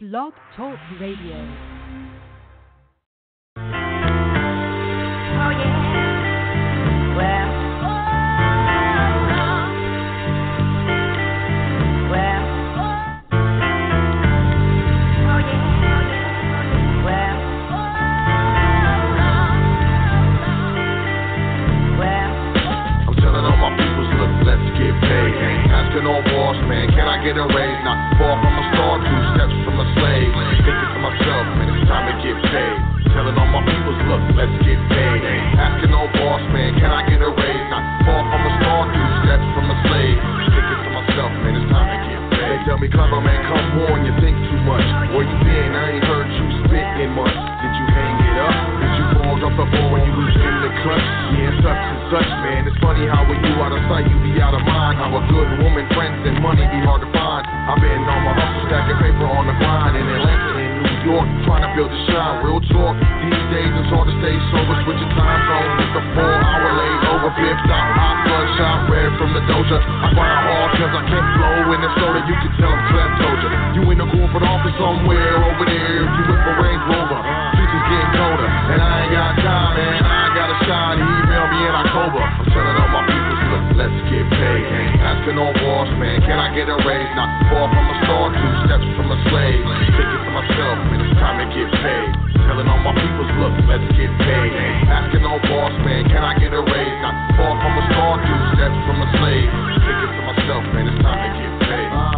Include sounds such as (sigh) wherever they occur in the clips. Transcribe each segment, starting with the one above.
Blog Talk Radio. Oh yeah. Well. Well. Oh yeah. Well. Well. I'm telling all my peoples, look, let's get paid. Asking all boss, man, can I get a raise? Not far from a star, two steps from a slave. Thinking to myself, man, it's time to get paid. Telling all my peoples, look, let's get paid. Asking all boss, man, can I get a raise? Not far from a star, two steps from a slave. Thinking to myself, man, it's time to get paid. They tell me, clever man, come on, you think too much. Where you been? I ain't heard you spit in. Did you hang it up? Did you fall off the ball when you was in the clutch? Yeah, such and such, man. It's funny how when you out of sight, you be out of mind. How a good woman, friends, and money be hard to find. I've been on my hustle, stacking paper on the grind in Atlanta and New York, trying to build a shine. Real talk. These days it's hard to stay sober, switching time zones. It's a four hour late over, flipped out, hot bloodshot, red from the doja. I grind hard cause I can't flow in the soda. You can tell I'm told you. In the corporate office somewhere over there. If you a Range Rover, future's getting colder. And I ain't got time, man. I ain't got a shine. Email me in October. I'm telling all my people, look, let's get paid. Asking all boss, man, can I get a raise? Not far from a star, two steps from a slave. Thinking to myself, man, it's time to get paid. Telling all my people, look, let's get paid. Asking all boss, man, can I get a raise? Not far from a star, two steps from a slave. Thinking to myself, man, it's time to get paid.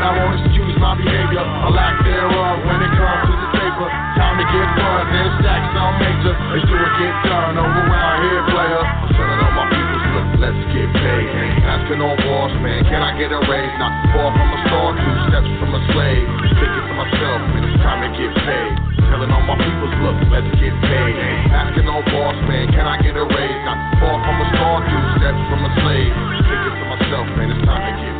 But I won't excuse my behavior, a lack thereof when it comes to the paper. Time to get fun, then stack some major. Make sure it get done over around here, player. I'm telling all my people, look, let's get paid. Asking all boss, man, can I get a raise? Not far from a star, two steps from a slave. Thinking to myself, man, it's time to get paid. Telling all my people, look, let's get paid. Asking all boss, man, can I get a raise? Not far from a star, two steps from a slave. Thinking to myself, man, it's time to get paid.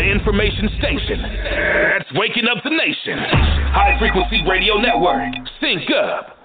The information station that's waking up the nation. High Frequency Radio Network. Sync up.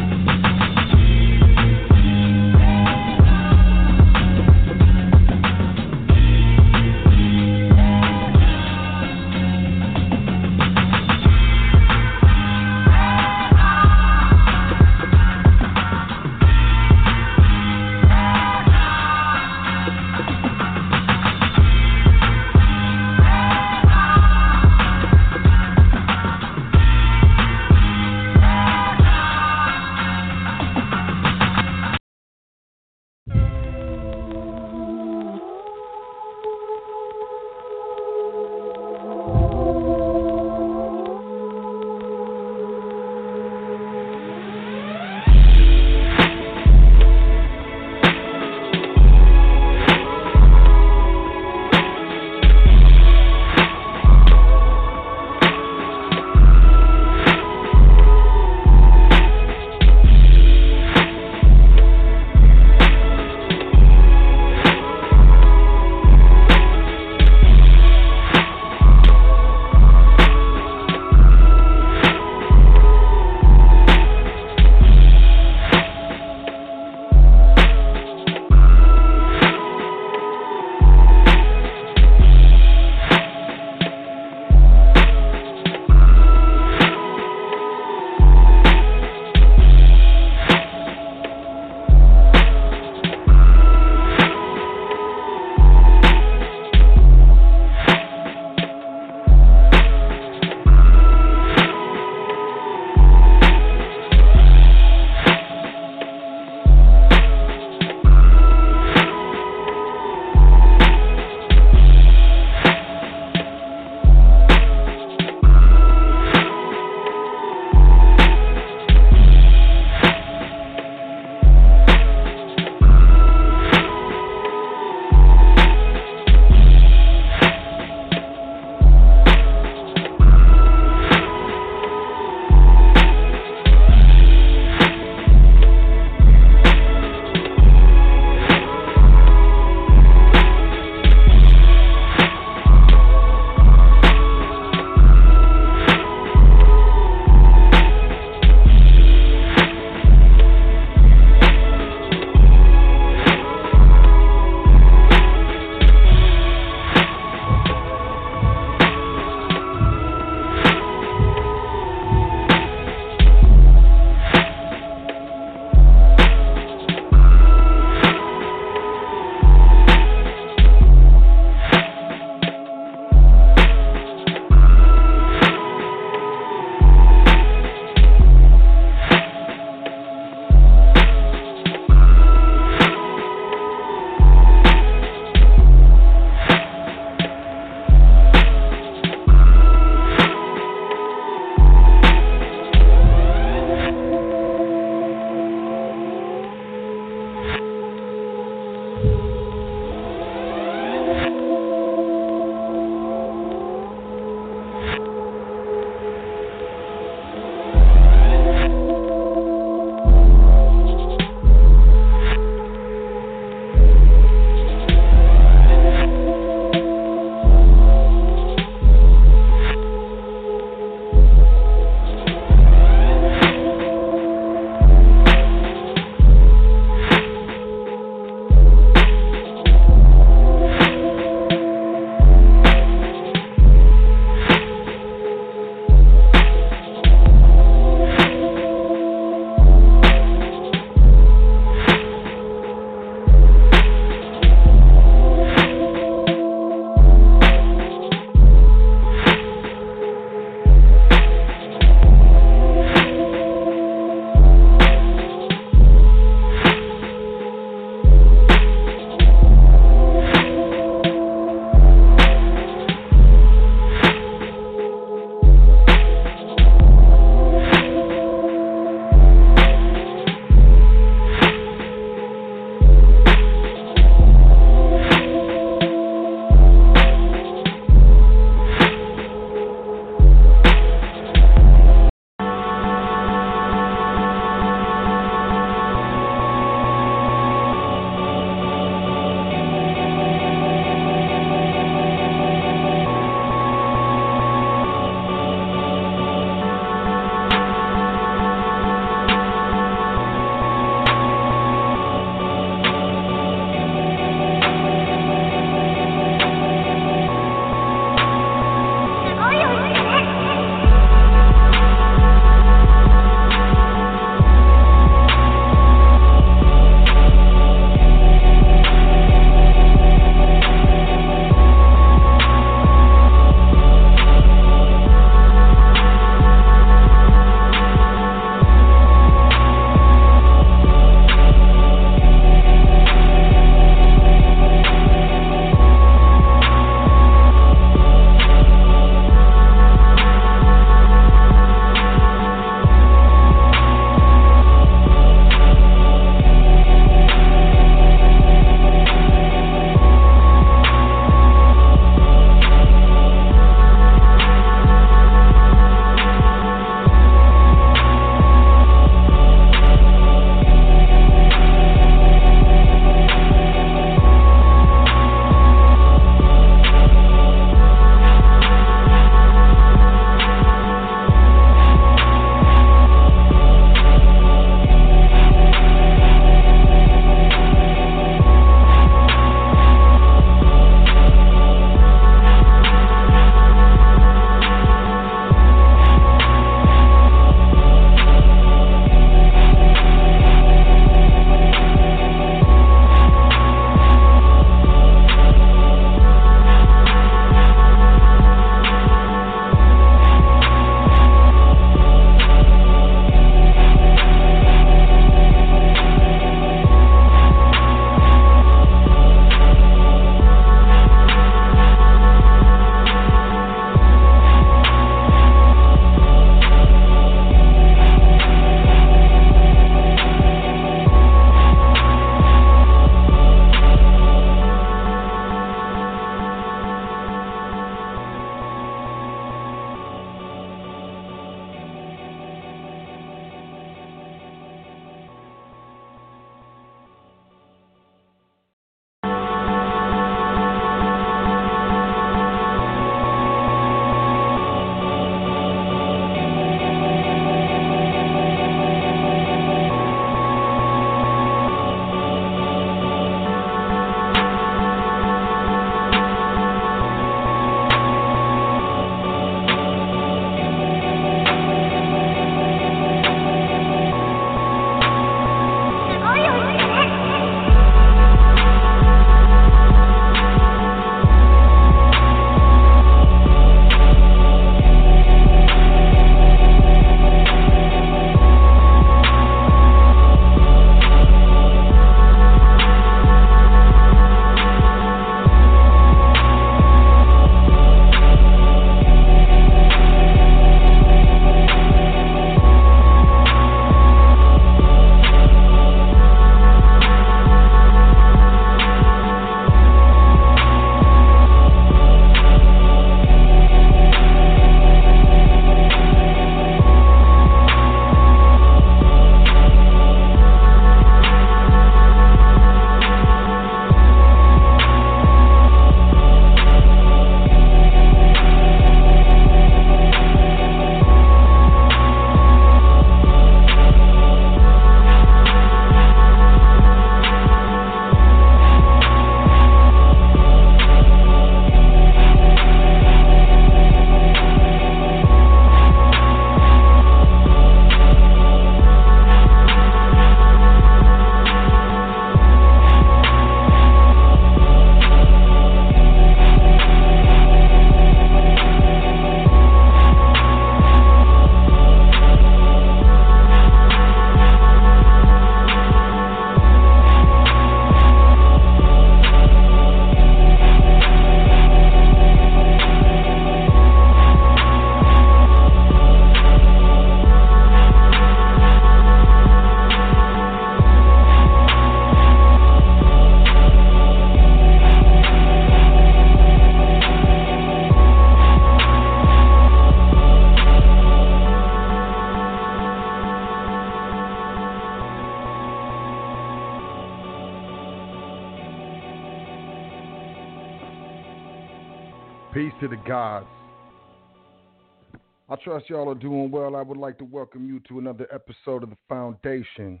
Trust y'all are doing well. I would like to welcome you to another episode of The Foundation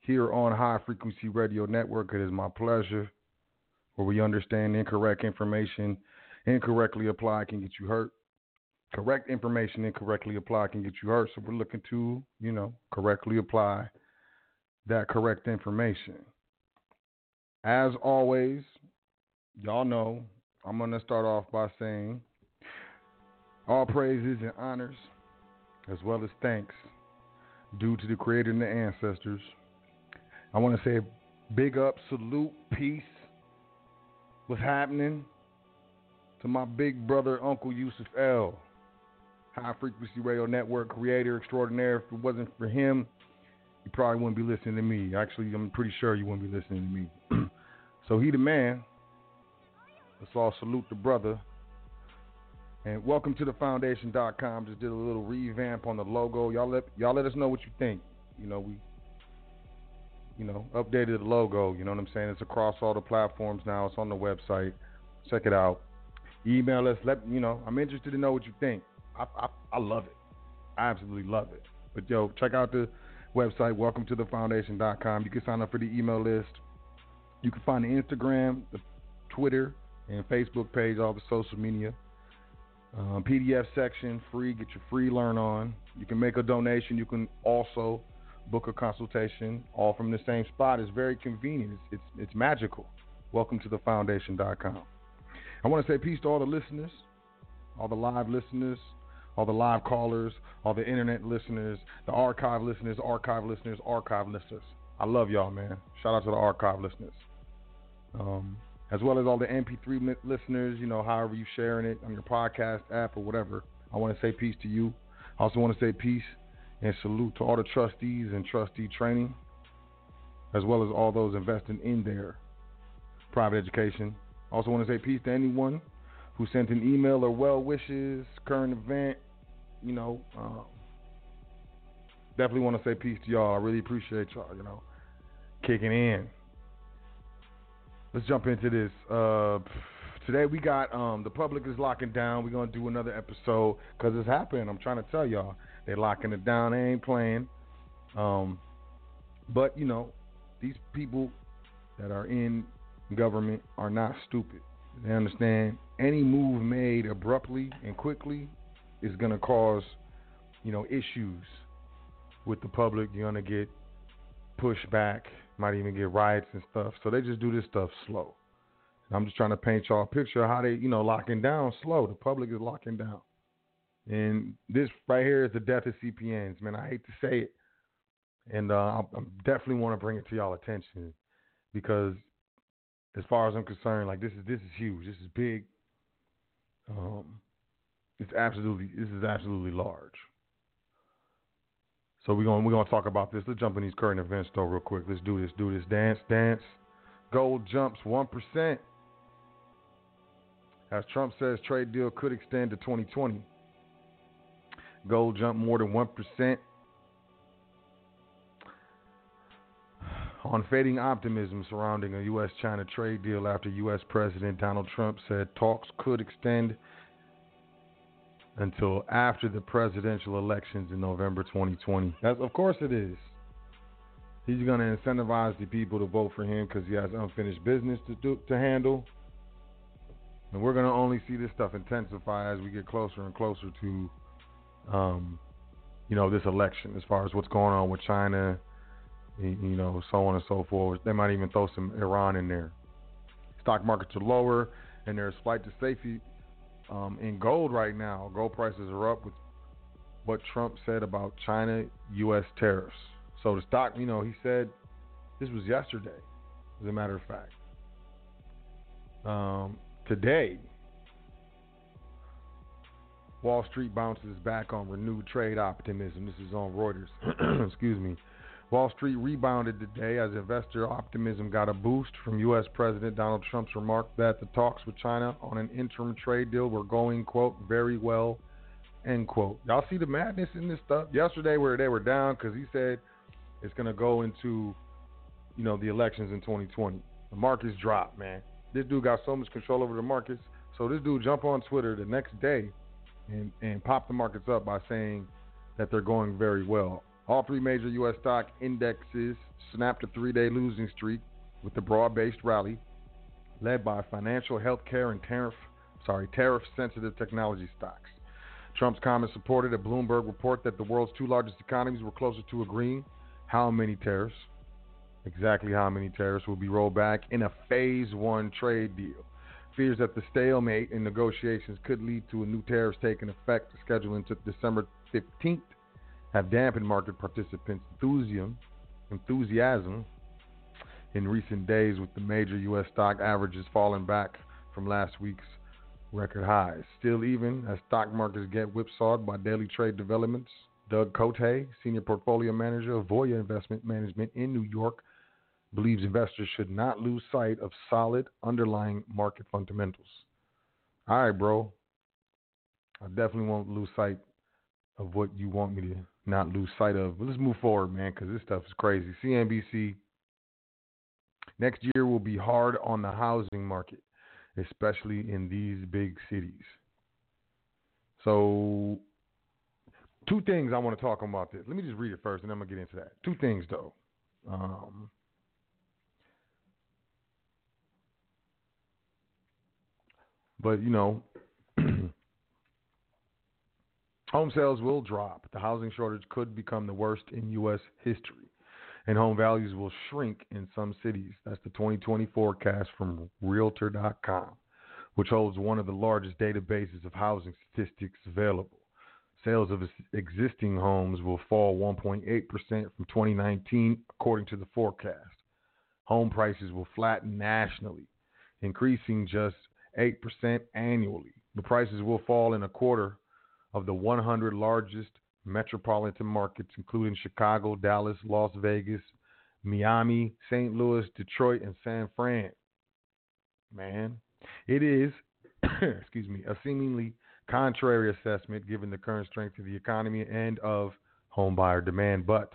here on High Frequency Radio Network. It is my pleasure where we understand incorrect information incorrectly applied can get you hurt. Correct information incorrectly applied can get you hurt. So we're looking to, you know, correctly apply that correct information. As always, y'all know I'm going to start off by saying all praises and honors, as well as thanks, due to the Creator and the ancestors. I want to say big up, salute, peace. What's happening to my big brother, Uncle Yusuf El. High Frequency Radio Network creator extraordinaire. If it wasn't for him, you probably wouldn't be listening to me. Actually, I'm pretty sure you wouldn't be listening to me. (clears throat) so he the man. Let's all salute the brother. And welcome to the foundation.com. Just did a little revamp on the logo. Y'all let y'all let us know what you think. You know, we you know, updated the logo, you know what I'm saying? It's across all the platforms now. It's on the website. Check it out. Email us. Let you know. I'm interested to know what you think. I I, I love it. I absolutely love it. But yo, check out the website, welcome to the foundation.com. You can sign up for the email list. You can find the Instagram, the Twitter, and Facebook page, all the social media. Um, PDF section, free, get your free learn on. You can make a donation. You can also book a consultation, all from the same spot. It's very convenient. It's, it's, it's magical. Welcome to the foundation.com. I want to say peace to all the listeners, all the live listeners, all the live callers, all the internet listeners, the archive listeners, archive listeners, archive listeners. I love y'all, man. Shout out to the archive listeners. Um, as well as all the MP3 listeners, you know, however you sharing it on your podcast app or whatever. I want to say peace to you. I also want to say peace and salute to all the trustees and trustee training, as well as all those investing in their private education. I also want to say peace to anyone who sent an email or well wishes, current event, you know. Um, definitely want to say peace to y'all. I really appreciate y'all, you know, kicking in let's jump into this. Uh, today we got um, the public is locking down. We're gonna do another episode because it's happening. I'm trying to tell y'all they're locking it down. They ain't playing. Um, but you know, these people that are in government are not stupid. They understand any move made abruptly and quickly is gonna cause you know issues with the public. You're gonna get pushed back might even get riots and stuff. So they just do this stuff slow. And I'm just trying to paint y'all a picture of how they, you know, locking down slow. The public is locking down. And this right here is the death of CPNs, man. I hate to say it. And uh, I, definitely want to bring it to y'all attention because as far as I'm concerned, like this is this is huge. This is big. Um, it's absolutely this is absolutely large. So we're gonna we're gonna talk about this. Let's jump in these current events though real quick. Let's do this, do this. Dance, dance. Gold jumps one percent. As Trump says trade deal could extend to 2020. Gold jumped more than one percent. On fading optimism surrounding a U.S. China trade deal after U.S. President Donald Trump said talks could extend until after the presidential elections in November 2020. That's of course it is. He's going to incentivize the people to vote for him because he has unfinished business to do to handle. And we're going to only see this stuff intensify as we get closer and closer to, um, you know, this election. As far as what's going on with China, you know, so on and so forth. They might even throw some Iran in there. Stock markets are lower, and there's flight to safety um, in gold right now, gold prices are up with what Trump said about China U.S. tariffs. So the stock, you know, he said this was yesterday, as a matter of fact. Um, today, Wall Street bounces back on renewed trade optimism. This is on Reuters. (clears throat) Excuse me. Wall Street rebounded today as investor optimism got a boost from U.S. President Donald Trump's remark that the talks with China on an interim trade deal were going, quote, very well, end quote. Y'all see the madness in this stuff? Yesterday, where they were down because he said it's going to go into, you know, the elections in 2020. The markets dropped, man. This dude got so much control over the markets, so this dude jump on Twitter the next day and and pop the markets up by saying that they're going very well. All three major U.S. stock indexes snapped a three-day losing streak with a broad-based rally led by financial, healthcare, and tariff sorry tariff-sensitive technology stocks. Trump's comments supported a Bloomberg report that the world's two largest economies were closer to agreeing how many tariffs, exactly how many tariffs, will be rolled back in a phase one trade deal. Fears that the stalemate in negotiations could lead to a new tariffs taking effect scheduled until December 15th have dampened market participants' enthusiasm, enthusiasm in recent days with the major U.S. stock averages falling back from last week's record highs. Still, even as stock markets get whipsawed by daily trade developments, Doug Cote, senior portfolio manager of Voya Investment Management in New York, believes investors should not lose sight of solid underlying market fundamentals. All right, bro. I definitely won't lose sight of what you want me to not lose sight of. But let's move forward, man, because this stuff is crazy. CNBC. Next year will be hard on the housing market, especially in these big cities. So, two things I want to talk about this. Let me just read it first, and I'm gonna get into that. Two things, though. Um, but you know, home sales will drop. The housing shortage could become the worst in U.S. history, and home values will shrink in some cities. That's the 2020 forecast from Realtor.com, which holds one of the largest databases of housing statistics available. Sales of existing homes will fall 1.8% from 2019, according to the forecast. Home prices will flatten nationally, increasing just 8% annually. The prices will fall in a quarter of the 100 largest metropolitan markets, including Chicago, Dallas, Las Vegas, Miami, St. Louis, Detroit, and San Fran. Man, it is, (coughs) excuse me, a seemingly contrary assessment given the current strength of the economy and of home buyer demand, but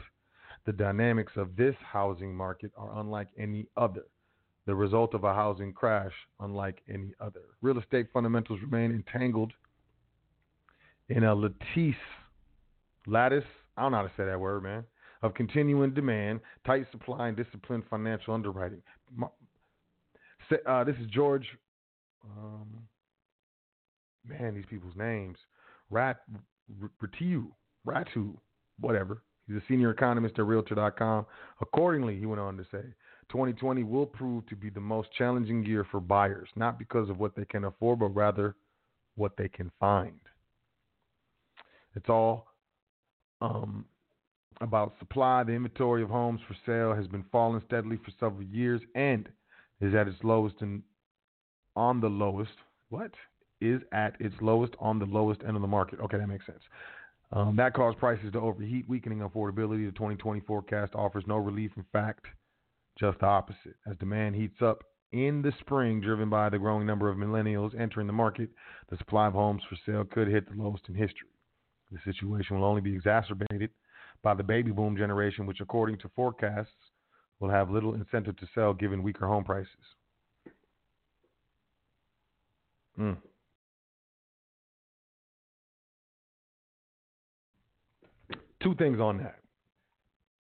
the dynamics of this housing market are unlike any other. The result of a housing crash, unlike any other. Real estate fundamentals remain entangled in a lattice, lattice, I don't know how to say that word, man, of continuing demand, tight supply, and disciplined financial underwriting. Uh, this is George. Um, man, these people's names. Rat, Ratu, Ratu, whatever. He's a senior economist at Realtor.com. Accordingly, he went on to say, 2020 will prove to be the most challenging year for buyers, not because of what they can afford, but rather what they can find. It's all um, about supply. The inventory of homes for sale has been falling steadily for several years and is at its lowest and on the lowest. What? is at its lowest on the lowest end of the market. Okay, that makes sense. Um, that caused prices to overheat, weakening affordability. The 2020 forecast offers no relief. In fact, just the opposite. As demand heats up in the spring, driven by the growing number of millennials entering the market, the supply of homes for sale could hit the lowest in history. The situation will only be exacerbated by the baby boom generation, which, according to forecasts, will have little incentive to sell given weaker home prices. Mm. two things on that.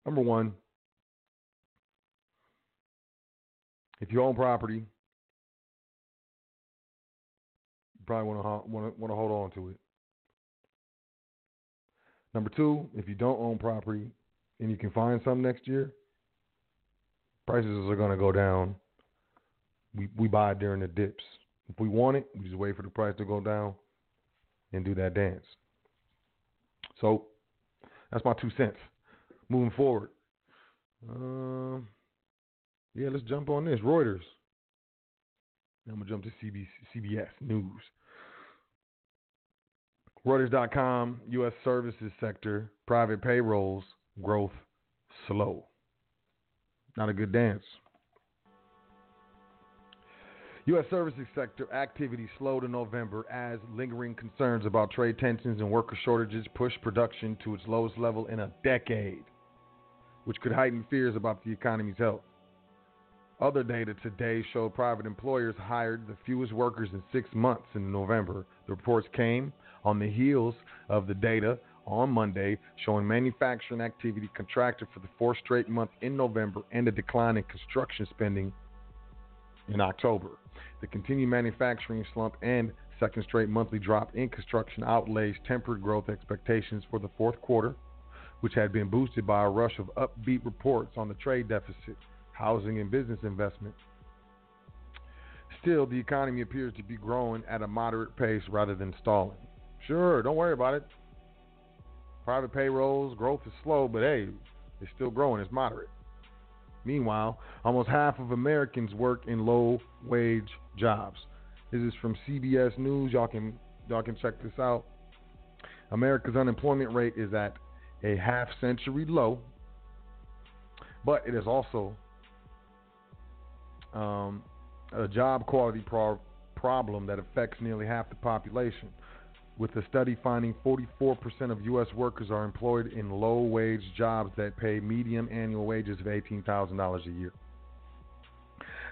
Number one, if you own property, you probably want to want to want to hold on to it. Number two, if you don't own property and you can find some next year, prices are going to go down. We we buy during the dips. If we want it, we just wait for the price to go down and do that dance. So that's my two cents. Moving forward. Um, yeah, let's jump on this. Reuters. I'm going to jump to CBS, CBS News. Reuters.com, U.S. services sector, private payrolls, growth slow. Not a good dance. U.S. services sector activity slowed in November as lingering concerns about trade tensions and worker shortages pushed production to its lowest level in a decade, which could heighten fears about the economy's health. Other data today showed private employers hired the fewest workers in six months in November. The reports came on the heels of the data on Monday showing manufacturing activity contracted for the fourth straight month in November and a decline in construction spending in October. The continued manufacturing slump and second straight monthly drop in construction outlays tempered growth expectations for the fourth quarter, which had been boosted by a rush of upbeat reports on the trade deficit, housing, and business investment. Still, the economy appears to be growing at a moderate pace rather than stalling. Sure, don't worry about it. Private payrolls growth is slow, but hey, it's still growing. It's moderate. Meanwhile, almost half of Americans work in low wage jobs. This is from CBS News. Y'all can y'all can check this out. America's unemployment rate is at a half century low, but it is also um, a job quality pro- problem that affects nearly half the population. With the study finding 44% of U.S. workers are employed in low wage jobs that pay median annual wages of $18,000 a year.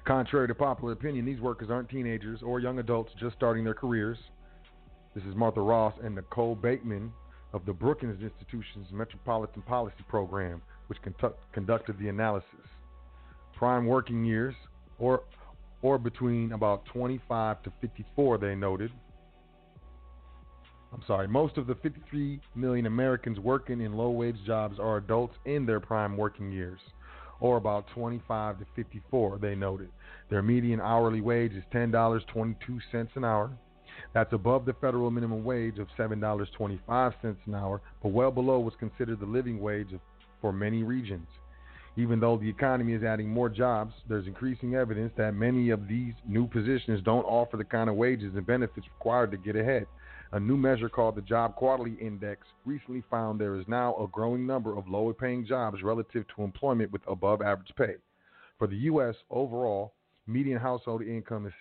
Contrary to popular opinion, these workers aren't teenagers or young adults just starting their careers. This is Martha Ross and Nicole Bateman of the Brookings Institution's Metropolitan Policy Program, which conduct, conducted the analysis. Prime working years, or or between about 25 to 54, they noted. I'm sorry, most of the 53 million Americans working in low wage jobs are adults in their prime working years, or about 25 to 54, they noted. Their median hourly wage is $10.22 an hour. That's above the federal minimum wage of $7.25 an hour, but well below what's considered the living wage for many regions. Even though the economy is adding more jobs, there's increasing evidence that many of these new positions don't offer the kind of wages and benefits required to get ahead. A new measure called the Job Quality Index recently found there is now a growing number of lower paying jobs relative to employment with above average pay. For the U.S. overall, median household income is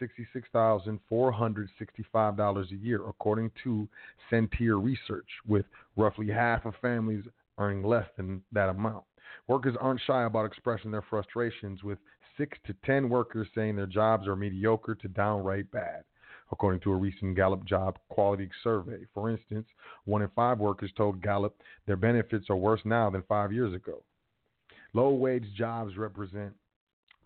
$66,465 a year, according to Sentier Research, with roughly half of families earning less than that amount. Workers aren't shy about expressing their frustrations, with six to ten workers saying their jobs are mediocre to downright bad, according to a recent Gallup job quality survey. For instance, one in five workers told Gallup their benefits are worse now than five years ago. Low wage jobs represent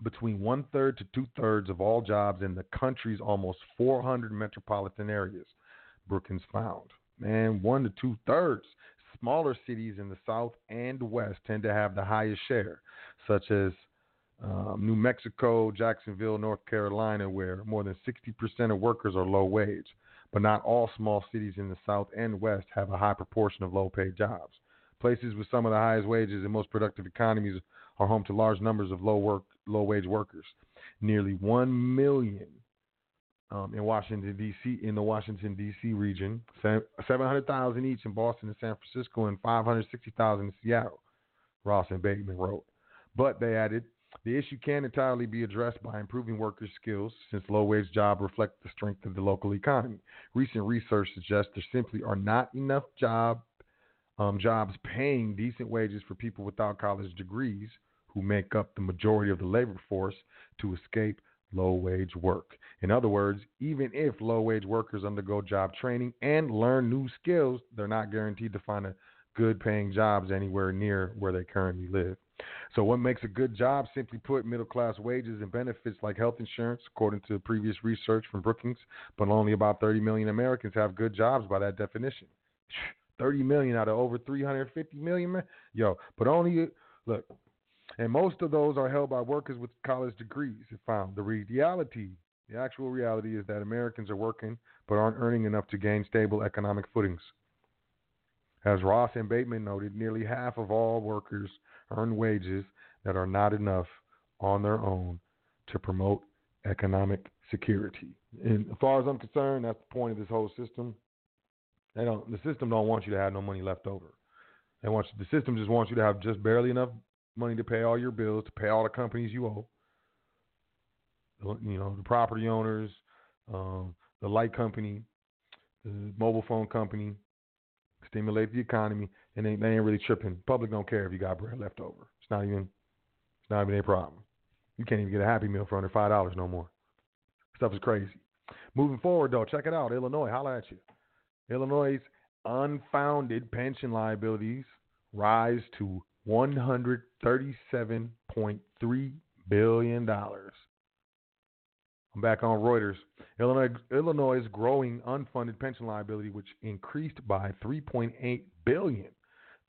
between one third to two thirds of all jobs in the country's almost 400 metropolitan areas, Brookings found. And one to two thirds. Smaller cities in the south and west tend to have the highest share, such as um, New Mexico, Jacksonville, North Carolina, where more than 60% of workers are low wage. But not all small cities in the south and west have a high proportion of low paid jobs. Places with some of the highest wages and most productive economies are home to large numbers of low work, low wage workers. Nearly one million um, in Washington D.C. in the Washington D.C. region, seven hundred thousand each in Boston and San Francisco, and five hundred sixty thousand in Seattle. Ross and Bateman wrote, but they added. The issue can entirely be addressed by improving workers' skills, since low wage jobs reflect the strength of the local economy. Recent research suggests there simply are not enough job um, jobs paying decent wages for people without college degrees who make up the majority of the labor force to escape low wage work. In other words, even if low wage workers undergo job training and learn new skills, they're not guaranteed to find a good paying jobs anywhere near where they currently live. So, what makes a good job? Simply put, middle class wages and benefits like health insurance, according to previous research from Brookings. But only about 30 million Americans have good jobs by that definition. (sighs) 30 million out of over 350 million. man. Yo, but only, look, and most of those are held by workers with college degrees. It found the reality, the actual reality is that Americans are working but aren't earning enough to gain stable economic footings. As Ross and Bateman noted, nearly half of all workers earn wages that are not enough on their own to promote economic security. And as far as I'm concerned, that's the point of this whole system. They don't. The system don't want you to have no money left over. They want you, the system just wants you to have just barely enough money to pay all your bills, to pay all the companies you owe. You know, the property owners, um, the light company, the mobile phone company, stimulate the economy, and they, they ain't really tripping. Public don't care if you got bread left over. It's not even, it's not even a problem. You can't even get a Happy Meal for under five dollars no more. Stuff is crazy. Moving forward though, check it out. Illinois, holla at you. Illinois' unfounded pension liabilities rise to one hundred thirty-seven point three billion dollars. I'm back on Reuters. Illinois Illinois' growing unfunded pension liability, which increased by 3.8 billion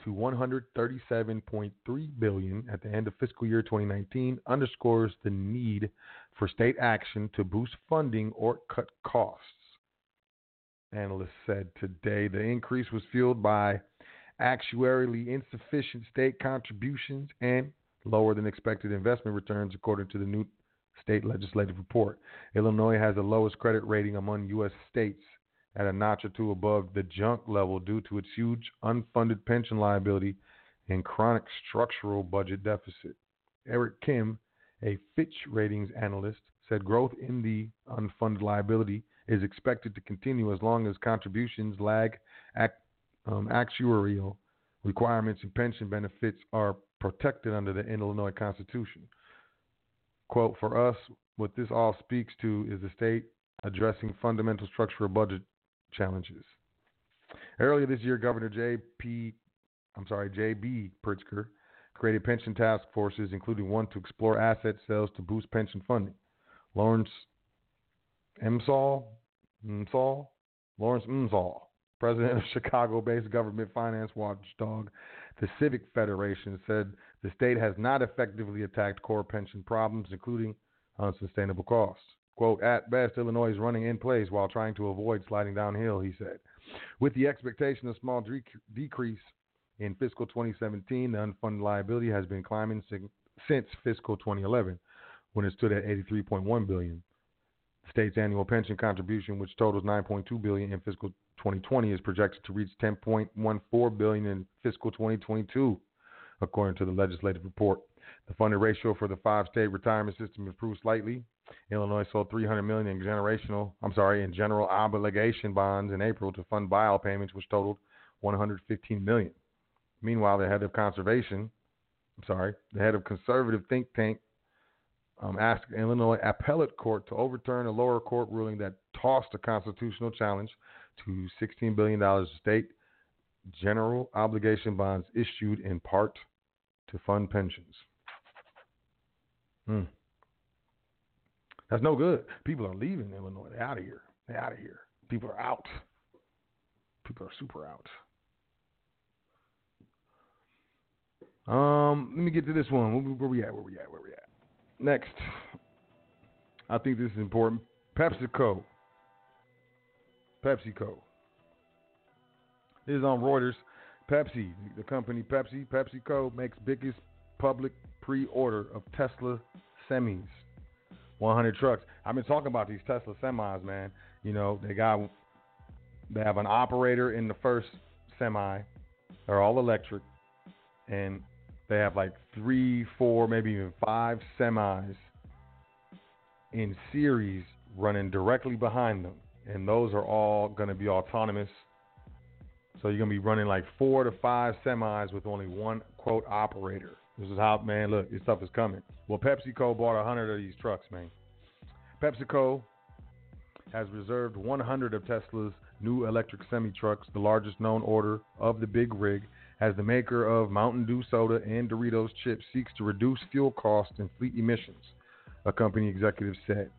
to 137.3 billion at the end of fiscal year 2019, underscores the need for state action to boost funding or cut costs. Analysts said today the increase was fueled by actuarially insufficient state contributions and lower than expected investment returns, according to the new state legislative report. Illinois has the lowest credit rating among U.S. states at a notch or two above the junk level due to its huge unfunded pension liability and chronic structural budget deficit. Eric Kim, a Fitch ratings analyst, said growth in the unfunded liability is expected to continue as long as contributions lag um, actuarial requirements and pension benefits are protected under the Illinois Constitution. Quote, for us, what this all speaks to is the state addressing fundamental structural budget challenges. Earlier this year, Governor J.P. I'm sorry, J.B. Pritzker created pension task forces, including one to explore asset sales to boost pension funding. Lawrence Emsall, Msall, Lawrence Msall, president of (laughs) Chicago-based government finance watchdog, the Civic Federation, said the state has not effectively attacked core pension problems, including unsustainable costs. Quote, at best, Illinois is running in place while trying to avoid sliding downhill, he said. With the expectation of small dec- decrease in fiscal 2017, the unfunded liability has been climbing sin- since fiscal 2011, when it stood at 83.1 billion. The state's annual pension contribution, which totals 9.2 billion in fiscal 2020, is projected to reach 10.14 billion in fiscal 2022, according to the legislative report. The funded ratio for the five-state retirement system improved slightly. Illinois sold 300 million in generational, I'm sorry, in general obligation bonds in April to fund buyout payments, which totaled 115 million. Meanwhile, the head of conservation, I'm sorry, the head of conservative think tank um, asked Illinois appellate court to overturn a lower court ruling that tossed a constitutional challenge to $16 billion of state general obligation bonds issued in part to fund pensions. Hmm. That's no good. People are leaving Illinois. They're out of here. They're out of here. People are out. People are super out. Um, let me get to this one. Where we at? Where we at? Where we at? Next, I think this is important. PepsiCo. PepsiCo. This is on Reuters. Pepsi, the company Pepsi, PepsiCo makes biggest public pre-order of Tesla semis. 100 trucks. I've been talking about these Tesla semis, man. You know, they got they have an operator in the first semi. They're all electric, and they have like three, four, maybe even five semis in series running directly behind them, and those are all going to be autonomous. So you're going to be running like four to five semis with only one quote operator. This is how, man, look, this stuff is coming. Well, PepsiCo bought 100 of these trucks, man. PepsiCo has reserved 100 of Tesla's new electric semi trucks, the largest known order of the big rig, as the maker of Mountain Dew soda and Doritos chips seeks to reduce fuel costs and fleet emissions, a company executive said.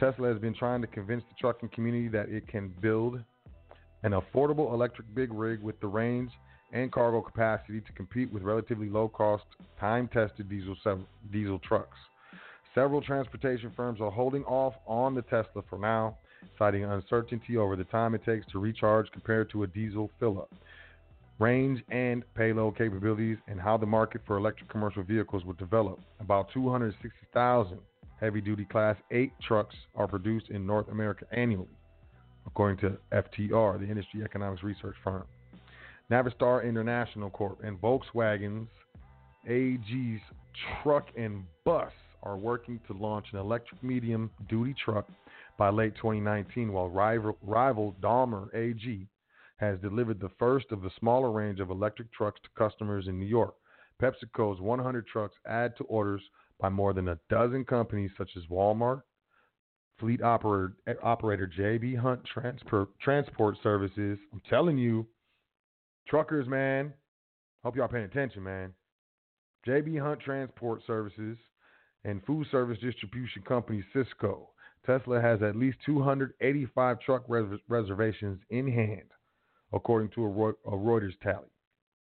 Tesla has been trying to convince the trucking community that it can build an affordable electric big rig with the range and cargo capacity to compete with relatively low cost, time tested diesel, diesel trucks. Several transportation firms are holding off on the Tesla for now, citing uncertainty over the time it takes to recharge compared to a diesel fill up, range and payload capabilities, and how the market for electric commercial vehicles will develop. About 260,000 heavy duty Class 8 trucks are produced in North America annually, according to FTR, the industry economics research firm. Navistar International Corp. and Volkswagen's AG's truck and bus are working to launch an electric medium duty truck by late 2019, while rival, rival Daimler AG has delivered the first of the smaller range of electric trucks to customers in New York. PepsiCo's 100 trucks add to orders by more than a dozen companies such as Walmart, fleet operator, operator JB Hunt Transport, Transport Services. I'm telling you, truckers, man. Hope y'all paying attention, man. JB Hunt Transport Services and food service distribution company Sysco. Tesla has at least 285 truck res- reservations in hand, according to a, a Reuters tally.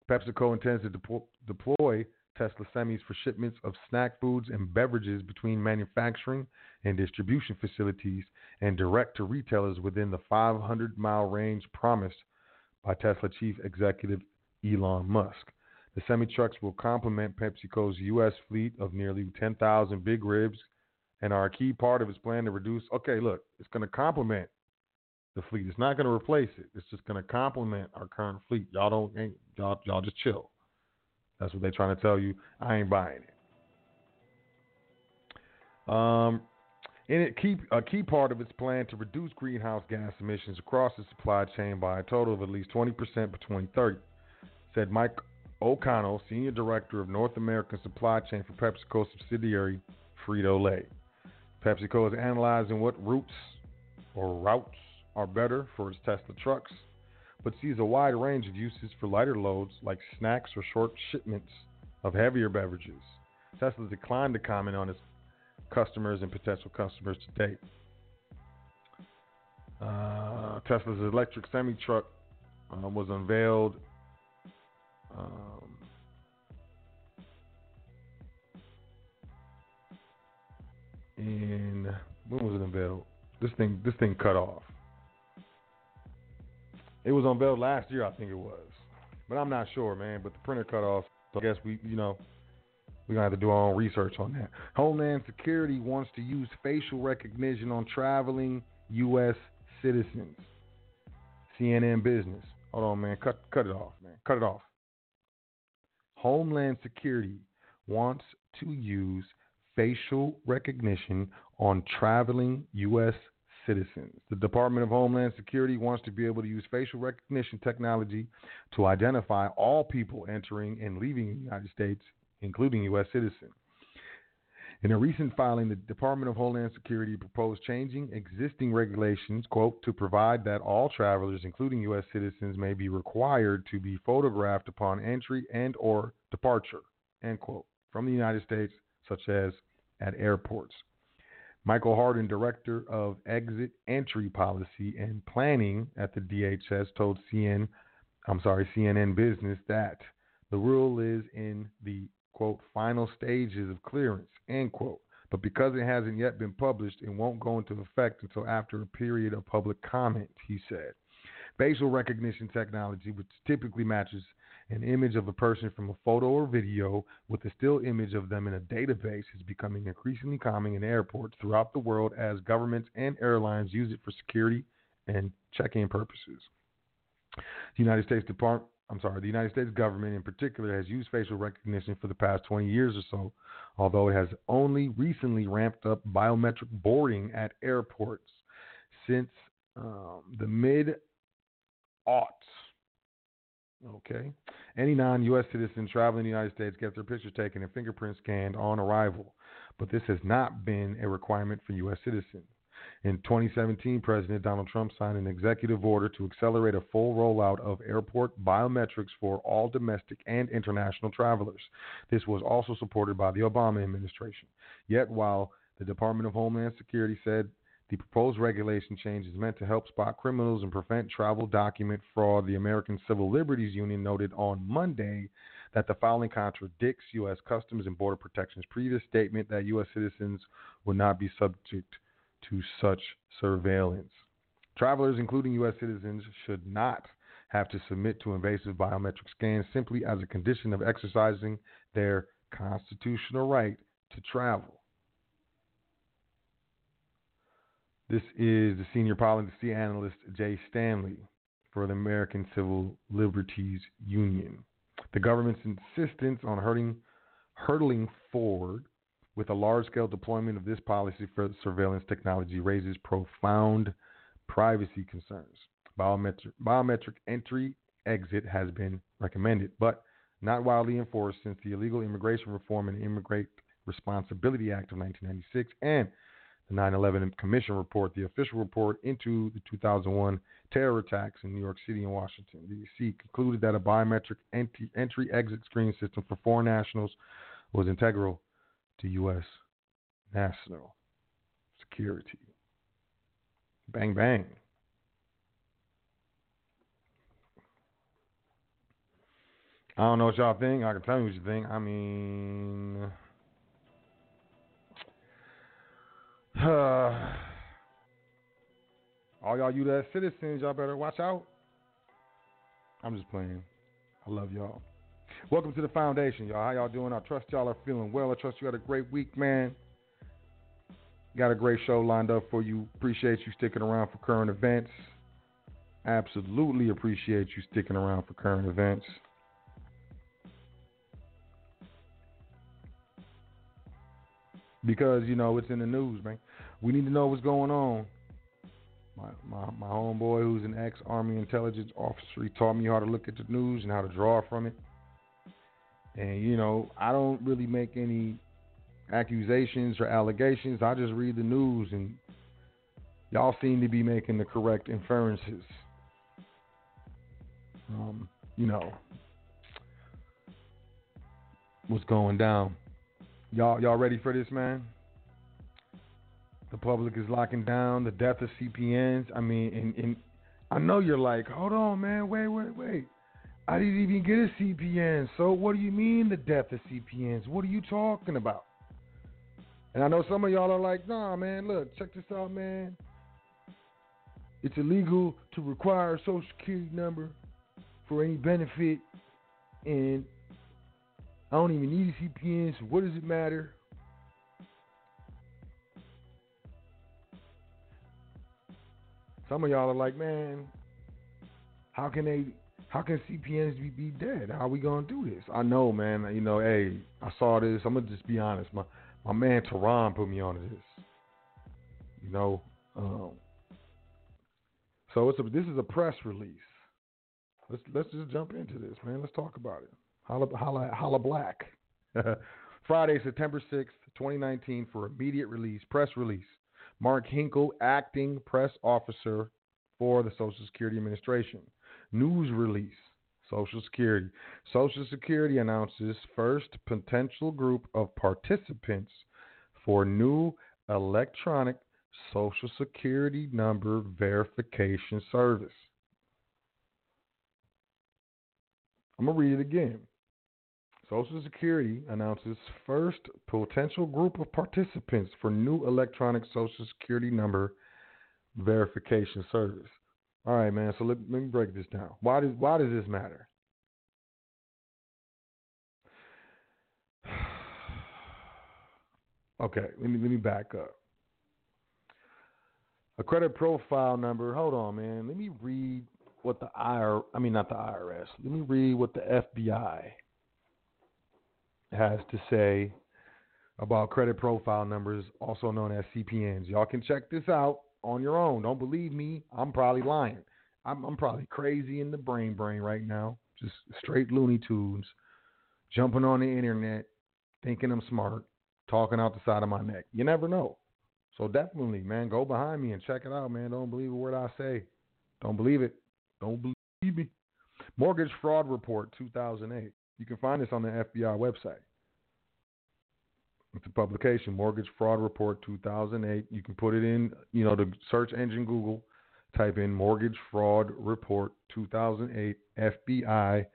PepsiCo intends to depo- deploy Tesla semis for shipments of snack foods and beverages between manufacturing and distribution facilities and direct to retailers within the 500 mile range promised by Tesla chief executive Elon Musk. The semi trucks will complement PepsiCo's U.S. fleet of nearly 10,000 big ribs and are a key part of its plan to reduce. Okay, look, it's going to complement the fleet. It's not going to replace it. It's just going to complement our current fleet. Y'all don't, ain't, y'all, y'all just chill. That's what they're trying to tell you. I ain't buying it. Um, in it, a key part of its plan to reduce greenhouse gas emissions across the supply chain by a total of at least 20% by 2030, said Mike O'Connell, Senior Director of North American Supply Chain for PepsiCo subsidiary Frito Lay. PepsiCo is analyzing what routes or routes are better for its Tesla trucks, but sees a wide range of uses for lighter loads like snacks or short shipments of heavier beverages. Tesla declined to comment on its customers and potential customers to date. Uh, Tesla's electric semi truck uh, was unveiled um, in when was it unveiled? This thing this thing cut off. It was unveiled last year, I think it was, but I'm not sure, man. But the printer cut off, so I guess we, you know, we're gonna have to do our own research on that. Homeland Security wants to use facial recognition on traveling U.S. citizens. CNN Business. Hold on, man. Cut cut it off, man. Cut it off. Homeland Security wants to use facial recognition on traveling U.S. citizens. The Department of Homeland Security wants to be able to use facial recognition technology to identify all people entering and leaving the United States, including U.S. citizens. In a recent filing, the Department of Homeland Security proposed changing existing regulations, quote, to provide that all travelers, including U.S. citizens, may be required to be photographed upon entry and or departure, end quote, from the United States, such as at airports. Michael Hardin, Director of Exit Entry Policy and Planning at the DHS, told CN, I'm sorry, CNN Business that the rule is in the quote final stages of clearance, end quote. But because it hasn't yet been published, it won't go into effect until after a period of public comment, he said. Facial recognition technology, which typically matches an image of a person from a photo or video with a still image of them in a database is becoming increasingly common in airports throughout the world as governments and airlines use it for security and check-in purposes. The United States Department I'm sorry, the United States government in particular has used facial recognition for the past 20 years or so, although it has only recently ramped up biometric boarding at airports since um, the mid aughts. Okay. Any non U.S. citizen traveling the United States gets their picture taken and fingerprints scanned on arrival, but this has not been a requirement for U.S. citizens. In 2017, President Donald Trump signed an executive order to accelerate a full rollout of airport biometrics for all domestic and international travelers. This was also supported by the Obama administration. Yet, while the Department of Homeland Security said the proposed regulation change is meant to help spot criminals and prevent travel document fraud. The American Civil Liberties Union noted on Monday that the filing contradicts U.S. Customs and Border Protection's previous statement that U.S. citizens would not be subject to such surveillance. Travelers, including U.S. citizens, should not have to submit to invasive biometric scans simply as a condition of exercising their constitutional right to travel. This is the senior policy analyst Jay Stanley for the American Civil Liberties Union. The government's insistence on hurting, hurtling forward with a large scale deployment of this policy for surveillance technology raises profound privacy concerns. Biometric, biometric entry exit has been recommended, but not widely enforced since the illegal immigration reform and immigrate Responsibility Act of 1996 and the 9/11 Commission report, the official report into the 2001 terror attacks in New York City and Washington D.C. concluded that a biometric entry, entry-exit screening system for foreign nationals was integral to U.S. national security. Bang bang. I don't know what y'all think. I can tell you what you think. I mean, uh, (sighs) all y'all U.S. citizens, y'all better watch out. I'm just playing. I love y'all. Welcome to the foundation, y'all. How y'all doing? I trust y'all are feeling well. I trust you had a great week, man. Got a great show lined up for you. Appreciate you sticking around for current events. Absolutely appreciate you sticking around for current events. Because, you know, it's in the news, man. We need to know what's going on. My, my, my homeboy, who's an ex Army intelligence officer, he taught me how to look at the news and how to draw from it. And, you know, I don't really make any accusations or allegations. I just read the news, and y'all seem to be making the correct inferences. Um, you know, what's going down. Y'all, y'all ready for this, man? The public is locking down the death of CPNs. I mean, and, and I know you're like, hold on, man, wait, wait, wait. I didn't even get a CPN. So what do you mean the death of CPNs? What are you talking about? And I know some of y'all are like, nah, man, look, check this out, man. It's illegal to require a social security number for any benefit, and I don't even need a CPN, so what does it matter? Some of y'all are like, man, how can they how can CPNs be, dead? How are we gonna do this? I know, man. You know, hey, I saw this. I'm gonna just be honest. My my man Tehran put me onto this. You know, um, so it's a, this is a press release. Let's let's just jump into this, man. Let's talk about it. Holla holla holla black. (laughs) Friday, September sixth, 2019, for immediate release. Press release. Mark Hinkle, acting press officer for the Social Security Administration. News release. Social Security. Social Security announces first potential group of participants for new electronic Social Security number verification service. I'm going to read it again. Social Security announces first potential group of participants for new electronic Social Security number verification service. All right, man. So let, let me break this down. Why does why does this matter? (sighs) Okay, let me let me back up. A credit profile number. Hold on, man. Let me read what the IR. I mean, not the IRS. Let me read what the FBI has to say about credit profile numbers, also known as CPNs. Y'all can check this out on your own. Don't believe me. I'm probably lying. I'm, I'm probably crazy in the brain brain right now. Just straight Looney Tunes, jumping on the internet, thinking I'm smart, talking out the side of my neck. You never know. So definitely, man, go behind me and check it out, man. Don't believe a word I say. Don't believe it. Don't believe me. Mortgage Fraud Report 2008. You can find this on the FBI website. It's a publication, Mortgage Fraud Report 2008. You can put it in, you know, the search engine Google, type in Mortgage Fraud Report 2008 FBI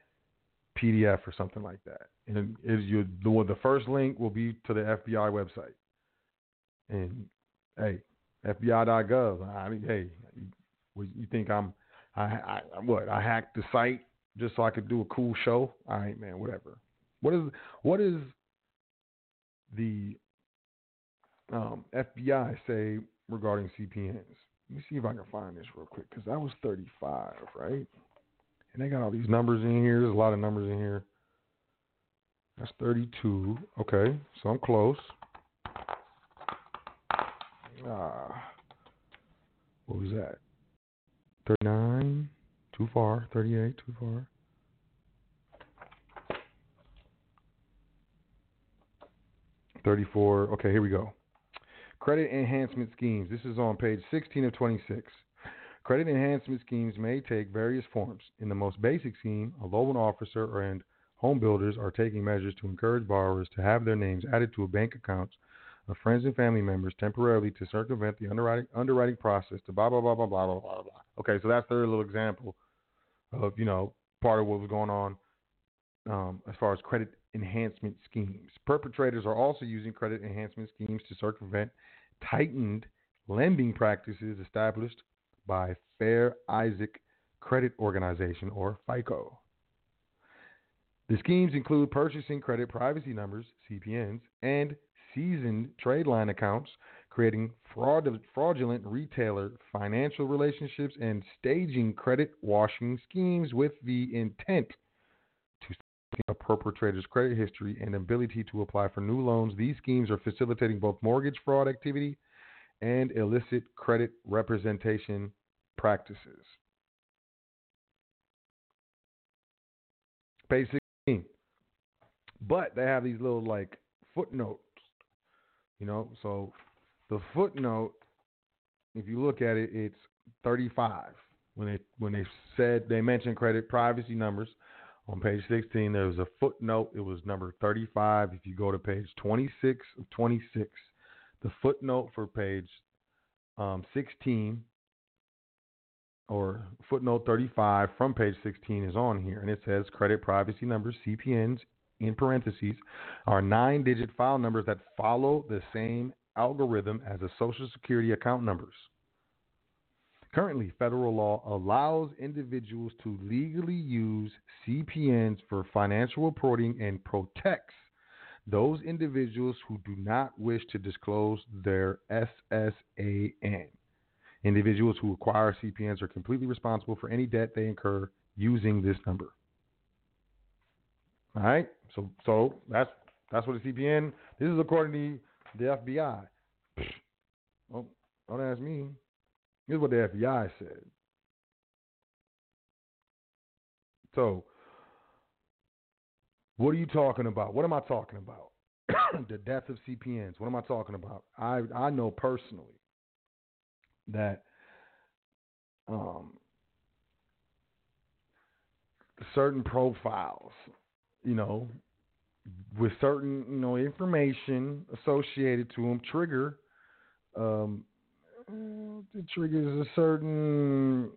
PDF or something like that. And is your the, the first link will be to the FBI website. And hey, FBI.gov. I mean, hey, you, you think I'm I, I what I hacked the site just so I could do a cool show? All right, man, whatever. What is what is the um, FBI say regarding CPNs? Let me see if I can find this real quick because that was 35, right? And they got all these numbers in here. There's a lot of numbers in here. That's 32. Okay, so I'm close. Ah, what was that? 39. Too far. 38. Too far. 34. Okay, here we go. Credit enhancement schemes. This is on page 16 of 26. Credit enhancement schemes may take various forms. In the most basic scheme, a loan officer and home builders are taking measures to encourage borrowers to have their names added to a bank accounts of friends and family members temporarily to circumvent the underwriting underwriting process to blah blah blah blah blah blah blah blah. Okay, so that's their little example of you know part of what was going on um, as far as credit enhancement schemes. Perpetrators are also using credit enhancement schemes to circumvent tightened lending practices established by Fair Isaac Credit Organization or FICO. The schemes include purchasing credit privacy numbers, CPNs, and seasoned trade line accounts, creating fraud- fraudulent retailer financial relationships, and staging credit washing schemes with the intent a perpetrator's credit history and ability to apply for new loans. These schemes are facilitating both mortgage fraud activity and illicit credit representation practices. Page 16. But they have these little like footnotes, you know. So the footnote, if you look at it, it's 35. When they when they said they mentioned credit privacy numbers on page 16, there was a footnote. It was number 35. If you go to page 26 of 26, the footnote for page um, 16 or footnote 35 from page 16 is on here, and it says credit privacy numbers, CPNs, in parentheses, are nine digit file numbers that follow the same algorithm as the Social Security account numbers. Currently, federal law allows individuals to legally use CPNs for financial reporting and protects those individuals who do not wish to disclose their SSAN. Individuals who acquire CPNs are completely responsible for any debt they incur using this number. All right, so so that's that's what a CPN. This is according to the FBI. Well, (sniffs) oh, don't ask me. Here's what the FBI said. So, what are you talking about? What am I talking about? (coughs) the death of CPNs. What am I talking about? I I know personally that um, certain profiles, you know, with certain you know information associated to them, trigger um, Mm, it triggers a certain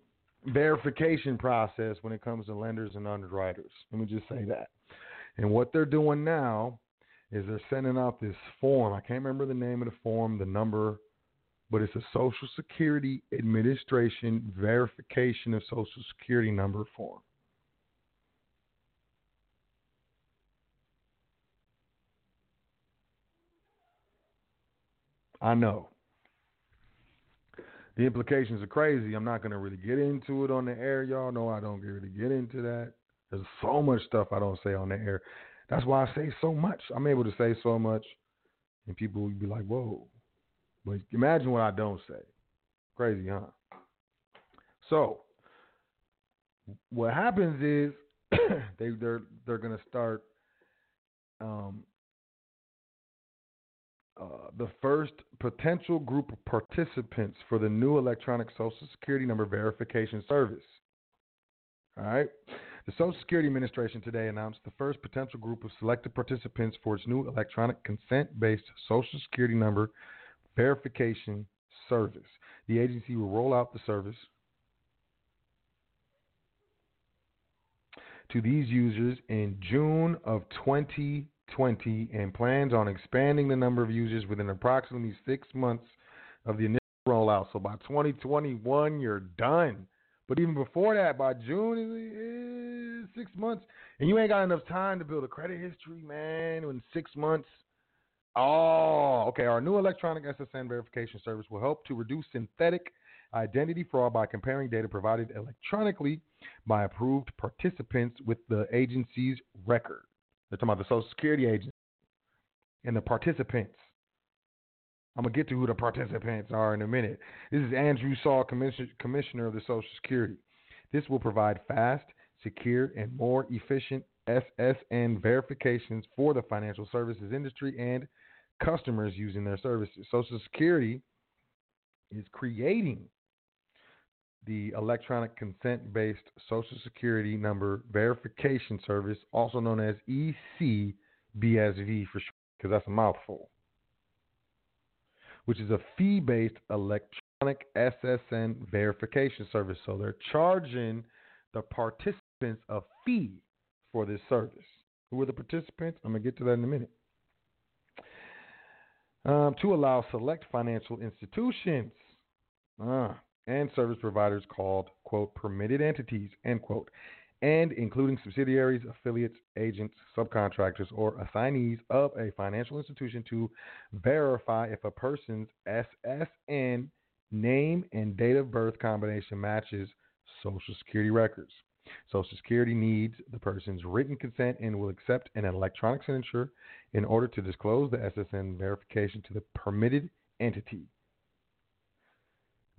verification process when it comes to lenders and underwriters. Let me just say that. And what they're doing now is they're sending out this form. I can't remember the name of the form, the number, but it's a Social Security Administration verification of Social Security number form. I know. The implications are crazy. I'm not going to really get into it on the air. Y'all know I don't really get into that. There's so much stuff I don't say on the air. That's why I say so much. I'm able to say so much, and people will be like, whoa. But imagine what I don't say. Crazy, huh? So, what happens is (coughs) they they're they're gonna start um, uh, the first potential group of participants for the new electronic Social Security number verification service. All right. The Social Security Administration today announced the first potential group of selected participants for its new electronic consent based Social Security number verification service. The agency will roll out the service to these users in June of 2020 and plans on expanding the number of users within approximately six months of the initial rollout. So by 2021, you're done. But even before that, by June, six months, and you ain't got enough time to build a credit history, man. In six months, Oh, okay. Our new electronic SSN verification service will help to reduce synthetic identity fraud by comparing data provided electronically by approved participants with the agency's record. They're talking about the Social Security agency and the participants. I'm going to get to who the participants are in a minute. This is Andrew Saul, Commissioner of the Social Security. This will provide fast, secure, and more efficient SSN verifications for the financial services industry and customers using their services. Social Security is creating the electronic consent based Social Security number verification service, also known as ECBSV for short, because that's a mouthful, which is a fee based electronic SSN verification service. So they're charging the participants a fee for this service. Who are the participants? I'm going to get to that in a minute. Um, to allow select financial institutions uh, and service providers called, quote, permitted entities, end quote, and including subsidiaries, affiliates, agents, subcontractors, or assignees of a financial institution to verify if a person's SSN name and date of birth combination matches Social Security records. Social Security needs the person's written consent and will accept an electronic signature in order to disclose the SSN verification to the permitted entity.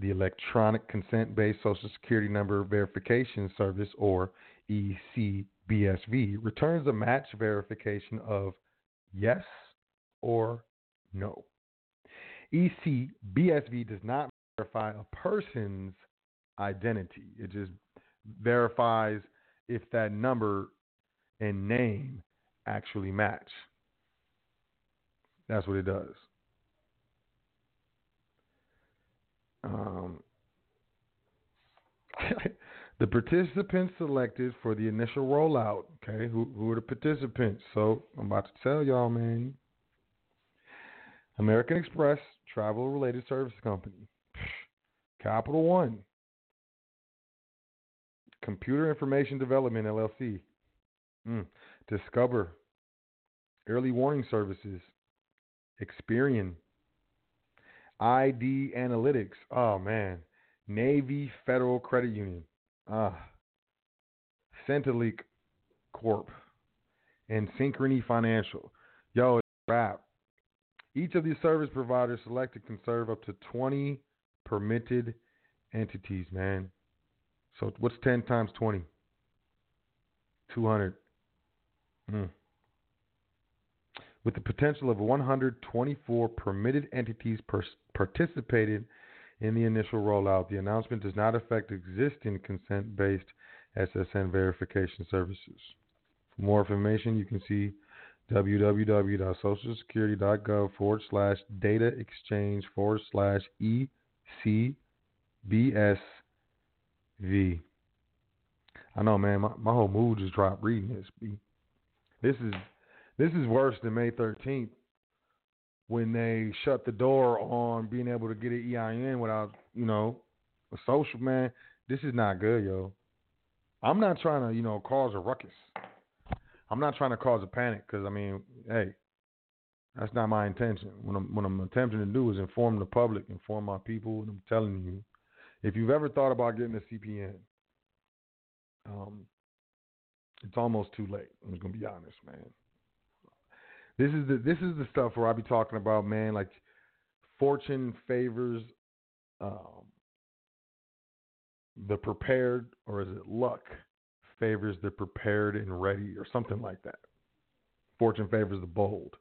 The Electronic Consent Based Social Security Number Verification Service, or ECBSV, returns a match verification of yes or no. ECBSV does not verify a person's identity, it just verifies if that number and name actually match. That's what it does. Um, (laughs) the participants selected for the initial rollout. Okay, who, who are the participants? So I'm about to tell y'all, man. American Express Travel Related Service Company, (sighs) Capital One, Computer Information Development LLC, mm. Discover, Early Warning Services, Experian, ID Analytics. Oh man, Navy Federal Credit Union. Ah, SentiLink Corp. And Synchrony Financial. Yo, wrap. Each of these service providers selected can serve up to 20 permitted entities, man. So what's 10 times 20? 200. Mm. With the potential of 124 permitted entities per- participated in the initial rollout, the announcement does not affect existing consent based SSN verification services. For more information, you can see www.socialsecurity.gov forward slash data exchange forward slash ECBSV. I know, man, my, my whole mood just dropped reading this. This is this is worse than May 13th when they shut the door on being able to get an EIN without, you know, a social man. This is not good, yo. I'm not trying to, you know, cause a ruckus. I'm not trying to cause a panic because I mean, hey, that's not my intention. What I'm what I'm attempting to do is inform the public, inform my people, and I'm telling you, if you've ever thought about getting a CPN, um, it's almost too late. I'm just gonna be honest, man. This is the this is the stuff where I be talking about, man. Like fortune favors um, the prepared, or is it luck favors the prepared and ready, or something like that. Fortune favors the bold.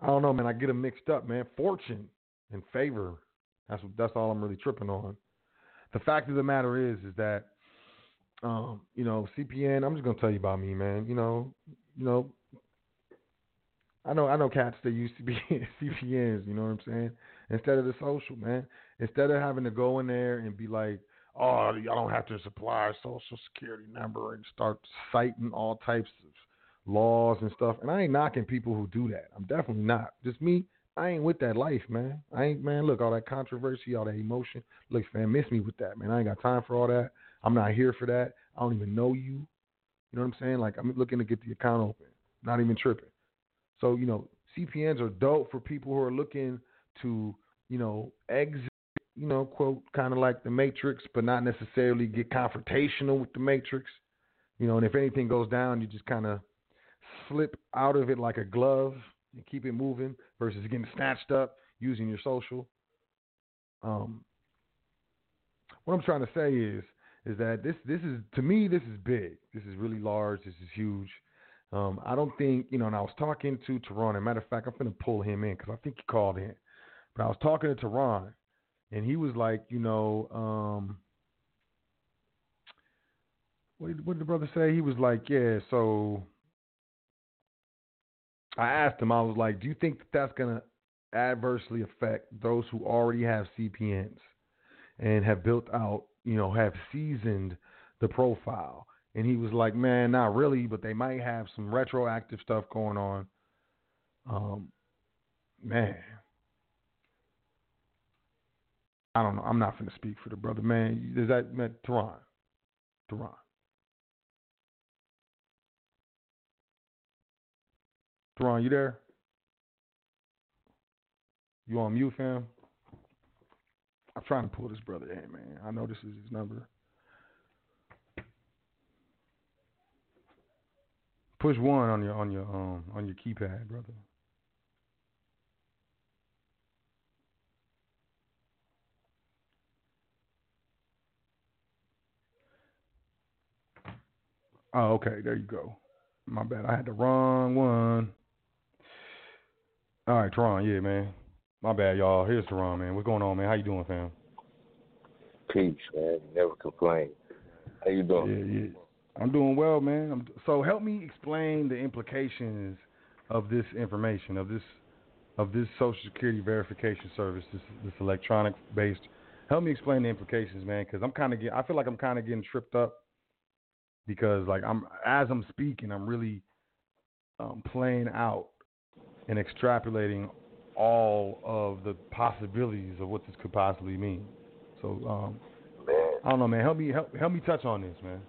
I don't know, man. I get them mixed up, man. Fortune and favor. That's that's all I'm really tripping on. The fact of the matter is, is that um, you know, CPN. I'm just gonna tell you about me, man. You know, you know, I know I know cats that used to be (laughs) CPNs, you know what I'm saying? Instead of the social, man. Instead of having to go in there and be like, Oh, I don't have to supply a social security number and start citing all types of laws and stuff. And I ain't knocking people who do that. I'm definitely not. Just me, I ain't with that life, man. I ain't man, look, all that controversy, all that emotion. Look, fam, miss me with that, man. I ain't got time for all that. I'm not here for that. I don't even know you. You know what I'm saying? Like I'm looking to get the account open. Not even tripping. So, you know, CPNs are dope for people who are looking to, you know, exit, you know, quote, kind of like the Matrix, but not necessarily get confrontational with the Matrix. You know, and if anything goes down, you just kind of slip out of it like a glove and keep it moving versus getting snatched up using your social. Um, what I'm trying to say is, is that this this is to me this is big. This is really large. This is huge. Um, I don't think you know. And I was talking to Teron. Matter of fact, I'm gonna pull him in because I think he called in. But I was talking to Teron, and he was like, you know, um, what did, what did the brother say? He was like, yeah. So I asked him. I was like, do you think that that's gonna adversely affect those who already have CPNs and have built out, you know, have seasoned the profile? And he was like, man, not really, but they might have some retroactive stuff going on. Um, man, I don't know. I'm not going to speak for the brother, man. Is that man, Teron? Teron. Teron, you there? You on mute, fam? I'm trying to pull this brother in, man. I know this is his number. Push one on your on your um on your keypad, brother. Oh, okay, there you go. My bad. I had the wrong one. All right, Teron, yeah, man. My bad, y'all. Here's Teron, man. What's going on, man? How you doing, fam? Peace, man. Never complain. How you doing? Yeah, yeah. I'm doing well, man. I'm, so help me explain the implications of this information, of this of this Social Security verification service, this this electronic based. Help me explain the implications, man, because I'm kind of get. I feel like I'm kind of getting tripped up because, like, I'm as I'm speaking, I'm really um, playing out and extrapolating all of the possibilities of what this could possibly mean. So, um, Man, I don't know, man. Help me help help me touch on this, man.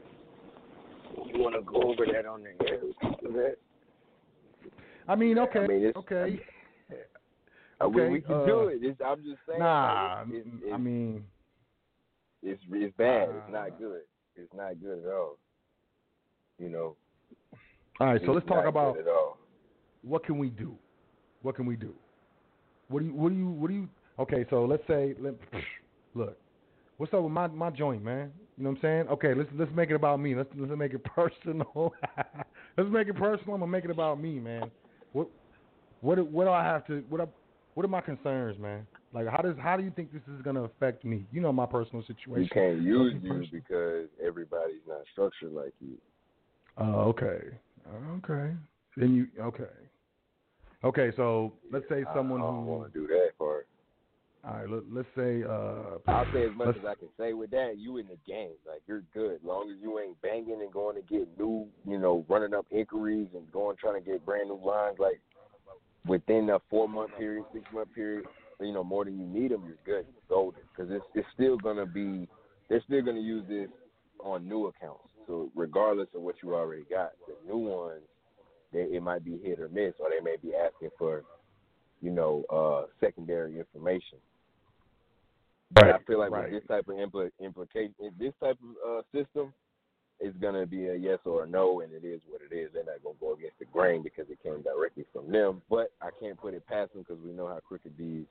You want to go over that on the air? That? I mean, okay, I mean, okay. I mean, Okay, we can uh, do it. It's, I'm just saying. Nah, like, it's, it's, I mean, it's, it's bad. it's not good. It's not good at all. You know. all right. So let's talk about good at all. what can we do. What can we do? What do you? What do you? What do you? Okay, so let's say, let, (sniffs) look, what's up with my my joint, man? You know what I'm saying? Okay, let's let's make it about me. Let's let's make it (laughs) personal. let's make it personal. I'm gonna make it about me, man. What what what do I have to? What I, what are my concerns, man? Like, how does how do you think this is gonna affect me? You know my personal situation. You can't use you because everybody's not structured like you. Oh, okay. Okay. Then you okay. Okay, so let's say someone I, don't who want to do that. All right, let, let's say uh I'll say as much as I can say with that. You in the game, like you're good. As long as you ain't banging and going to get new, you know, running up inquiries and going trying to get brand new lines, like within a four month period, six month period, you know, more than you need them, you're good, you're golden. Because it's it's still gonna be, they're still gonna use this on new accounts. So regardless of what you already got, the new ones, they, it might be hit or miss, or they may be asking for, you know, uh, secondary information. But I feel like right. with this type of impl- implication, this type of uh, system, it's gonna be a yes or a no, and it is what it is. They're not gonna go against the grain because it came directly from them. But I can't put it past them because we know how crooked these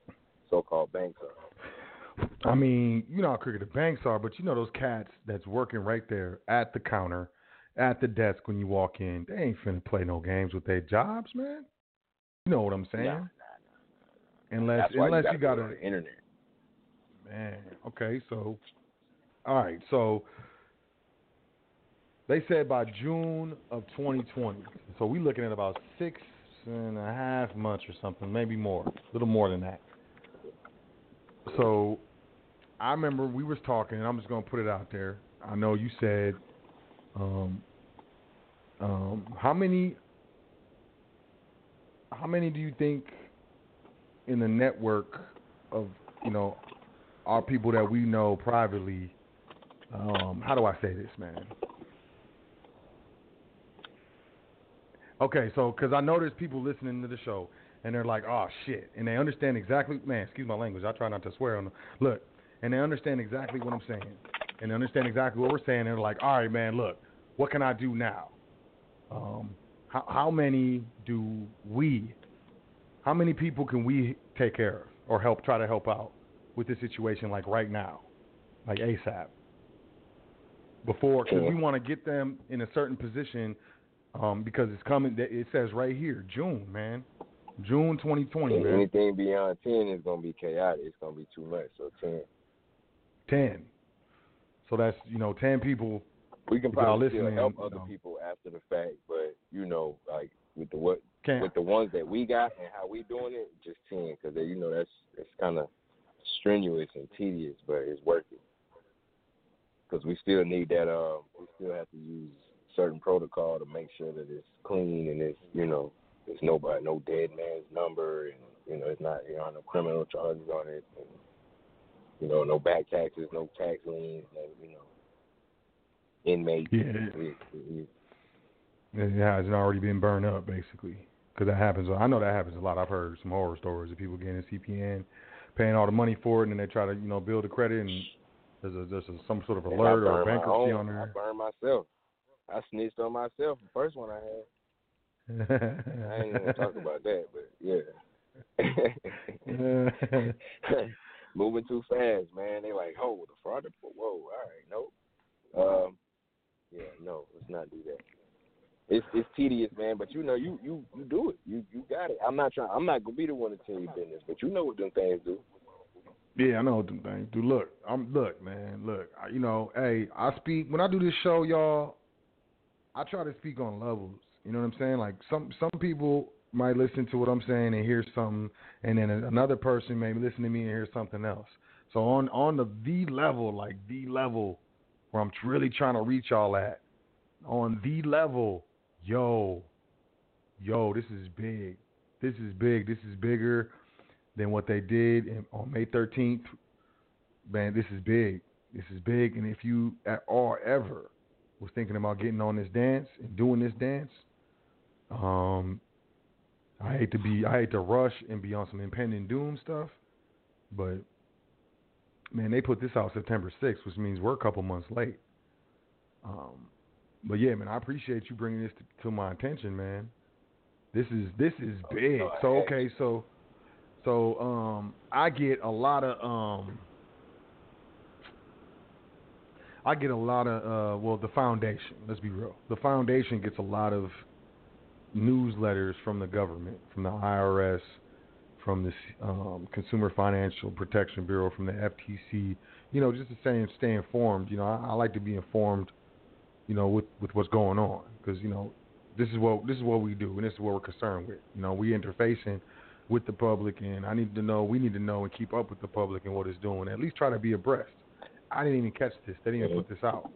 so-called banks are. I mean, you know how crooked the banks are, but you know those cats that's working right there at the counter, at the desk when you walk in, they ain't finna play no games with their jobs, man. You know what I'm saying? Unless unless you, you got go a to the internet. Man, okay, so all right, so they said by June of 2020. So we looking at about six and a half months or something, maybe more, a little more than that. So I remember we was talking, and I'm just gonna put it out there. I know you said, um, um, how many, how many do you think in the network of you know our people that we know privately. Um, how do I say this, man? Okay, so because I know there's people listening to the show and they're like, "Oh shit," and they understand exactly. Man, excuse my language. I try not to swear on them. Look, and they understand exactly what I'm saying, and they understand exactly what we're saying. And They're like, "All right, man, look, what can I do now? Um, how, how many do we? How many people can we take care of or help? Try to help out with this situation, like right now, like ASAP. Before, because we want to get them in a certain position Um, because it's coming. It says right here, June, man, June 2020, man. anything beyond ten is gonna be chaotic. It's gonna be too much. So ten. Ten. So that's you know ten people. We can probably still help other know. people after the fact, but you know, like with the what Can't. with the ones that we got and how we doing it, just ten, because you know that's it's kind of strenuous and tedious, but it's it. Because we still need that. Um, we still have to use certain protocol to make sure that it's clean and it's you know there's nobody no dead man's number and you know it's not you know no criminal charges on it and you know no back taxes, no tax liens, no you know inmates. Yeah. It- it- It hasn't already been burned up, basically. Because that happens. I know that happens a lot. I've heard some horror stories of people getting a CPN, paying all the money for it, and then they try to, you know, build a credit, and there's a there's a, some sort of alert or bankruptcy on there. I burned myself. I snitched on myself. The first one I had. (laughs) I ain't gonna talk about that, but yeah. (laughs) (laughs) Moving too fast, man. They like, oh, the fraud. Whoa, all right, nope. Um, yeah, no, let's not do that. It's it's tedious, man. But you know, you you you do it. You you got it. I'm not trying. I'm not gonna be the one to tell you business, but you know what them things do. Yeah, I know what them things do. Look, I'm look, man. Look, I, you know, hey, I speak when I do this show, y'all. I try to speak on levels. You know what I'm saying? Like some some people might listen to what I'm saying and hear something, and then another person may listen to me and hear something else. So on on the the level, like the level, where I'm really trying to reach y'all at, on the level, yo, yo, this is big. This is big. This is bigger than what they did in, on May 13th. Man, this is big. This is big. And if you at all ever was thinking about getting on this dance and doing this dance, um, I hate to be, I hate to rush and be on some impending doom stuff, but man, they put this out September 6th, which means we're a couple months late. Um, but yeah, man, I appreciate you bringing this to, to my attention, man. This is this is big. So okay, so so um, I get a lot of um, I get a lot of uh, well, the foundation. Let's be real. The foundation gets a lot of newsletters from the government, from the IRS, from the um, Consumer Financial Protection Bureau, from the FTC. You know, just to stay stay informed. You know, I, I like to be informed. You know, with with what's going on because you know this is what this is what we do and this is what we're concerned with. You know, we interfacing with the public, and I need to know. We need to know and keep up with the public and what it's doing. At least try to be abreast. I didn't even catch this. They didn't even put this out.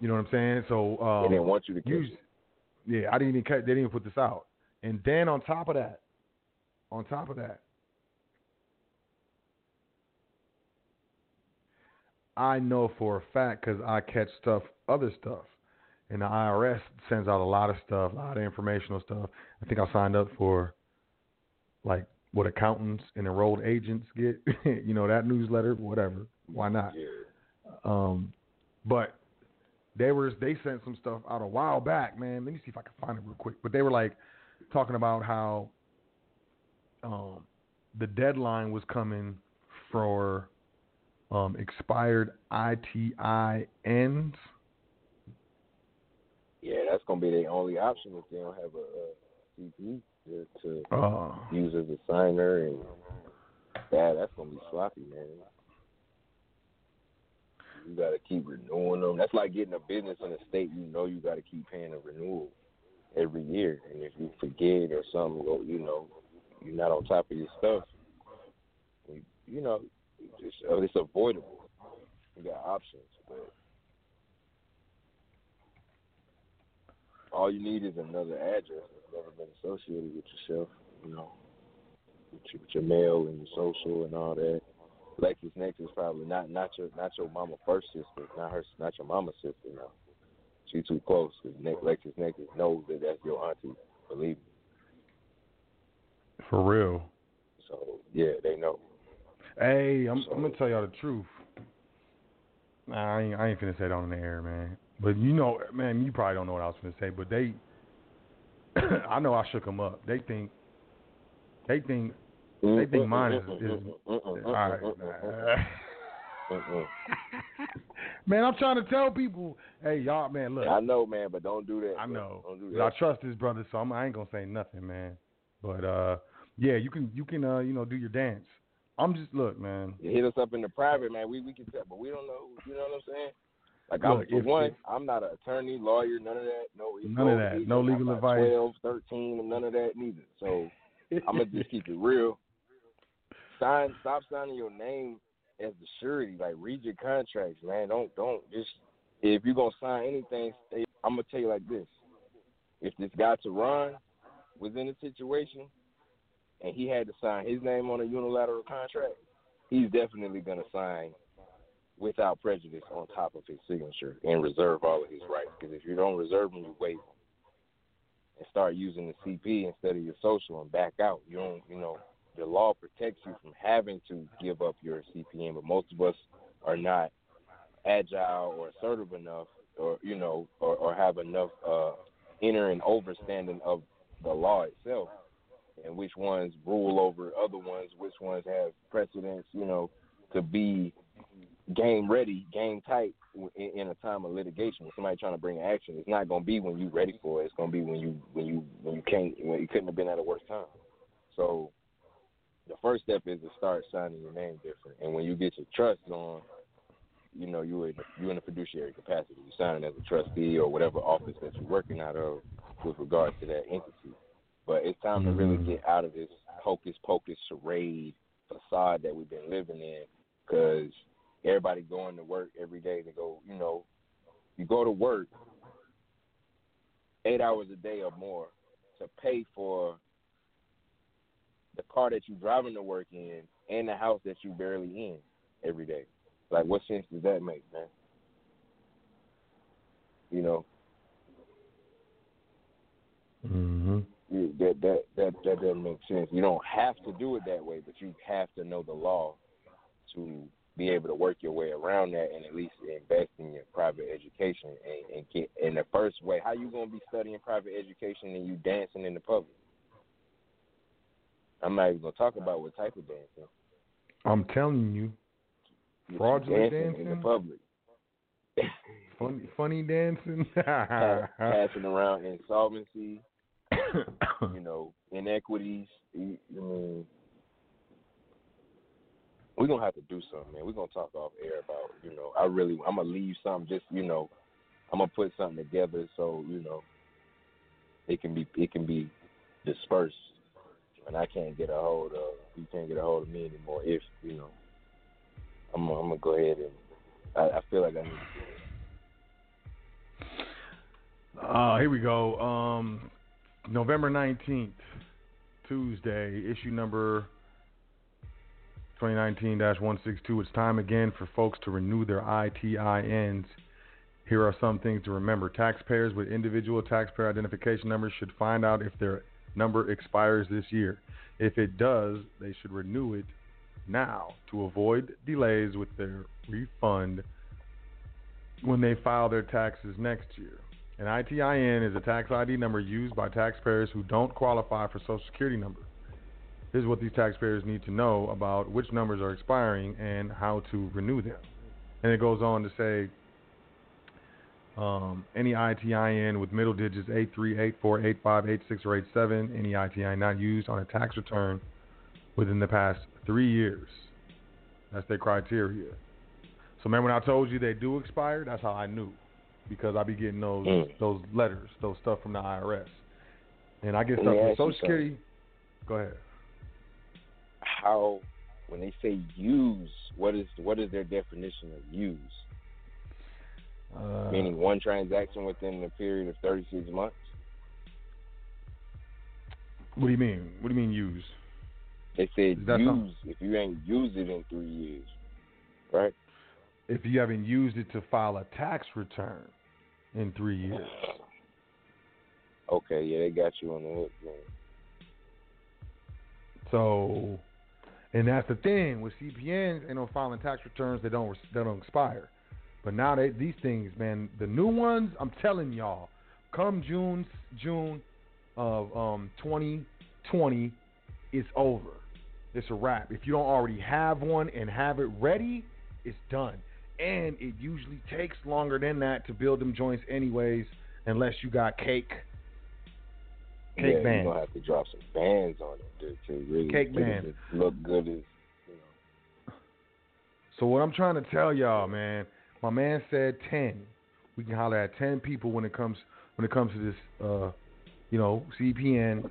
You know what I'm saying? So um, they didn't want you to catch use, it. yeah, I didn't even catch. They didn't even put this out. And then on top of that, on top of that, I know for a fact because I catch stuff, other stuff, and the IRS sends out a lot of stuff, a lot of informational stuff. I think I signed up for like what accountants and enrolled agents get, (laughs) you know, that newsletter, whatever. Why not? Yeah. Um, but they were they sent some stuff out a while back, man. Let me see if I can find it real quick. But they were like talking about how um, the deadline was coming for um, expired ITI ends. Yeah, that's gonna be their only option if they don't have a, a CP to, to Uh, use as a signer, and yeah, that's gonna be sloppy, man. You gotta keep renewing them. That's like getting a business in a state you know you gotta keep paying a renewal every year, and if you forget or something, you know, you're not on top of your stuff. You know, it's, it's avoidable. You got options, but all you need is another address that's never been associated with yourself. You know, with your, with your mail and your social and all that. LexisNexis is probably not not your not your mama first sister, not her not your mama's sister. No, she too close because LexisNexis knows that that's your auntie. Believe me. for real. So yeah, they know. Hey, I'm, I'm gonna tell y'all the truth. Nah, I ain't, I ain't finna say it on the air, man. But you know, man, you probably don't know what I was finna say. But they, (coughs) I know I shook them up. They think, they think, they think mine is. is all right. Mm-mm. man, I'm trying to tell people, hey, y'all, man, look. I know, man, but don't do that. I know. Do that. I trust this brother, so I'm, I ain't gonna say nothing, man. But uh, yeah, you can you can uh, you know do your dance. I'm just look, man. You hit us up in the private, man. We we can tell, but we don't know. You know what I'm saying? Like Look, I'm for one, I'm not an attorney, lawyer, none of that. No, None of that. No I'm legal advice. 12, 13, none of that neither. So I'm gonna just keep it real. Sign, stop signing your name as the surety. Like read your contracts, man. Don't don't just if you're gonna sign anything. Stay, I'm gonna tell you like this: if this guy Teron was in a situation and he had to sign his name on a unilateral contract, he's definitely gonna sign without prejudice on top of his signature and reserve all of his rights. Because if you don't reserve them, you waive them and start using the CP instead of your social and back out. You don't, you know, the law protects you from having to give up your CPN, but most of us are not agile or assertive enough, or you know, or, or have enough uh, inner and overstanding of the law itself, and which ones rule over other ones, which ones have precedence, you know, to be game ready, game tight in, in a time of litigation. When somebody trying to bring action, it's not going to be when you ready for it. It's going to be when you when you when you can't when you couldn't have been at a worse time. So the first step is to start signing your name different. And when you get your trust on, you know you in you in a fiduciary capacity. You signing as a trustee or whatever office that you're working out of with regard to that entity. But it's time to really Mhm. get out of this hocus pocus charade facade that we've been living in because everybody going to work every day to go, you know, you go to work eight hours a day or more to pay for the car that you're driving to work in and the house that you barely in every day. Like, what sense does that make, man? You know, Mm-hmm. You- that that that that doesn't make sense. You don't have to do it that way, but you have to know the law to be able to work your way around that and at least invest in your private education and, and get in the first way. How you gonna be studying private education and you dancing in the public? I'm not even gonna talk about what type of dancing. I'm telling you, you Fraudulent dancing in the public, funny funny dancing. (laughs) Pa- passing around insolvency, (coughs) you know, inequities. I mean, we're gonna have to do something, man. We're gonna talk off air about, you know, I really, I'm gonna leave something. Just, you know, I'm gonna put something together so you know, it can be, it can be dispersed, and I can't get a hold of, you can't get a hold of me anymore. If you know, I'm, I'm gonna go ahead and, I, I feel like I need. To Uh, here we go. Um, November 19th, Tuesday, issue number 2019-162. It's time again for folks to renew their ITINs. Here are some things to remember. Taxpayers with individual taxpayer identification numbers should find out if their number expires this year. If it does, they should renew it now to avoid delays with their refund when they file their taxes next year. An ITIN is a tax ID number used by taxpayers who don't qualify for Social Security number. Here's what these taxpayers need to know about which numbers are expiring and how to renew them. And it goes on to say um, any ITIN with middle digits 83, 84, 85, 86, or 87, any ITIN not used on a tax return within the past three years. That's their criteria. So remember when I told you they do expire? That's how I knew because I be getting those Mm. those letters, those stuff from the IRS, and I get stuff from Social. Security. Go ahead. how when they say use, what is what is their definition of use? Uh, Meaning one transaction within a period of thirty six months? what do you mean? What do you mean use? They said use if you ain't used it in three years. Right? If you haven't used it to file a tax return in three years. Okay, yeah, they got you on the hook. Man. So, and that's the thing with CPNs and on filing tax returns, they don't they don't expire. But now they these things, man, the new ones, I'm telling y'all, come June June of um 2020, it's over. It's a wrap. If you don't already have one and have it ready, it's done. And it usually takes longer than that to build them joints, anyways, unless you got cake. Cake yeah, bands. You're gonna have to drop some bands on it to, really Cake get band. it to look good as you know. So what I'm trying to tell y'all, man, my man said ten. We can holler at ten people when it comes when it comes to this, uh, you know, CPN.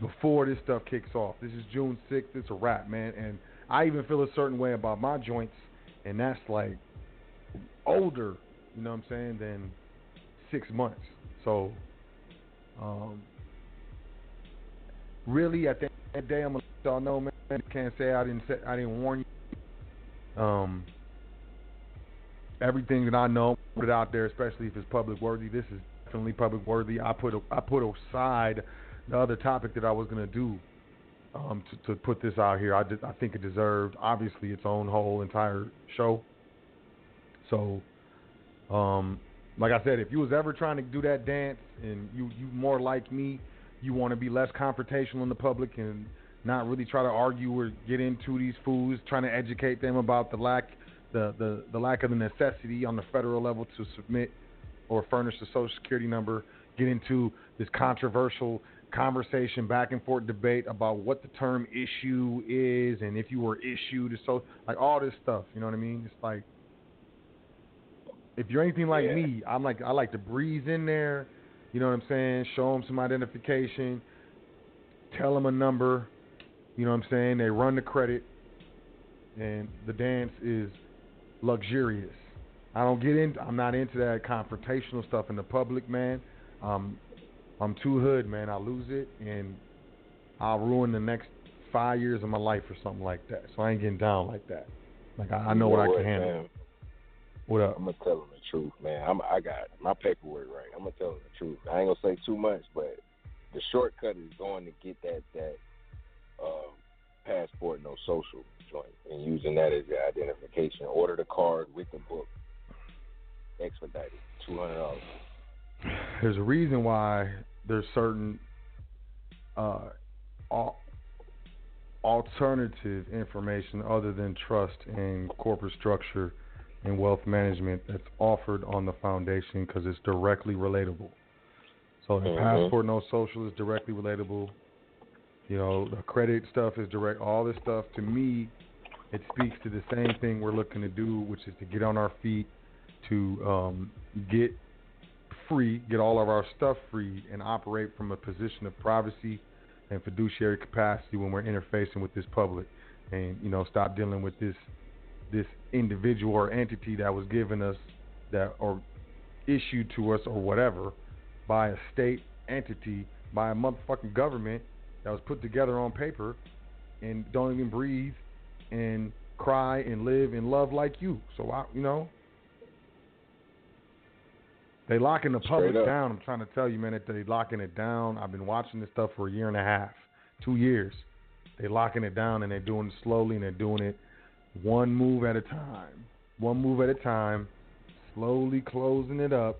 Before this stuff kicks off, this is June 6th. It's a wrap, man. And I even feel a certain way about my joints, and that's like older, you know what I'm saying, than six months. So, um, really, at the day, I'm gonna let y'all know, man. Can't say I didn't say I didn't warn you. Um, everything that I know, put it out there, especially if it's public worthy. This is definitely public worthy. I put a, I put aside the other topic that I was gonna do um, to, to put this out here. I did, I think it deserved obviously its own whole entire show. So, um, like I said, if you was ever trying to do that dance and you you more like me, you want to be less confrontational in the public and not really try to argue or get into these fools, trying to educate them about the lack the, the, the lack of the necessity on the federal level to submit or furnish a social security number, get into this controversial conversation, back and forth debate about what the term issue is and if you were issued so like all this stuff, you know what I mean? It's like if you're anything like Yeah. me, I'm like I like to breeze in there, you know what I'm saying? Show them some identification, tell them a number, you know what I'm saying? They run the credit, and the dance is luxurious. I don't get in. I'm not into that confrontational stuff in the public, man. Um, I'm too hood, man. I lose it, and I'll ruin the next five years of my life or something like that. So I ain't getting down like that. Like I, I know You what I know can handle. man? What up? I'm gonna tell them the truth, man. I'm I got my paperwork right. I'm gonna tell them the truth. I ain't gonna say too much, but the shortcut is going to get that that um, passport no social joint and using that as your identification. Order the card with the book. Expedited, two hundred dollars. There's a reason why there's certain uh, al- alternative information other than trust and corporate structure and wealth management that's offered on the foundation because it's directly relatable. So the Mhm. passport no social is directly relatable. You know, the credit stuff is direct. All this stuff to me, it speaks to the same thing we're looking to do, which is to get on our feet, to um, get free, get all of our stuff free, and operate from a position of privacy and fiduciary capacity when we're interfacing with this public, and you know, stop dealing with this this individual or entity that was given us that or issued to us or whatever by a state entity by a motherfucking government that was put together on paper and don't even breathe and cry and live and love like you. So I, you know, they locking the public down. I'm trying to tell you, man, that they locking it down. I've been watching this stuff for a year and a half, two years. They locking it down and they're doing it slowly and they're doing it one move at a time, one move at a time, slowly closing it up.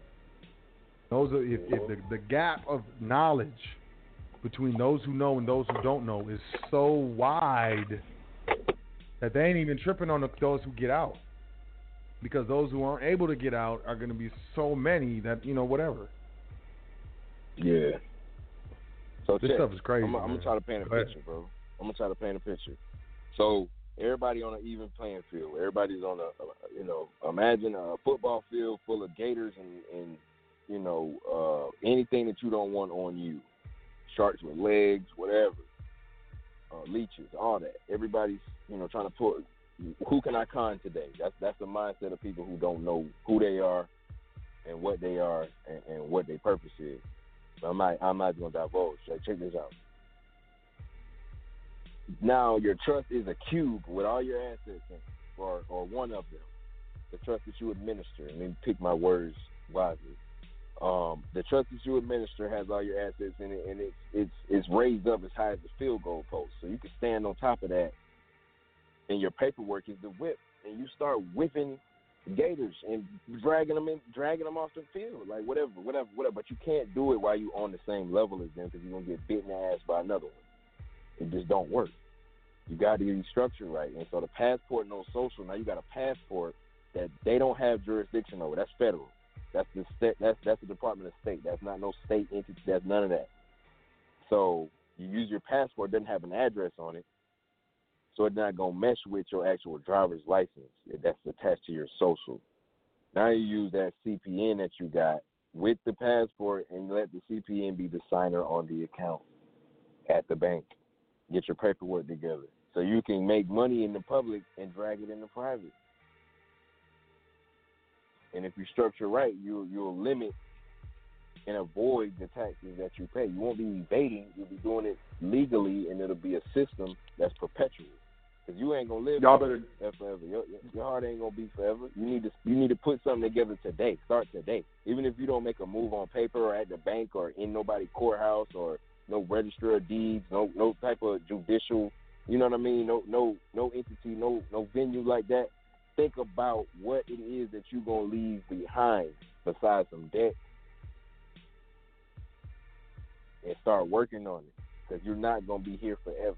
Those are if, if the, the gap of knowledge between those who know and those who don't know is so wide that they ain't even tripping on the, those who get out because those who aren't able to get out are going to be so many that you know whatever. Yeah. So This check. stuff is crazy. I'm, I'm gonna try to paint a Go ahead. picture, bro. I'm gonna try to paint a picture. So everybody on an even playing field. Everybody's on a, a you know, imagine a football field full of gators and and you know uh, anything that you don't want on you, sharks with legs, whatever, uh, leeches, all that. Everybody's you know trying to put who can I con today? That's that's the mindset of people who don't know who they are and what they are and, and what their purpose is. So I'm not I'm not gonna divulge. Like, check this out. Now your trust is a cube with all your assets in, or or one of them. The trust that you administer, and then pick my words wisely. Um, the trust that you administer has all your assets in it, and it's it's it's raised up as high as the field goal post, so you can stand on top of that. And your paperwork is the whip, and you start whipping gators and dragging them in, dragging them off the field, like whatever, whatever, whatever. But you can't do it while you're on the same level as them because you're gonna get bit in the ass by another one. It just don't work. You got to get your structure right. And so the passport, no social. Now you got a passport that they don't have jurisdiction over. That's federal. That's the state. That's that's the Department of State. That's not no state entity. That's none of that. So you use your passport. Doesn't have an address on it, so it's not gonna mesh with your actual driver's license. That's attached to your social. Now you use that CPN that you got with the passport, and let the CPN be the signer on the account at the bank. Get your paperwork together so you can make money in the public and drag it in the private. And if you structure right, you you'll limit and avoid the taxes that you pay. You won't be evading. You'll be doing it legally, and it'll be a system that's perpetual. Because you ain't gonna live Y'all better- forever. Your, your- heart ain't gonna be forever. You need to you need to put something together today. Start today. Even if you don't make a move on paper or at the bank or in nobody courthouse or no register of deeds, no no type of judicial. You know what I mean? No no no entity, no no venue like that. Think about what it is that you're gonna leave behind besides some debt, and start working on it because you're not gonna be here forever.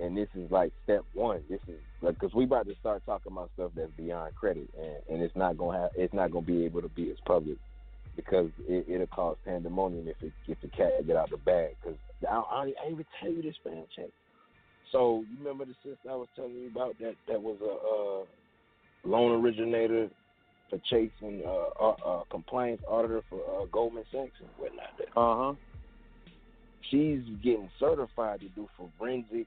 And this is like step one. This is like because we about to start talking about stuff that's beyond credit, and, and it's not gonna have it's not gonna be able to be as public because it, it'll cause pandemonium if it if the cat get out the bag. Because I, I, I didn't even tell you this, fam. Check. So you remember the sister I was telling you about that that was a uh, loan originator for Chase and uh, uh, uh, compliance auditor for uh, Goldman Sachs and whatnot. Uh huh. she's getting certified to do forensic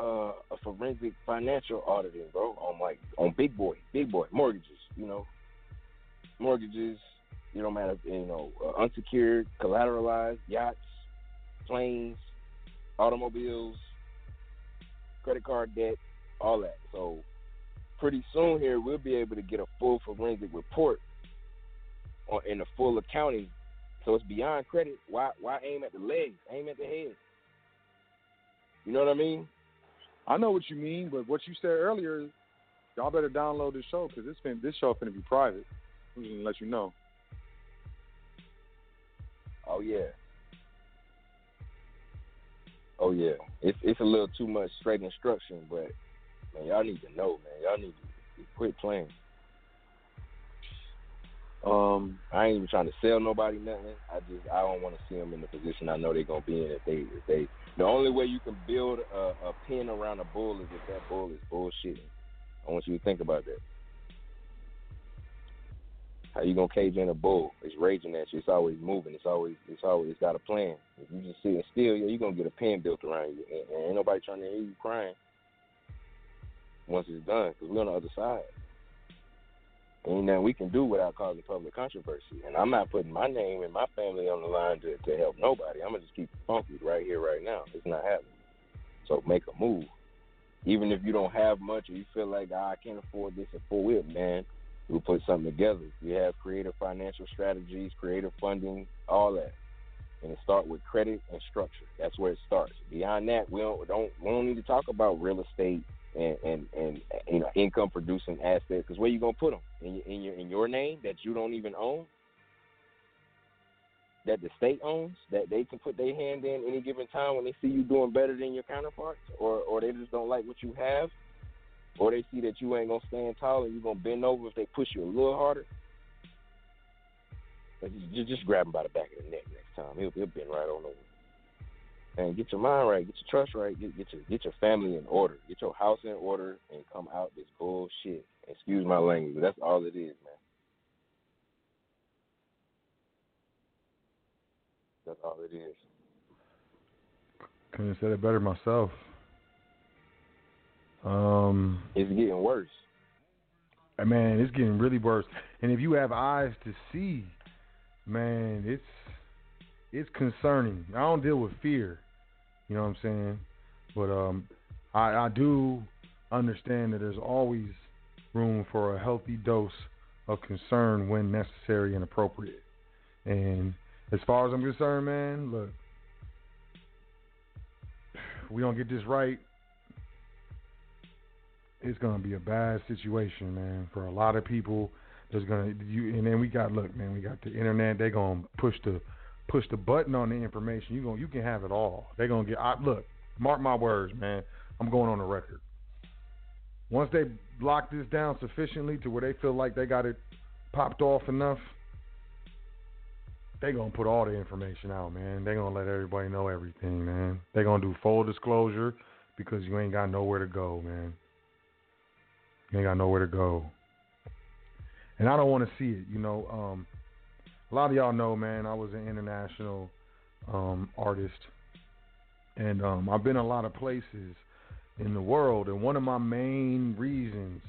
uh a forensic financial auditing, bro, on like on big boy, big boy mortgages, you know. Mortgages, you don't matter, you know, uh, unsecured, collateralized, yachts, planes, automobiles, credit card debt, all that. So pretty soon here we'll be able to get a full forensic report on in a full accounting so it's beyond credit. Why why aim at the legs? Aim at the head. You know what I mean? I know what you mean, but what you said earlier, y'all better download this show because this fin- this show finna be private. I'm just gonna let you know. Oh yeah. Oh yeah. It's it's a little too much straight instruction, but man, y'all need to know, man. Y'all need to quit playing. Um, I ain't even trying to sell nobody nothing. I just I don't want to see them in the position I know they're gonna be in if they if they. The only way you can build a, a pin around a bull is if that bull is bullshitting. I want you to think about that. How you gonna cage in a bull? It's raging at you. It's always moving. It's always it's always it's got a plan. If you just sitting still, yeah, you're gonna get a pin built around you, and, and ain't nobody trying to hear you crying once it's done, because we're on the other side. Ain't nothing we can do without causing public controversy. And I'm not putting my name and my family on the line to, to help nobody. I'm gonna just keep funky right here, right now. It's not happening. So make a move. Even if you don't have much or you feel like ah, I can't afford this and full whip, man, we'll put something together. We have creative financial strategies, creative funding, all that. And it start with credit and structure. That's where it starts. Beyond that, we don't don't we don't need to talk about real estate and and, and you know income producing assets because where you gonna put them in your, in your in your name that you don't even own, that the state owns, that they can put their hand in any given time when they see you doing better than your counterparts, or or they just don't like what you have, or they see that you ain't gonna stand tall and you're gonna bend over if they push you a little harder. You just grab him by the back of the neck next time. He'll he'll bend right on over and get your mind right, get your trust right, get, get your get your family in order, get your house in order, and come out this bullshit. Excuse my language, but that's all it is, man. That's all it is. Couldn't have said it better myself. Um, It's getting worse. Man, it's getting really worse. And if you have eyes to see, man, it's it's concerning. I don't deal with fear, you know what I'm saying? But um, I, I do understand that there's always room for a healthy dose of concern when necessary and appropriate. And as far as I'm concerned, man, look, we don't get this right, it's gonna be a bad situation, man, for a lot of people. There's gonna you and then we got look, man, we got the internet. They're gonna push the push the button on the information, you going you can have it all. They're gonna get. I, look, mark my words, man. I'm going on the record. Once they lock this down sufficiently to where they feel like they got it popped off enough, they gonna put all the information out, man. They gonna let everybody know everything, man. They gonna do full disclosure because you ain't got nowhere to go, man. You ain't got nowhere to go. And I don't want to see it, you know. Um, a lot of y'all know, man, I was an international um, artist, and um, I've been a lot of places in the world. And one of my main reasons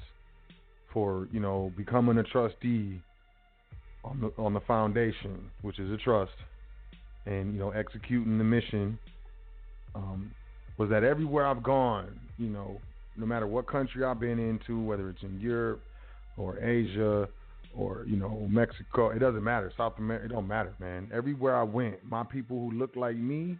for, you know, becoming a trustee on the on the foundation, which is a trust, and you know, executing the mission, um, was that everywhere I've gone, you know, no matter what country I've been into, whether it's in Europe or Asia or you know Mexico, it doesn't matter. South America, it don't matter, man. Everywhere I went, my people who looked like me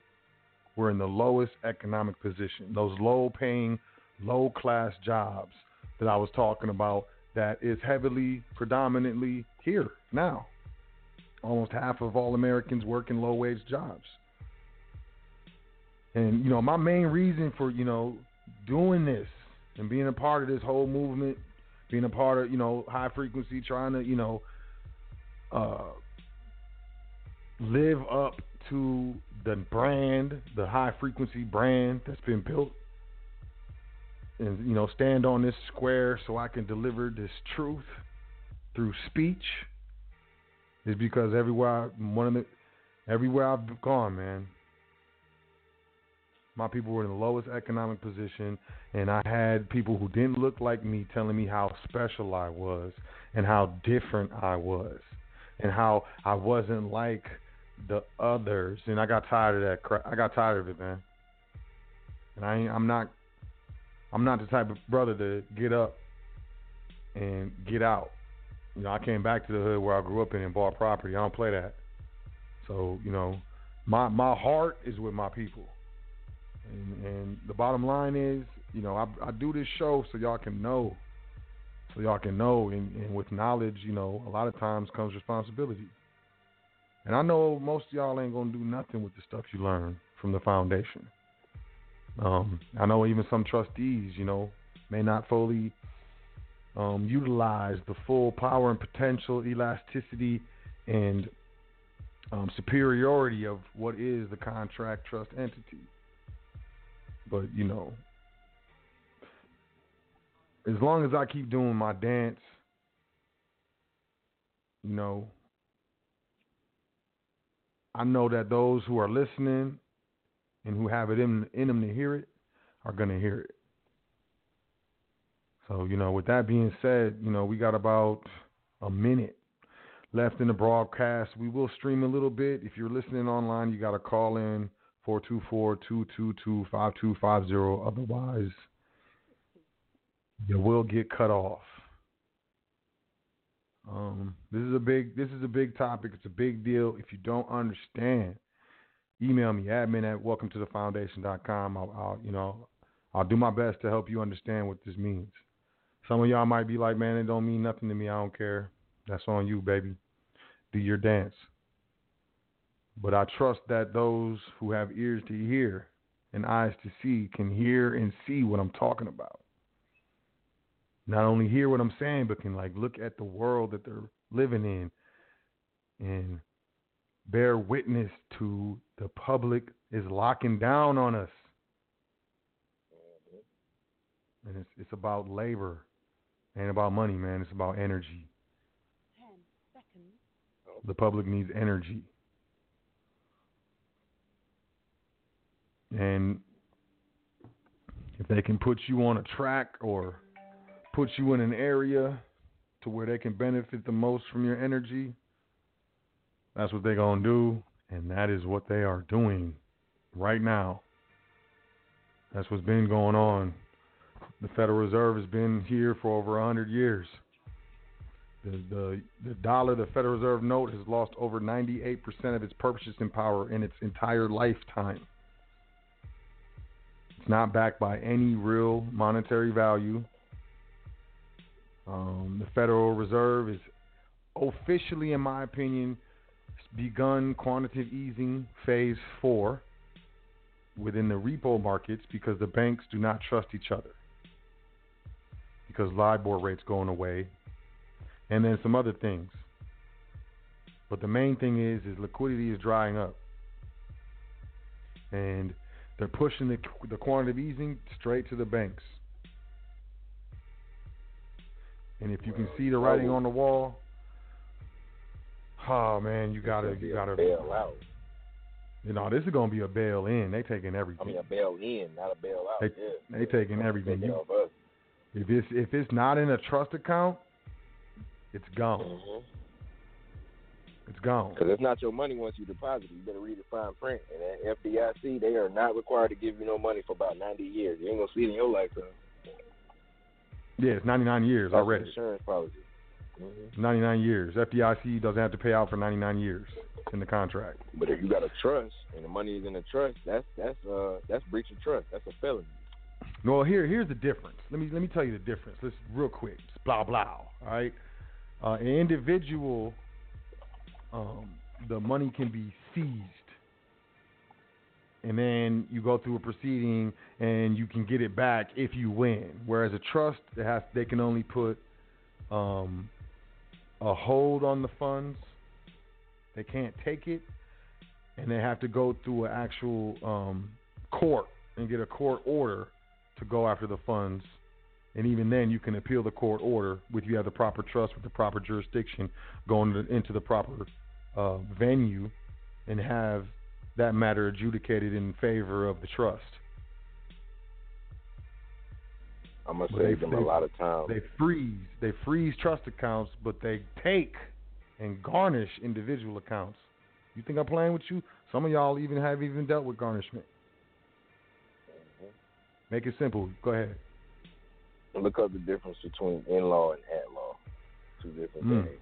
were in the lowest economic position. Those low-paying, low-class jobs that I was talking about that is heavily, predominantly here now. Almost half of all Americans work in low-wage jobs. And you know, my main reason for you know doing this and being a part of this whole movement, being a part of you know high frequency, trying to you know uh, live up to the brand, the high frequency brand that's been built, and you know stand on this square so I can deliver this truth through speech is because everywhere one of the everywhere I've gone, man, my people were in the lowest economic position, and I had people who didn't look like me telling me how special I was and how different I was, and how I wasn't like the others. And I got tired of that. Crap. I got tired of it, man. And I I'm not I'm not the type of brother to get up and get out. You know, I came back to the hood where I grew up in and bought property. I don't play that. So, you know, my my heart is with my people. And, and the bottom line is, you know, I, I do this show so y'all can know, so y'all can know, and, and with knowledge, you know, a lot of times comes responsibility. And I know most of y'all ain't gonna do nothing with the stuff you learn from the foundation. Um, I know even some trustees, you know, may not fully um, utilize the full power and potential, elasticity, and um, superiority of what is the contract trust entity. But you know, as long as I keep doing my dance, you know, I know that those who are listening and who have it in, in them to hear it are going to hear it. So, you know, with that being said, you know, we got about a minute left in the broadcast. We will stream a little bit. If you're listening online, you got to call in 424-222-5250. Otherwise, you will get cut off. Um, this is a big this is a big topic. It's a big deal. If you don't understand, email me admin at welcome to the foundation.com. I'll, I'll you know I'll do my best to help you understand what this means. Some of y'all might be like, man, it don't mean nothing to me. I don't care. That's on you, baby. Do your dance. But I trust that those who have ears to hear and eyes to see can hear and see what I'm talking about. Not only hear what I'm saying, but can like look at the world that they're living in and bear witness to the public is locking down on us. And it's it's about labor. and about money, man. It's about energy. Ten seconds. The public needs energy. And if they can put you on a track or put you in an area to where they can benefit the most from your energy, that's what they're going to do. And that is what they are doing right now. That's what's been going on. The Federal Reserve has been here for over 100 years. The, the, the dollar, the Federal Reserve note, has lost over 98% of its purchasing power in its entire lifetime. It's not backed by any real monetary value. Um, the Federal Reserve is officially, in my opinion, begun quantitative easing phase four within the repo markets because the banks do not trust each other because LIBOR rates going away, and then some other things. But the main thing is, is liquidity is drying up, and they're pushing the the quantitative easing straight to the banks. And if you can see the writing on the wall, oh man, you gotta It's gonna be you gotta bail out. you know this is gonna be a bail in. They taking everything. I mean, a bail in, not a bail out. They- yeah. they taking everything. Taking You- If it's if it's not in a trust account, it's gone. Mhm. It's gone. Because it's not your money once you deposit it. You better read the fine print. And at FDIC, they are not required to give you no money for about 90 years. You ain't going to see it in your lifetime. Yeah, it's 99 years. That's it. insurance policy. hmm 99 years. FDIC doesn't have to pay out for 99 years in the contract. But if you got a trust and the money is in a trust, that's that's uh that's breach of trust. That's a felony. Well, here here's the difference. Let me let me tell you the difference. Let's real quick. It's blah blah. All right. Uh, an individual, um, the money can be seized, and then you go through a proceeding and you can get it back if you win. Whereas a trust, has they can only put um, a hold on the funds. They can't take it, and they have to go through an actual um, court and get a court order to go after the funds. And even then, you can appeal the court order with you have the proper trust with the proper jurisdiction, going to, into the proper uh, venue, and have that matter adjudicated in favor of the trust. I'm gonna save they- them a lot of time. They freeze, they freeze trust accounts, but they take and garnish individual accounts. You think I'm playing with you? Some of y'all even have even dealt with garnishment. Make it simple. Go ahead. Look up the difference between in law and at law. Two different Mm. things.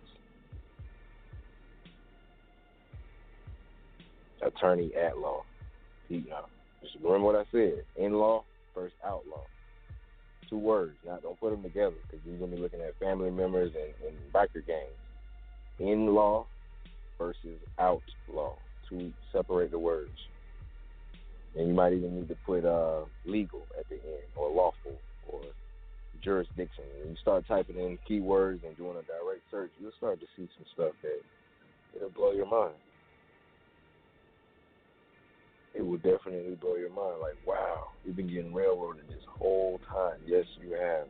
Attorney at law. See, now, just remember what I said. In law versus outlaw. Two words. Now, don't put them together because you're gonna be looking at family members and, and biker gangs. In law versus outlaw. To separate the words. And you might even need to put uh, legal at the end or lawful or jurisdiction. When you start typing in keywords and doing a direct search, you'll start to see some stuff that it'll blow your mind. It will definitely blow your mind. Like, wow, you've been getting railroaded this whole time. Yes, you have.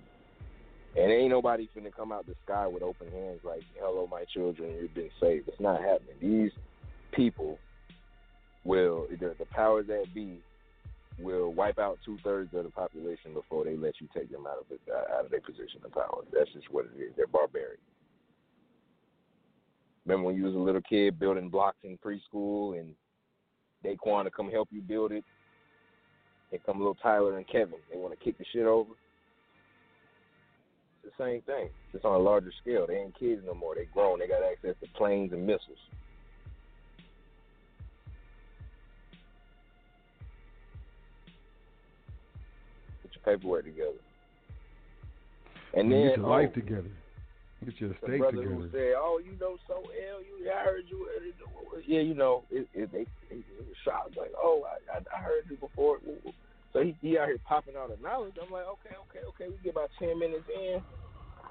And ain't nobody finna come out the sky with open hands like, hello, my children, you've been saved. It's not happening. These people will, the, powers that be, will wipe out two thirds of the population before they let you take them out of it, uh, out of their position of power. That's just what it is. They're barbaric. Remember when you was a little kid building blocks in preschool and Daquan to come help you build it? Here come little Tyler and Kevin. They want to kick the shit over. It's the same thing, just on a larger scale. They ain't kids no more. They grown. They got access to planes and missiles. Get your paperwork together. And then get your oh, life um, together. Get your the brother together. who said, "Oh, you know so ill. You, I heard you." Yeah, you know, it, it, they, they, they were shocked. Like, "Oh, I, I, I heard you before." So he, he out here popping out the knowledge. I'm like, "Okay, okay, okay." We get about ten minutes in.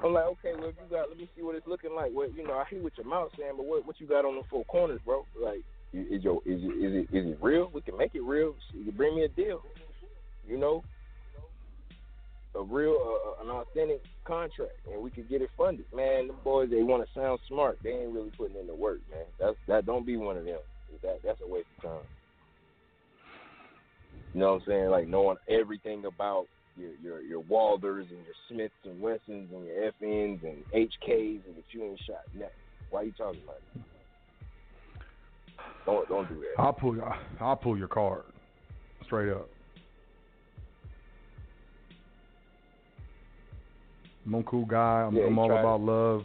I'm like, "Okay, well, you got, let me see what it's looking like." What you know, I hear what your mouth saying, but what what you got on the four corners, bro? Like, is your is it is it is it real? We can make it real. You can bring me a deal. You know, a real, uh, an authentic contract, and we could get it funded. Man, the boys they want to sound smart. They ain't really putting in the work, man. That's that. Don't be one of them. That that's a waste of time. You know what I'm saying? Like knowing everything about your your your Walthers and your Smiths and Wessons and your FNs and HKs, and that you ain't shot nothing. Why are you talking about it? Don't don't do that. I'll pull I'll pull your card. Straight up. I'm a cool guy. I'm, Yeah, I'm all tried about love.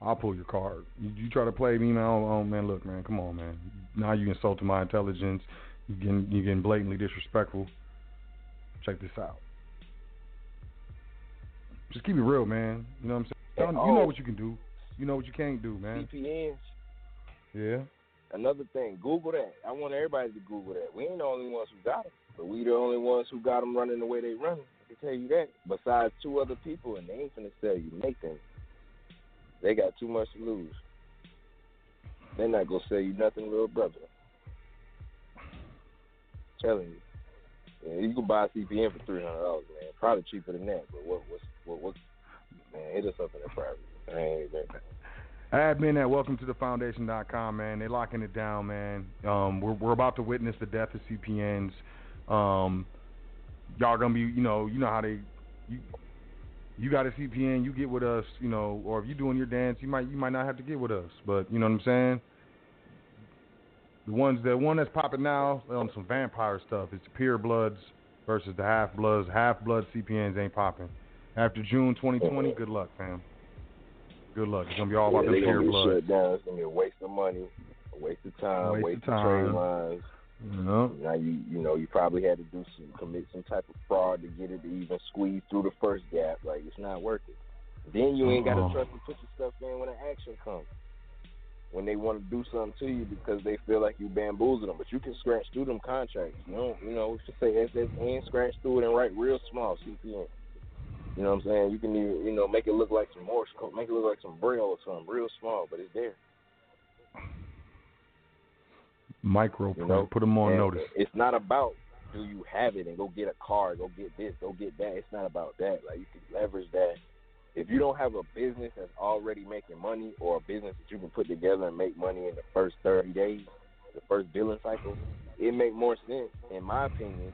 I'll pull your card. You, you try to play me, man. Oh, oh, man, look, man, come on, man. Now you insulting my intelligence. You getting you getting blatantly disrespectful. Check this out. Just keep it real, man. You know what I'm saying? You know what you can do. You know what you can't do, man. CPNs. Yeah. another thing, Google that. I want everybody to Google that. We ain't the only ones who got them, but we the only ones who got them running the way they run. Can tell you that. Besides two other people, and they ain't finna sell you Nathan. They got too much to lose. They're not gonna sell you nothing, little brother. telling you. Yeah, you can buy a CPN for three hundred dollars, man. Probably cheaper than that. But what what's what what man, hit us up in the private. I ain't there. Admin at welcome to the man. They're locking it down, man. Um, we're we're about to witness the death of CPNs. Um, y'all gonna be, you know, you know how they, you, you got a CPN, you get with us, you know, or if you're doing your dance, you might you might not have to get with us, but you know what I'm saying. The ones the one that's popping now on some vampire stuff. It's the pure bloods versus the half bloods. Half blood CPNs ain't popping. After June 2020, good luck, fam. Good luck. It's gonna be all about yeah, the pure gonna shut down. It's gonna be a waste of money, a waste of time, Waste waste, of of, trade lines. You know? Now you you know you probably had to do some commit some type of fraud to get it to even squeeze through the first gap. Like it's not worth it. Then you ain't got Uh-uh. Oh. to trust to put your stuff in when the action comes. When they want to do something to you because they feel like you bamboozled them, but you can scratch through them contracts. You know, you know, just say SSN, scratch through it and write real small CPN. You know what I'm saying? You can even, you know, make it look like some Morse code, make it look like some Braille or something, real small, but it's there. Micro You know, Put them on And notice. It's not about do you have it and go get a car, go get this, go get that. It's not about that. Like you can leverage that. If you don't have a business that's already making money or a business that you can put together and make money in the first thirty days, the first billing cycle, it make more sense, in my opinion,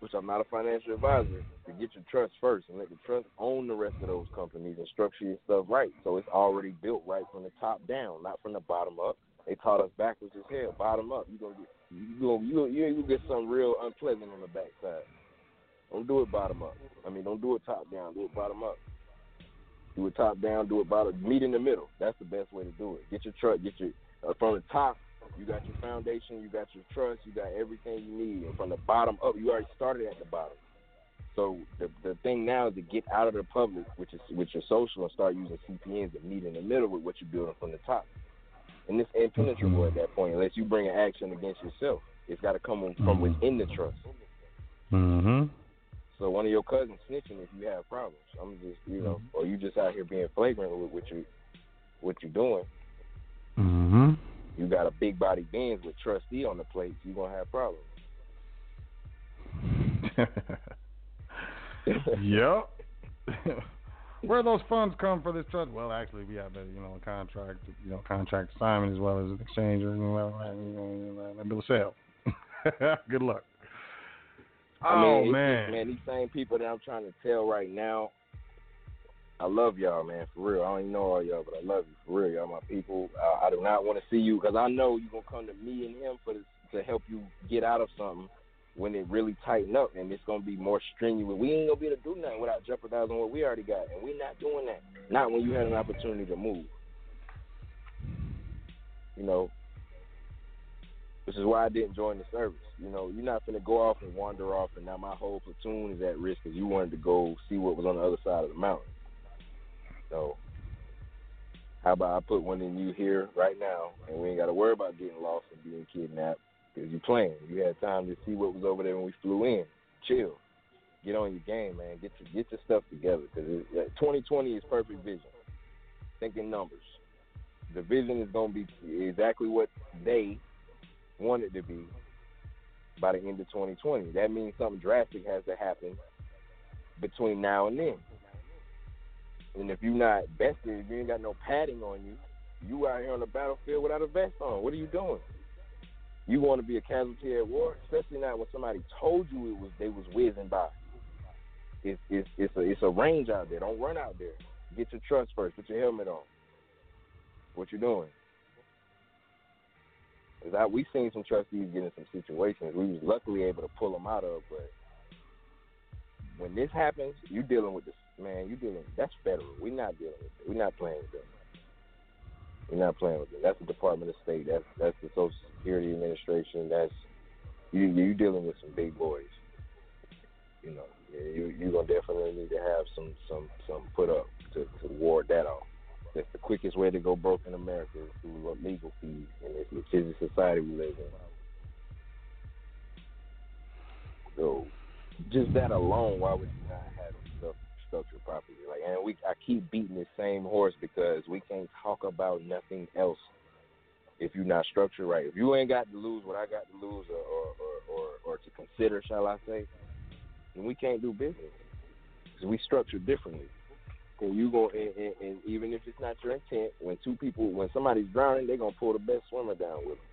which I'm not a financial advisor, to get your trust first and let the trust own the rest of those companies and structure your stuff right. So it's already built right from the top down, not from the bottom up. They taught us backwards as hell. Bottom up, you gonna get you gonna you gonna, you get something real unpleasant on the backside. Don't do it bottom up. I mean, don't do it top down. Do it bottom up. Do it top down. Do it bottom. Meet in the middle. That's the best way to do it. Get your truck. Get your uh, from the top. You got your foundation. You got your trust. You got everything you need. And from the bottom up, you already started at the bottom. So the the thing now is to get out of the public, which is with your social, and start using CPNs to meet in the middle with what you're building from the top. And it's impenetrable at that point, unless you bring an action against yourself. It's got to come from within the trust. Mm-hmm. So one of your cousins snitching if you have problems. I'm just you know, or you just out here being flagrant with what you what you're doing. Mm-hmm. You got a big body Benz with trustee on the plate, you're gonna have problems. (laughs) yep. (laughs) Where those funds come for this trust? Well, actually, we have a you know a contract, you know, contract assignment as well as an exchange or you know, a bill of sale. (laughs) Good luck. I mean, oh just, man, man, these same people that I'm trying to tell right now, I love y'all, man, for real. I don't even know all y'all, but I love you for real. Y'all my people. Uh, I do not want to see you because I know you're gonna come to me and him for this, to help you get out of something when it really tighten up and it's gonna be more strenuous. We ain't gonna be able to do nothing without jeopardizing what we already got, and we're not doing that. Not when you had an opportunity to move. You know, which is why I didn't join the service. You know, you're not gonna go off and wander off, and now my whole platoon is at risk because you wanted to go see what was on the other side of the mountain. So, how about I put one in you here right now, and we ain't got to worry about getting lost and being kidnapped because you playing. You had time to see what was over there when we flew in. Chill, get on your game, man. Get your get your stuff together because 2020 is perfect vision. Thinking numbers. The vision is gonna be exactly what they want it to be by the end of 2020. That means something drastic has to happen between now and then. And if you're not vested, if you ain't got no padding on you, you out here on the battlefield without a vest on. What are you doing? You want to be a casualty at war, especially not when somebody told you it was they was whizzing by. It's it's it's a it's a range out there. Don't run out there. Get your trust first. Put your helmet on. What you doing? Cause I, we seen some trustees get in some situations we was luckily able to pull them out of, but when this happens, you dealing with this man. You dealing that's federal. We're not dealing with. We're not playing with them. We're not playing with it. That's the Department of State. That's that's the Social Security Administration. That's you. You dealing with some big boys. You know, you you gonna definitely need to have some some some put up to to ward that off. That's the quickest way to go broke in America is through legal fees, and it's the busy society we live in. So, just that alone, why would you not have stuff structured properly? And we, I keep beating the same horse because we can't talk about nothing else if you're not structured right. If you ain't got to lose what I got to lose, or or or, or, or to consider, shall I say, then we can't do business because we structure differently. And you go, and, and, and even if it's not your intent, when two people, when somebody's drowning, they're gonna pull the best swimmer down with them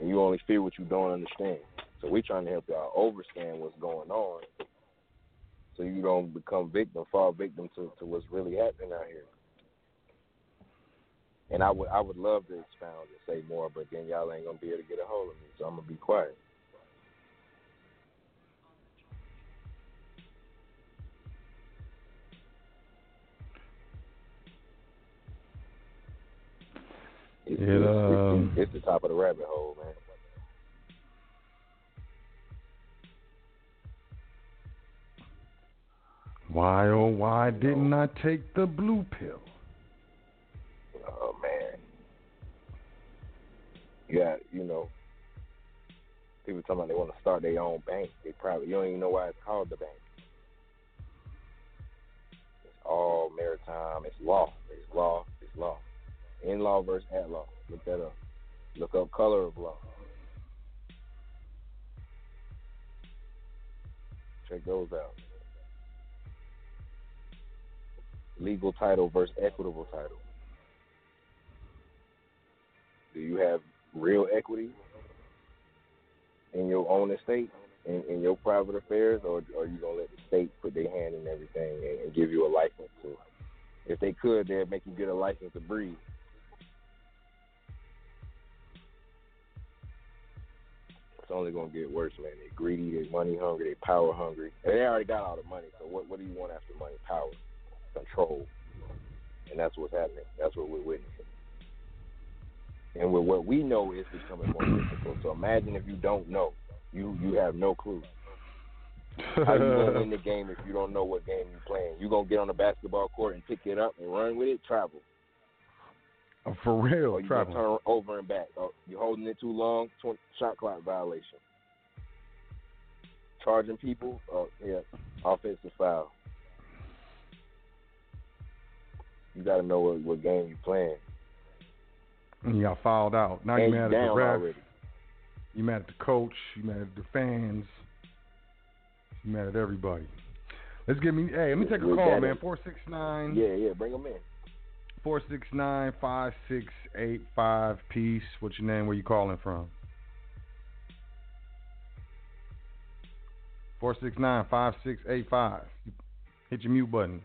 and you only fear what you don't understand. So we're trying to help y'all understand what's going on, so you don't become victim, fall victim to, to what's really happening out here. And I would I would love to expound and say more, but then y'all ain't gonna be able to get a hold of me, so I'm gonna be quiet. It's, It, it's, um, it's, it's the top of the rabbit hole, man. Why oh why didn't I take the blue pill? Oh man. Got, you know, people talking about they want to start their own bank. They probably you don't even know why it's called the bank. It's all maritime. It's law. It's law. It's law. In law versus at law. Look that up. Look up color of law. Check those out. Legal title versus equitable title. Do you have real equity in your own estate, in, in your private affairs, or are you gonna let the state put their hand in everything and, and give you a license to? If they could, they'd make you get a license to breathe. It's only gonna get worse, man. They're greedy, they're money hungry, they're power hungry. And they already got all the money, so what what do you want after money? Power, control, and that's what's happening. That's what we're witnessing. And with what we know is becoming more difficult. So imagine if you don't know, you you have no clue. How you gonna win the game if you don't know what game you're playing? You gonna get on the basketball court and pick it up and run with it? Travel. Oh, For real, Or you gonna turn over and back. Oh, you're holding it too long, 20, shot clock violation. Charging people, oh yeah, offensive foul. You gotta know what, what game you're playing. And you got fouled out. Now you mad at the ref. already. You mad at the coach. You mad at the fans. You mad at everybody. Let's get me. Hey, let me take a call, man. Four six nine. Yeah, yeah, bring them in. Four six nine five six eight five. Peace. What's your name? Where you calling from? Four six nine five six eight five. Hit your mute button.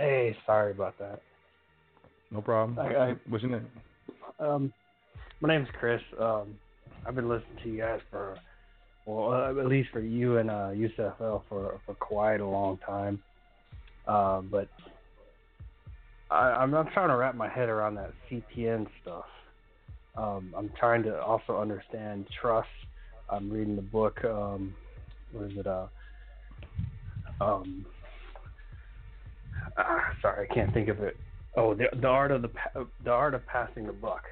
Hey, sorry about that. No problem. I- I- What's your name? Um, my name's Chris. Um, I've been listening to you guys for, well, uh, at least for you and uh, Yusuf El for for quite a long time. Uh, but I, I'm I'm trying to wrap my head around that CPN stuff. Um, I'm trying to also understand trust. I'm reading the book. Um, what is it? Uh, um, ah, sorry, I can't think of it. Oh, the the art of the the art of passing the buck.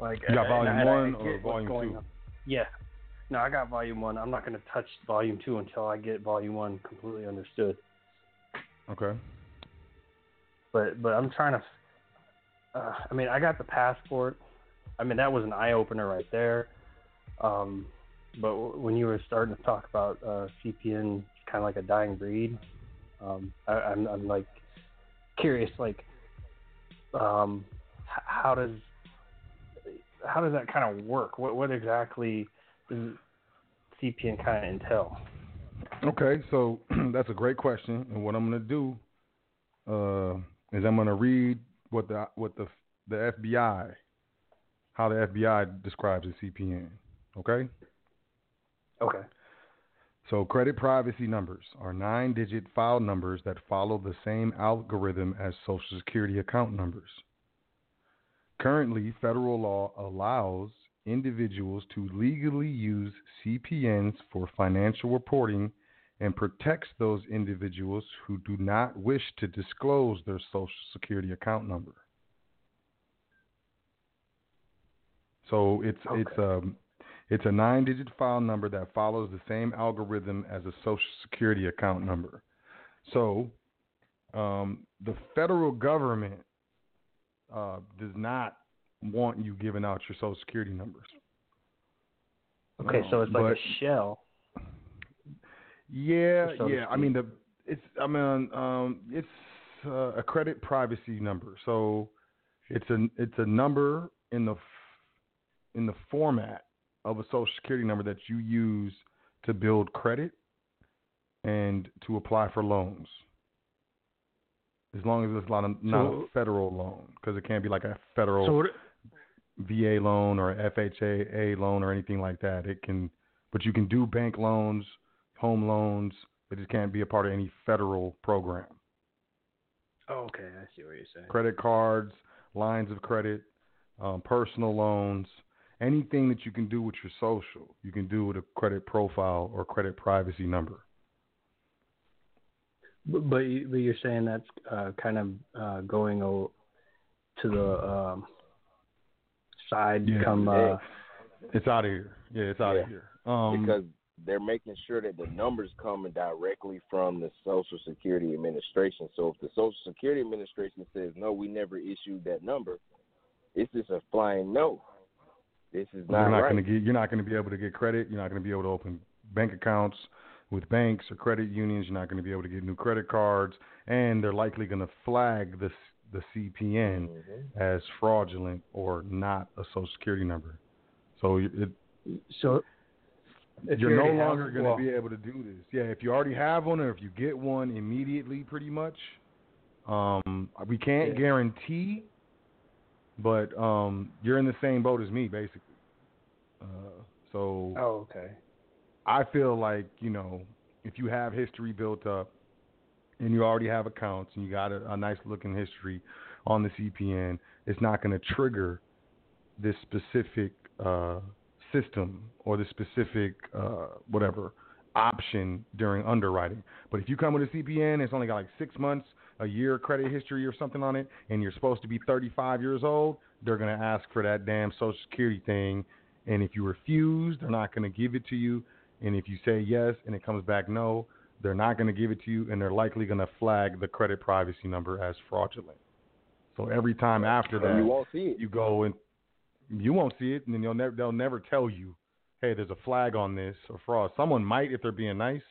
Like You got volume I one or volume two? on. Yeah. No, I got volume one. I'm not going to touch volume two until I get volume one completely understood. Okay. But but I'm trying to. Uh, I mean, I got the passport. I mean, that was an eye opener right there. Um, but w- when you were starting to talk about uh, CPN, kind of like a dying breed, um, I, I'm I'm like curious, like, um, how does how does that kind of work? What what exactly does CPN kind of entail? Okay, so (clears throat) that's a great question, and what I'm going to do uh, is I'm going to read what the what the the FBI, how the FBI describes a CPN. Okay, Okay. So credit privacy numbers are nine-digit file numbers that follow the same algorithm as Social Security account numbers. Currently, federal law allows individuals to legally use CPNs for financial reporting and protects those individuals who do not wish to disclose their social security account number. So it's it's um it's a nine digit file number that follows the same algorithm as a social security account number. So um, the federal government uh, does not want you giving out your social security numbers. Okay, so it's like a shell. Yeah, yeah. I mean the it's I mean um it's uh, a credit privacy number. So it's a it's a number in the f- in the format of a social security number that you use to build credit and to apply for loans. As long as it's not a, not a So- federal loan, because it can't be like a federal So what, VA loan or FHA loan or anything like that. It can, but you can do bank loans, home loans. It just can't be a part of any federal program. oh, okay, I see what you're saying. Credit cards, lines of credit, um, personal loans, anything that you can do with your social, you can do with a credit profile or credit privacy number. But but, you, but you're saying that's uh, kind of uh, going o- to the um, side. Yeah. Come. Uh, It's out of here. Yeah, it's out Yeah. of here. Um, because they're making sure that the numbers coming directly from the Social Security Administration. So if the Social Security Administration says no, we never issued that number, it's just a flying no. This is not, you're not right. going to get. You're not going to be able to get credit. You're not going to be able to open bank accounts with banks or credit unions. You're not going to be able to get new credit cards, and they're likely going to flag the the CPN Mhm. as fraudulent or not a Social Security number. So it, so if you're no longer going to well, be able to do this. Yeah, if you already have one or if you get one immediately, pretty much. Um, we can't Yeah. guarantee, but um, you're in the same boat as me, basically. Uh, so Oh, okay. I feel like you know if you have history built up and you already have accounts and you got a, a nice looking history on the CPN, it's not going to trigger this specific uh, system or the specific uh, whatever option during underwriting. But if you come with a CPN, it's only got like six months, a year credit history or something on it, and you're supposed to be 35 years old, they're going to ask for that damn Social Security thing. And if you refuse, they're not going to give it to you. And if you say yes and it comes back no, they're not going to give it to you, and they're likely going to flag the credit privacy number as fraudulent. So every time after that, you won't see it. you go and you won't see it, and then you'll never they'll never tell you, hey, there's a flag on this or fraud. Someone might if they're being nice,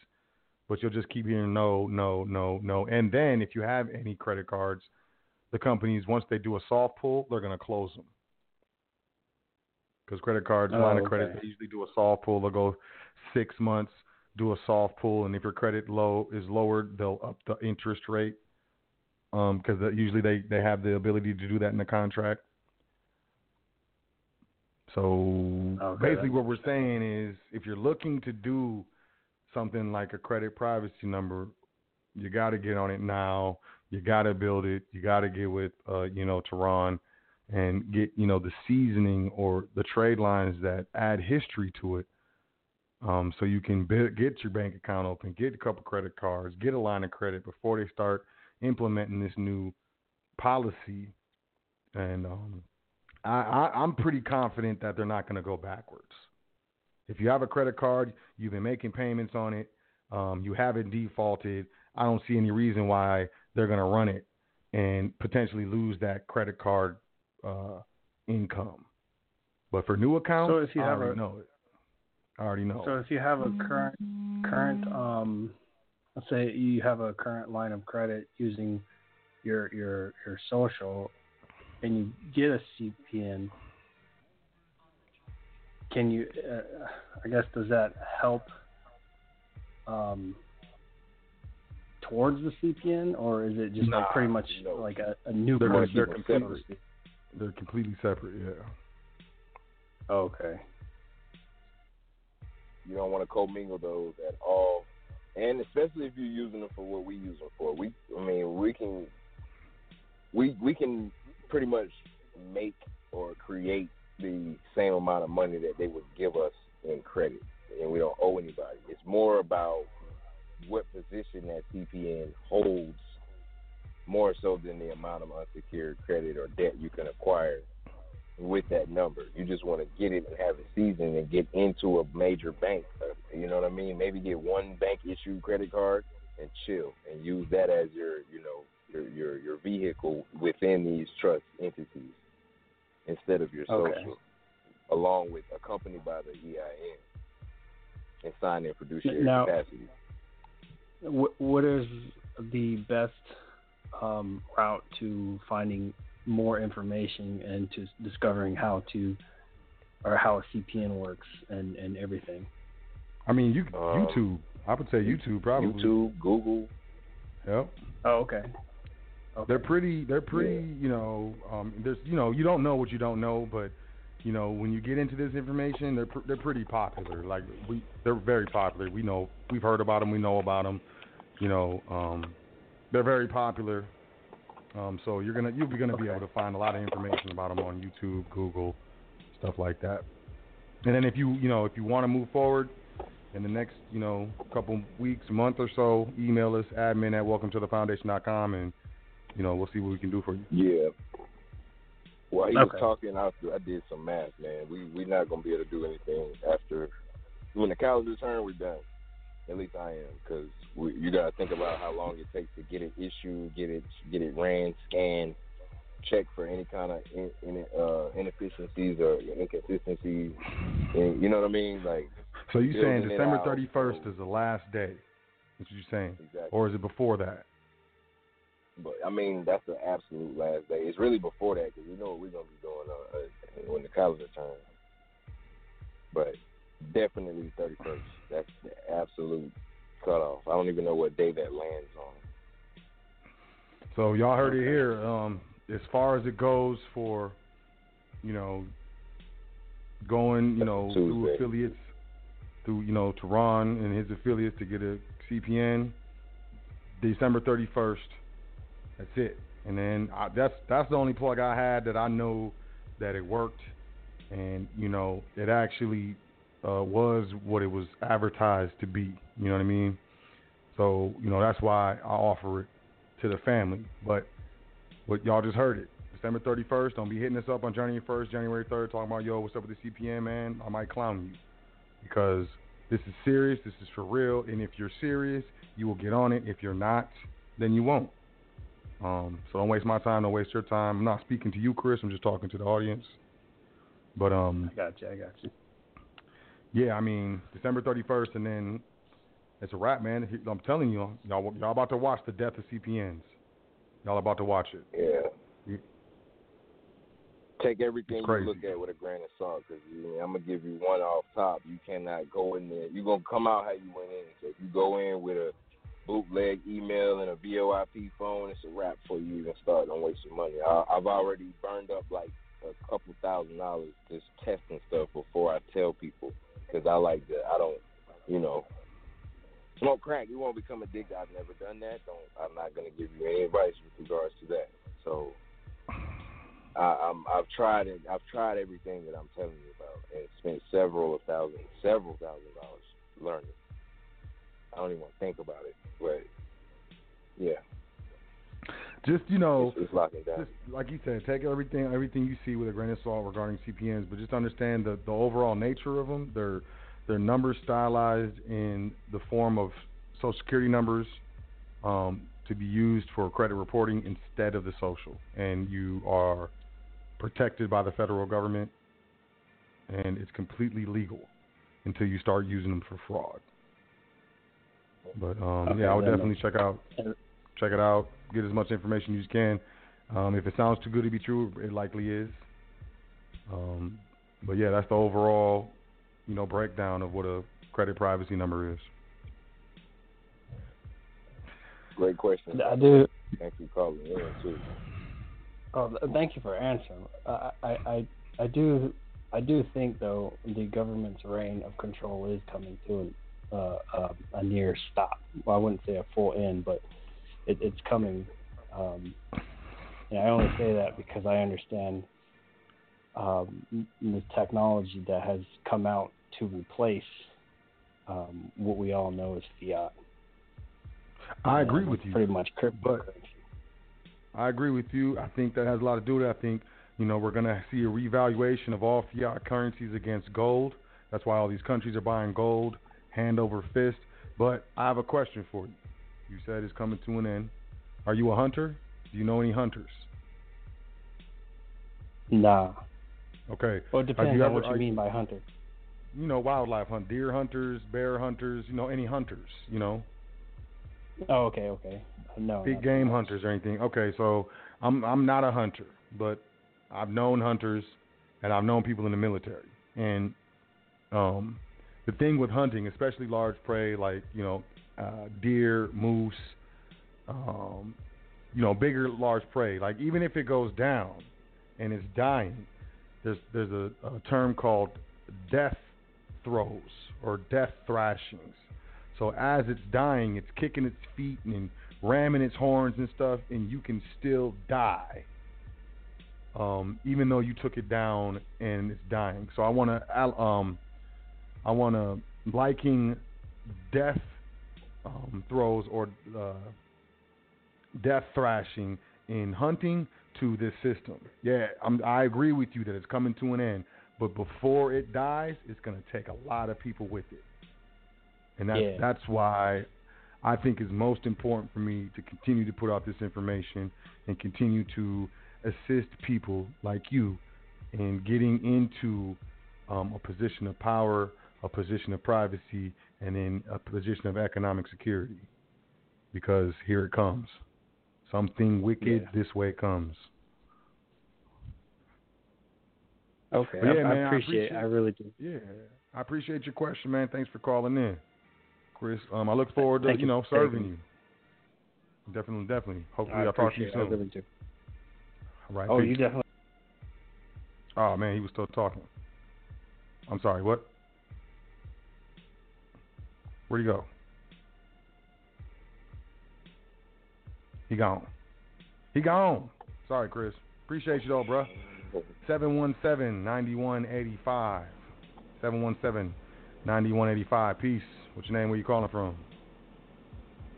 but you'll just keep hearing no, no, no, no. And then if you have any credit cards, the companies once they do a soft pull, they're gonna close them. Because credit cards, Oh, line of credit, okay. they usually do a soft pull. They'll go six months, do a soft pull, and if your credit low is lowered, they'll up the interest rate. Um, because usually they they have the ability to do that in the contract. So Okay, basically, what we're saying is, if you're looking to do something like a credit privacy number, you got to get on it now. You got to build it. You got to get with, uh, you know, Tehran and get, you know, the seasoning or the trade lines that add history to it. Um, so you can bi- get your bank account open, get a couple credit cards, get a line of credit before they start implementing this new policy. And um, I, I, I'm pretty confident that they're not going to go backwards. If you have a credit card, you've been making payments on it, um, you haven't defaulted. I don't see any reason why they're going to run it and potentially lose that credit card uh, income. But for new accounts, So if you I have already a- know it. I already know. So if you have a current current um let's say you have a current line of credit using your your your social and you get a CPN can you uh, I guess does that help um towards the CPN or is it just Nah, like pretty much no. like a, a new They're- card they're completely- receive? They're completely separate. Yeah. Okay. You don't want to commingle those at all, and especially if you're using them for what we use them for. We, I mean, we can, we we can pretty much make or create the same amount of money that they would give us in credit, and we don't owe anybody. It's more about what position that CPN holds more so than the amount of unsecured credit or debt you can acquire with that number. You just want to get it and have it seasoned and get into a major bank. You know what I mean? Maybe get one bank issued credit card and chill and use that as your, you know, your your, your vehicle within these trust entities instead of your social, Okay. along with accompanied by the EIN and signed in fiduciary Now- capacity. Wh- what is the best um, route to finding more information and to discovering how to or how a CPN works and, and everything? I mean, you Um, YouTube. I would say YouTube probably. YouTube, Google. Yep. Oh, okay. Okay. They're pretty. They're pretty. You know, um, there's. You know, you don't know what you don't know, but you know, when you get into this information, they're pr- they're pretty popular. Like we, they're very popular. We know. We've heard about them. We know about them. You know, um, they're very popular. Um, so you're gonna you're gonna be able to find a lot of information about them on YouTube, Google, stuff like that. And then if you you know if you want to move forward in the next you know couple weeks, month or so, email us admin at welcome to the foundation.com and you know we'll see what we can do for you. Yeah. While he was talking, I, I did some math, man. We we're not gonna be able to do anything after when the calendar turn. We're done. At least I am, because you gotta think about how long it takes to get it issued, get it get it ran, scanned, check for any kind of in, in, uh, inefficiencies or inconsistencies. And, you know what I mean? Like So you saying December thirty first is the last day? That's what you're saying, exactly. or is it before that? But I mean, that's the absolute last day. It's really before that because we know what we're gonna be doing uh, uh, when the calendar turns. But definitely thirty first. That's the absolute cutoff. I don't even know what day that lands on. So y'all heard it here. Um, as far as it goes for, you know, going, you know, through affiliates, through you know, to Ron and his affiliates to get a CPN, December thirty first. That's it. And then I, that's that's the only plug I had that I know that it worked, and you know, it actually uh, was what it was advertised to be. You know what I mean? So you know that's why I offer it to the family. But what y'all just heard it. December 31st. Don't be hitting us up on January 1st, January 3rd, talking about yo, what's up with the CPN, man? I might clown you because this is serious. This is for real. And if you're serious, you will get on it. If you're not, then you won't. Um, so don't waste my time. Don't waste your time. I'm not speaking to you, Chris. I'm just talking to the audience. But um, I got you. I got you. yeah, I mean December 31st, and then it's a wrap, man. I'm telling you, y'all, y'all about to watch the death of CPNs. Y'all about to watch it. Yeah. You- Take everything you look at with a grain of salt, because I'm gonna give you one off top. You cannot go in there. You're gonna come out how you went in. So if you go in with a bootleg email and a VoIP phone, it's a wrap for you even start. Don't waste your money. I, I've already burned up like a couple thousand dollars just testing stuff before I tell people, because I like to. I don't, you know, smoke crack. You won't become addicted. I've never done that. Don't. I'm not gonna give you any advice with regards to that. So. I, I'm, I've tried it. I've tried everything that I'm telling you about, and spent several thousand, several thousand dollars learning. I don't even want to think about it, but yeah, Just you know, it's, it's just like you said, take everything everything you see with a grain of salt regarding CPNs, but just understand the the overall nature of them. They're they're numbers stylized in the form of social security numbers um, to be used for credit reporting instead of the social, and you are protected by the federal government, and it's completely legal until you start using them for fraud. But um, Okay, yeah, I would definitely makes- check out check it out, get as much information as you can. Um, if it sounds too good to be true, it likely is. Um, but yeah, that's the overall, you know, breakdown of what a credit privacy number is. Great question. I do. Thank you for calling in too. Oh, thank you for answering. I, I, I, I do, I do think though the government's reign of control is coming to an, uh, uh, a near stop. Well, I wouldn't say a full end, but it, it's coming. Um, and I only say that because I understand um, the technology that has come out to replace um, what we all know as fiat. I agree with you. Pretty much But cryptocurrency. I agree with you. I think that has a lot to do with it. I think, you know, we're going to see a revaluation of all fiat currencies against gold. That's why all these countries are buying gold hand over fist. But I have a question for you. You said it's coming to an end. Are you a hunter? Do you know any hunters? Nah. Okay. Well, it depends you on ever- what you mean by hunter. You know, wildlife hunt, deer hunters, bear hunters, you know, any hunters, you know, Oh, okay, okay. No. big game hunters or anything. Okay, so I'm I'm not a hunter, but I've known hunters and I've known people in the military. And um, the thing with hunting, especially large prey like you know uh, deer, moose, um, you know bigger large prey, like even if it goes down and it's dying, there's there's a, a term called death throes or death thrashings. So as it's dying, it's kicking its feet and ramming its horns and stuff, and you can still die, um, even though you took it down and it's dying. So I want to, um, I want to liking death um, throes or uh, death thrashing in hunting to this system. Yeah, I'm, I agree with you that it's coming to an end, but before it dies, it's going to take a lot of people with it, and that's Yeah. that's why I think it's most important for me to continue to put out this information and continue to assist people like you in getting into um, a position of power, a position of privacy, and in a position of economic security. Because here it comes. Something wicked Yeah. this way comes. Okay, I, yeah, I man, I appreciate. it. appreciate- I really do. Yeah, I appreciate your question, man. Thanks for calling in, Chris. Um, I look forward to Thank you you know serving taking you. Definitely, definitely. Hopefully, I I'll talk to you it. I soon. really do. All right. Oh, peace. you definitely. Oh man, he was still talking. I'm sorry. What? Where'd he go? He gone. He gone. Sorry, Chris. Appreciate you though, bruh. 717-9185. 717-9185. Peace. What's your name? Where you calling from?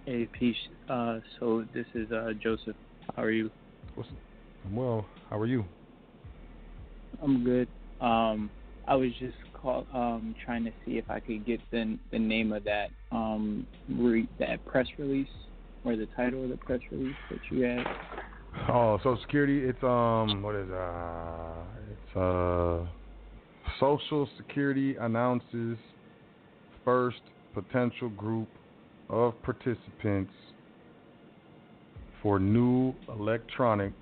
Hey, Peach. Uh, so this is uh, Joseph. How are you? What's I'm well. How are you? I'm good. Um, I was just call, um, trying to see if I could get the the name of that um re- that press release or the title of the press release that you had. Oh, Social Security. It's um, what is uh, it's uh, Social Security announces first potential group of participants for new electronic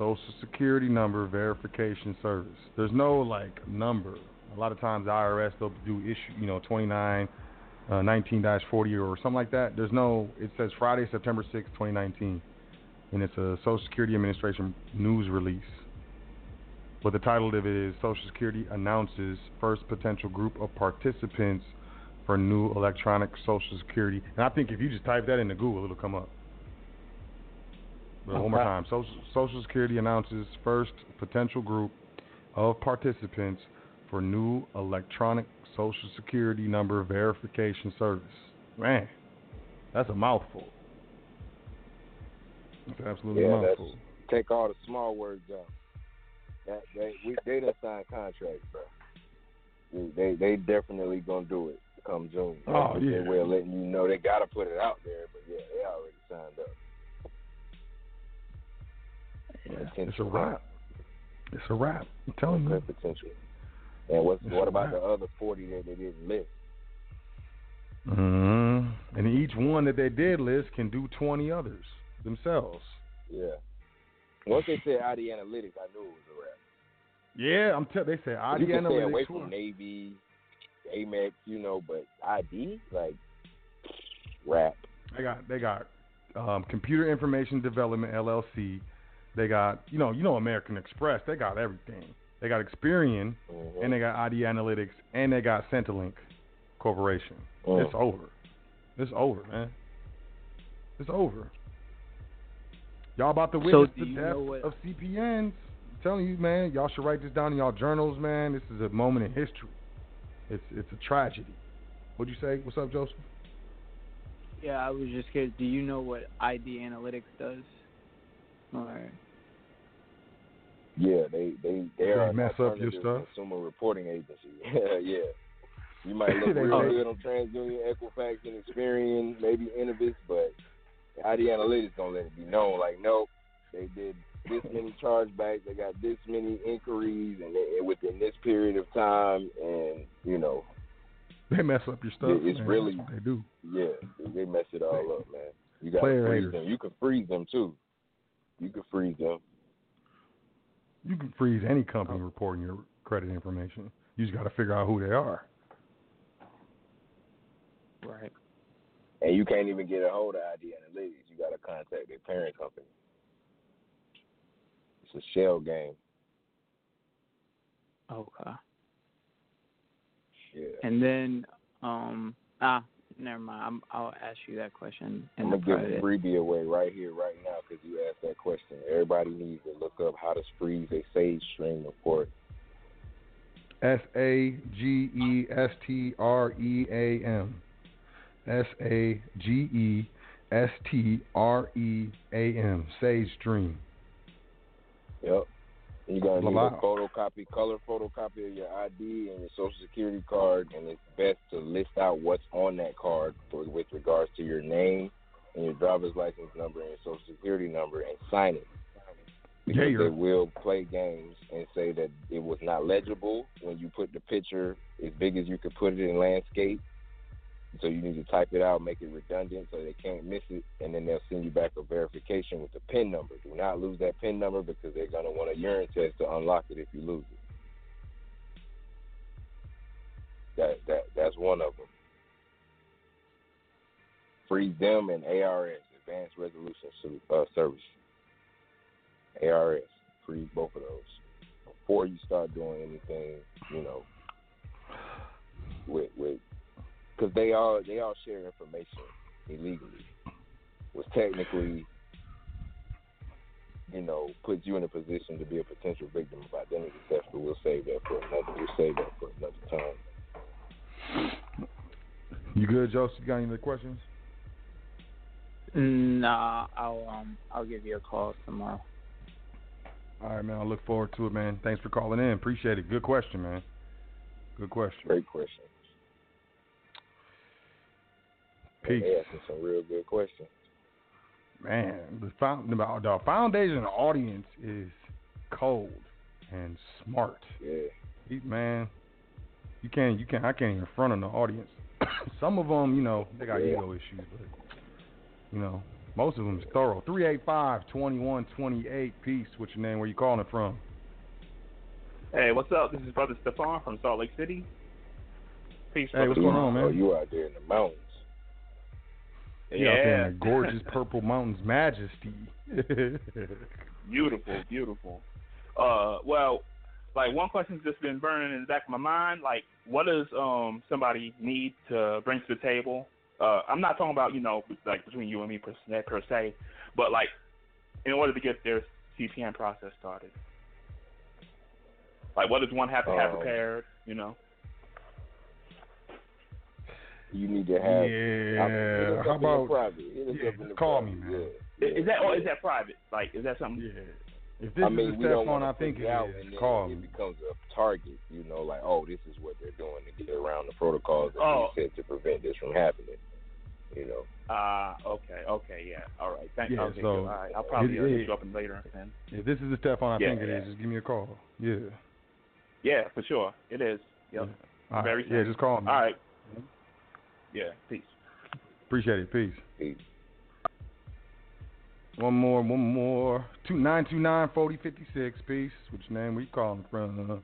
Social Security number verification service. There's no like number. A lot of times the IRS they'll do issue, you know, 29 uh, 19-40 or something like that. There's no. It says Friday, September 6, 2019 and it's a Social Security Administration news release. But the title of it is Social Security announces first potential group of participants for new electronic Social Security. And I think if you just type that into Google, it'll come up. But one more time. Social, Social Security announces first potential group of participants for new electronic Social Security number verification service. Man, that's a mouthful. It's absolutely Yeah, a that's mouthful. take all the small words out. That they we they done signed contracts, bro. They they definitely gonna do it come June. Oh, yeah, They will letting you know they gotta put it out there, but yeah, they already signed up. It's a wrap. It's a wrap. I'm telling you. Potential. And what's It's what about wrap. the other forty that they didn't list? hmm And each one that they did list can do 20 others themselves. Yeah. Once they said ID analytics, I knew it was a wrap. Yeah, I'm telling. They say ID you can stay away analytics. from Navy, Amex, you know, but ID like rap. They got they got um, Computer Information Development LLC. They got you know you know American Express. They got everything. They got Experian Mhm. and they got ID Analytics and they got SentiLink Corporation. Mm. It's over. It's over, man. It's over. Y'all about to witness do the death of CPNs. I'm telling you, man. Y'all should write this down in y'all journals, man. This is a moment in history. It's it's a tragedy. What'd you say? What's up, Joseph? Yeah, I was just curious. Do you know what ID Analytics does? Or Yeah, they they they They are an mess up your stuff? consumer reporting agency. yeah, (laughs) yeah. You might look (laughs) They real make- good on TransUnion, Equifax, and Experian, maybe Innovis, but ID Analytics gonna let it be known. Like, nope, they did this (laughs) many chargebacks, they got this many inquiries, and, they, and within this period of time, and you know, They mess up your stuff. It's man. really- they do. yeah, they mess it all up, man. You got to Player freeze haters. them. You can freeze them too. You can freeze them. You can freeze any company reporting your credit information. You just got to figure out who they are. right. And you can't even get a hold of ID Analytics. You got to contact their parent company. It's a shell game. Okay. Yeah. And then, um, ah, never mind. I'm, I'll ask you that question in I'm gonna give a private. freebie away right here, right now, because you asked that question. Everybody needs to look up how to freeze a Sage Stream report. S A G E S T R E A M. S A G E S T R E A M. Sage Stream. Yep. You're gonna need a photocopy, color photocopy of your ID and your social security card, and it's best to list out what's on that card for, with regards to your name and your driver's license number and your social security number, and sign it. Because Yeah, they will play games and say that it was not legible when you put the picture as big as you could put it in landscape. So you need to type it out, make it redundant so they can't miss it, and then they'll send you back a verification with the PIN number. Do not lose that PIN number because they're gonna want a urine test to unlock it if you lose it. That that that's one of them. Freeze them and ARS, Advanced Resolution uh, Service. ARS, freeze both of those before you start doing anything. You know, with with because they all they all share information illegally, which technically, you know, puts you in a position to be a potential victim of identity theft. But we'll save that for another. We'll save that for another time. You good, Joseph? You got any other questions? Nah, I'll um, I'll give you a call tomorrow. All right, man. I look forward to it, man. Thanks for calling in. Appreciate it. Good question, man. Good question. Great question. Peace. They asking some real good questions. Man, the, found, the, the foundation audience is cold and smart. Yeah. Man, you can't, you can't, I can't even front on the audience. (coughs) Some of them, you know, they got Yeah. ego issues, but you know, most of them is thorough. Three eight five twenty one twenty eight. Peace. What's your name? Where you calling it from? Hey, what's up? This is Brother Stefan from Salt Lake City. Peace. Hey, what's going on, oh, man? Oh, you out there in the mountains. You out there in Yeah. the gorgeous purple mountains majesty. (laughs) beautiful, beautiful. Uh, well, like one question's just been burning in the back of my mind. Like, what does um somebody need to bring to the table? Uh, I'm not talking about you know like between you and me per se, per se, but like in order to get their CPN process started. Like, what does one have to have Um, prepared? You know. You need to have. Yeah, how up in the about- private. Yeah, up in call me, man. Yeah. Is that or is that private? Like, is that something? Yeah. If this I mean, is we a don't step on, I think put it it out is. and Call it becomes a target. You know, like oh, this is what they're doing to get around the protocols that Oh. we set to prevent this from happening. You know. Ah, okay, okay, yeah, all right. Thank Yeah, okay, so good. all right. I'll probably it- uh, hit you up later then. If this is a step on, I Yeah, think it yeah. is. Just give me a call. Yeah. Yeah, for sure, it is. Yep. All right. Very Yeah, just call me. All right. Yeah. Peace. Appreciate it. Peace. Peace. One more, one more. Two nine two nine forty fifty six. Peace. What's your name? we you calling from?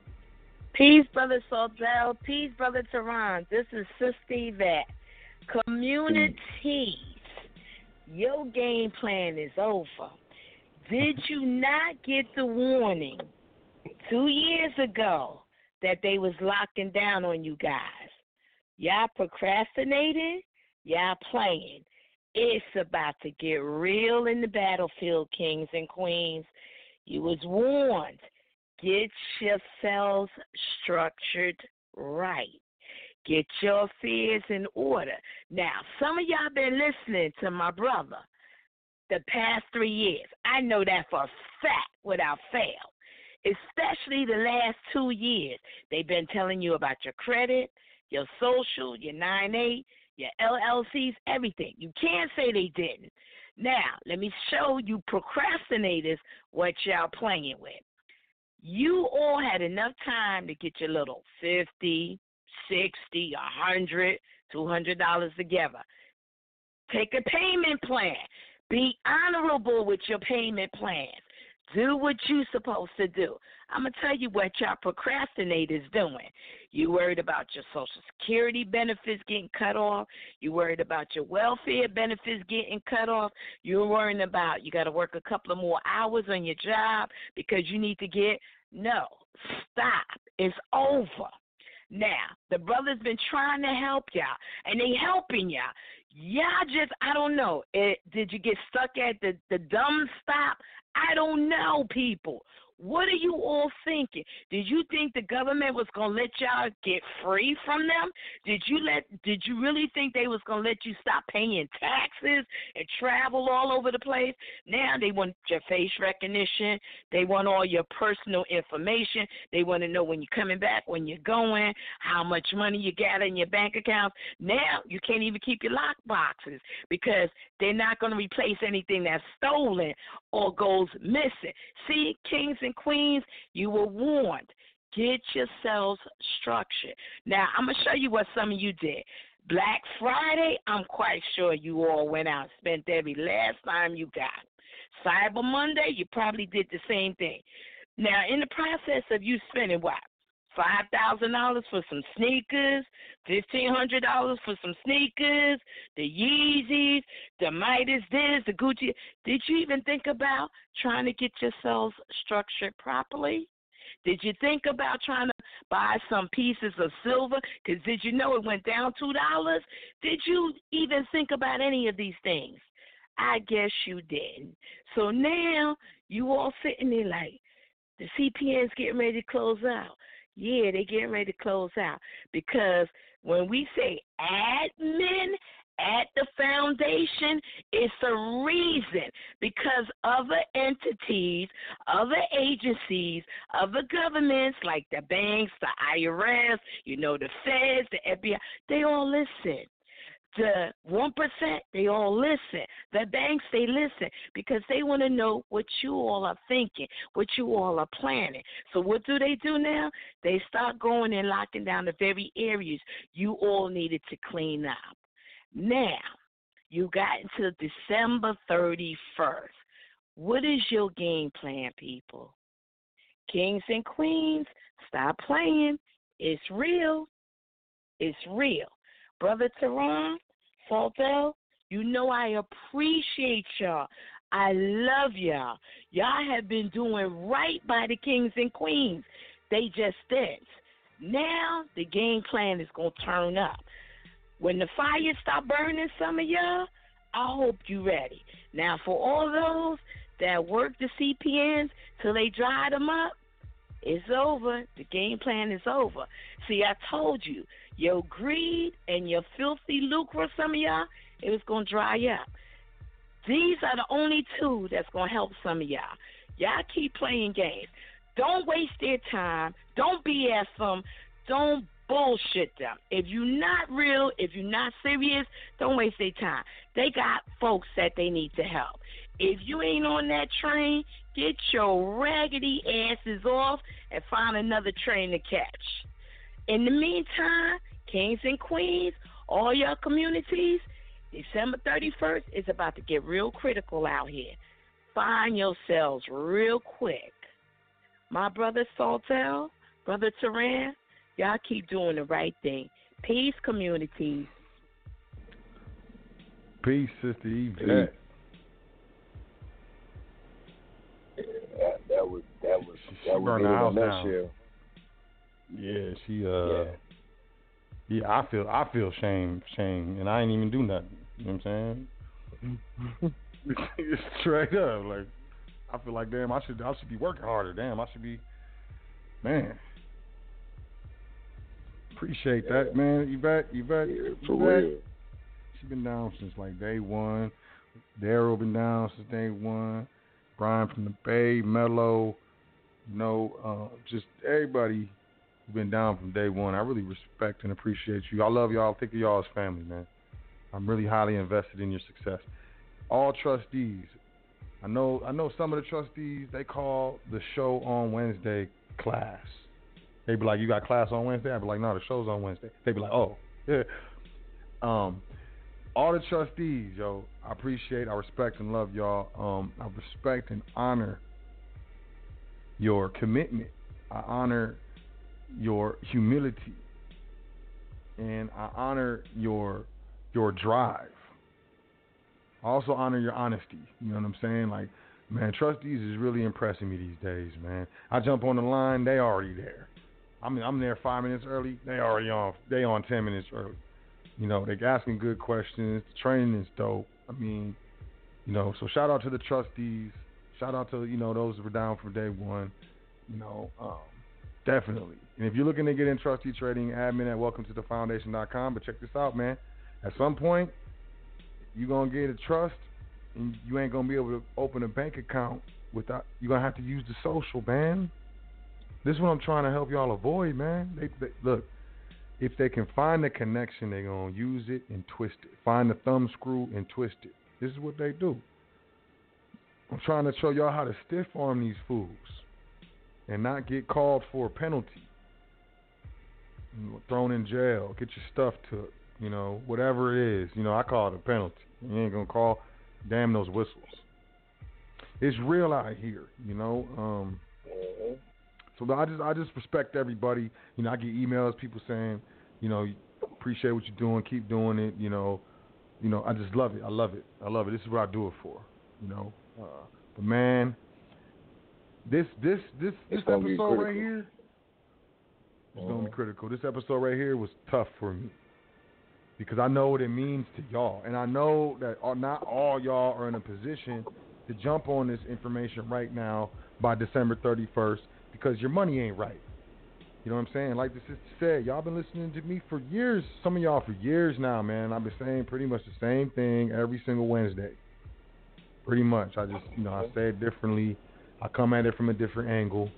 Peace, Brother Sot El. Peace, Brother Teron. This is Sister Yvette. Communities. Your game plan is over. Did you not get the warning two years ago that they was locking down on you guys? Y'all procrastinating? Y'all playing. It's about to get real in the battlefield, kings and queens. You was warned. Get yourselves structured right. Get your affairs in order. Now, some of y'all been listening to my brother the past three years. I know that for a fact without fail. Especially the last two years. They've been telling you about your credit, your social, your 9A, your LLCs, everything. You can't say they didn't. Now, let me show you procrastinators what y'all playing with. You all had enough time to get your little 50, 60, 100, 200 dollars together. Take a payment plan. Be honorable with your payment plans. Do what you're supposed to do. I'm gonna tell you what y'all procrastinators doing. You worried about your social security benefits getting cut off. You worried about your welfare benefits getting cut off. You're worrying about you got to work a couple of more hours on your job because you need to get. No, stop. It's over. Now, the brother's been trying to help y'all, and they helping y'all. Y'all just, I don't know. It, did you get stuck at the the dumb stop? I don't know, people. What are you all thinking? Did you think the government was gonna let y'all get free from them? Did you let did you really think they was gonna let you stop paying taxes and travel all over the place? Now they want your face recognition, they want all your personal information, they want to know when you're coming back, when you're going, how much money you got in your bank accounts. Now you can't even keep your lock boxes because they're not gonna replace anything that's stolen or goes missing. See, kings and queens, you were warned. Get yourselves structured. Now, I'm going to show you what some of you did. Black Friday, I'm quite sure you all went out and spent every last time you got. Cyber Monday, you probably did the same thing. Now, in the process of you spending what? Five thousand dollars for some sneakers, fifteen hundred dollars for some sneakers, the Yeezys, the Midas this, the Gucci. Did you even think about trying to get yourselves structured properly? Did you think about trying to buy some pieces of silver? Because did you know it went down two dollars? Did you even think about any of these things? I guess you didn't. So now you all sitting there like the CPN's getting ready to close out. Yeah, they getting ready to close out. Because when we say admin at the foundation, it's a reason. Because other entities, other agencies, other governments like the banks, the IRS, you know, the feds, the FBI, they all listen the one percent they all listen. The banks they listen because they want to know what you all are thinking what you all are planning. So what do they do now? They start going and locking down the very areas you all needed to clean up. Now you got until december 31st what is your game plan people? Kings and queens stop playing. It's real. It's real. Brother Teron, Sot El, you know I appreciate y'all. I love y'all. Y'all have been doing right by the kings and queens. They just did. Now the game plan is gonna turn up. When the fire stop burning some of y'all, I hope you ready. Now for all those that work the CPNs till they dry them up, it's over. The game plan is over. See, I told you, your greed and your filthy lucre, some of y'all, it was going to dry up. These are the only two that's going to help some of y'all. Y'all keep playing games. Don't waste their time. Don't BS them. Don't bullshit them. If you're not real, if you're not serious, don't waste their time. They got folks that they need to help. If you ain't on that train, get your raggedy asses off and find another train to catch. In the meantime, kings and queens, all your communities, December 31st is about to get real critical out here. Find yourselves real quick. My brother Sot El, brother Teron, y'all keep doing the right thing. Peace, communities. Peace, Sister Yvette. That, that was that was She that was burned it the in Yeah, she uh Yeah. yeah. I feel I feel shame shame and I ain't even do nothing. You know what I'm saying? It's (laughs) Straight up, like I feel like damn I should I should be working harder. Damn, I should be man. Appreciate that, man. Yvette, Yvette, for Yvette. real. She been down since like day one. Daryl been down since day one. Brian from the Bay, Mello, you know, uh, just everybody who been down from day one. I really respect and appreciate you. I love y'all. Think of y'all as family, man. I'm really highly invested in your success. All trustees. I know I know some of the trustees they call the show on Wednesday class. They be like, You got class on Wednesday? I be like, No, the show's on Wednesday. They be like, Oh, yeah. (laughs) Um all the trustees, yo, I appreciate, I respect and love y'all. Um, I respect and honor your commitment. I honor your humility, and I honor your your drive. I also honor your honesty. You know what I'm saying? Like, man, trustees is really impressing me these days, man. I jump on the line, they already there. I mean, I'm there five minutes early, they already on. They on ten minutes early. You know, they asking good questions. The training is dope. I mean, you know, so shout out to the trustees. Shout out to you know those who were down from day one. You know, um, definitely. And if you're looking to get in trustee trading, admin at welcome to the foundation.com. But check this out, man. At some point, you're gonna get a trust, and you ain't gonna be able to open a bank account without. You're gonna have to use the social, man. This is what I'm trying to help y'all avoid, man. They, they look if they can find the connection, they're going to use it and twist it. Find the thumb screw and twist it. This is what they do. I'm trying to show y'all how to stiff arm these fools and not get called for a penalty. Thrown in jail, get your stuff took, you know, whatever it is. You know, I call it a penalty. You ain't going to call, damn those whistles. It's real out here, you know. Um, so I just I just respect everybody. You know, I get emails, people saying, you know, appreciate what you're doing, keep doing it. You know, you know, I just love it. I love it. I love it. This is what I do it for. You know, uh, but man, this this this this It's gonna episode right here, it's gonna be mm. critical. This episode right here was tough for me because I know what it means to y'all, and I know that not all y'all are in a position to jump on this information right now by December 31st because your money ain't right. You know what I'm saying? Like the sister said, y'all been listening to me for years. Some of y'all for years now, man. I've been saying pretty much the same thing every single Wednesday. Pretty much. I just, you know, I say it differently. I come at it from a different angle,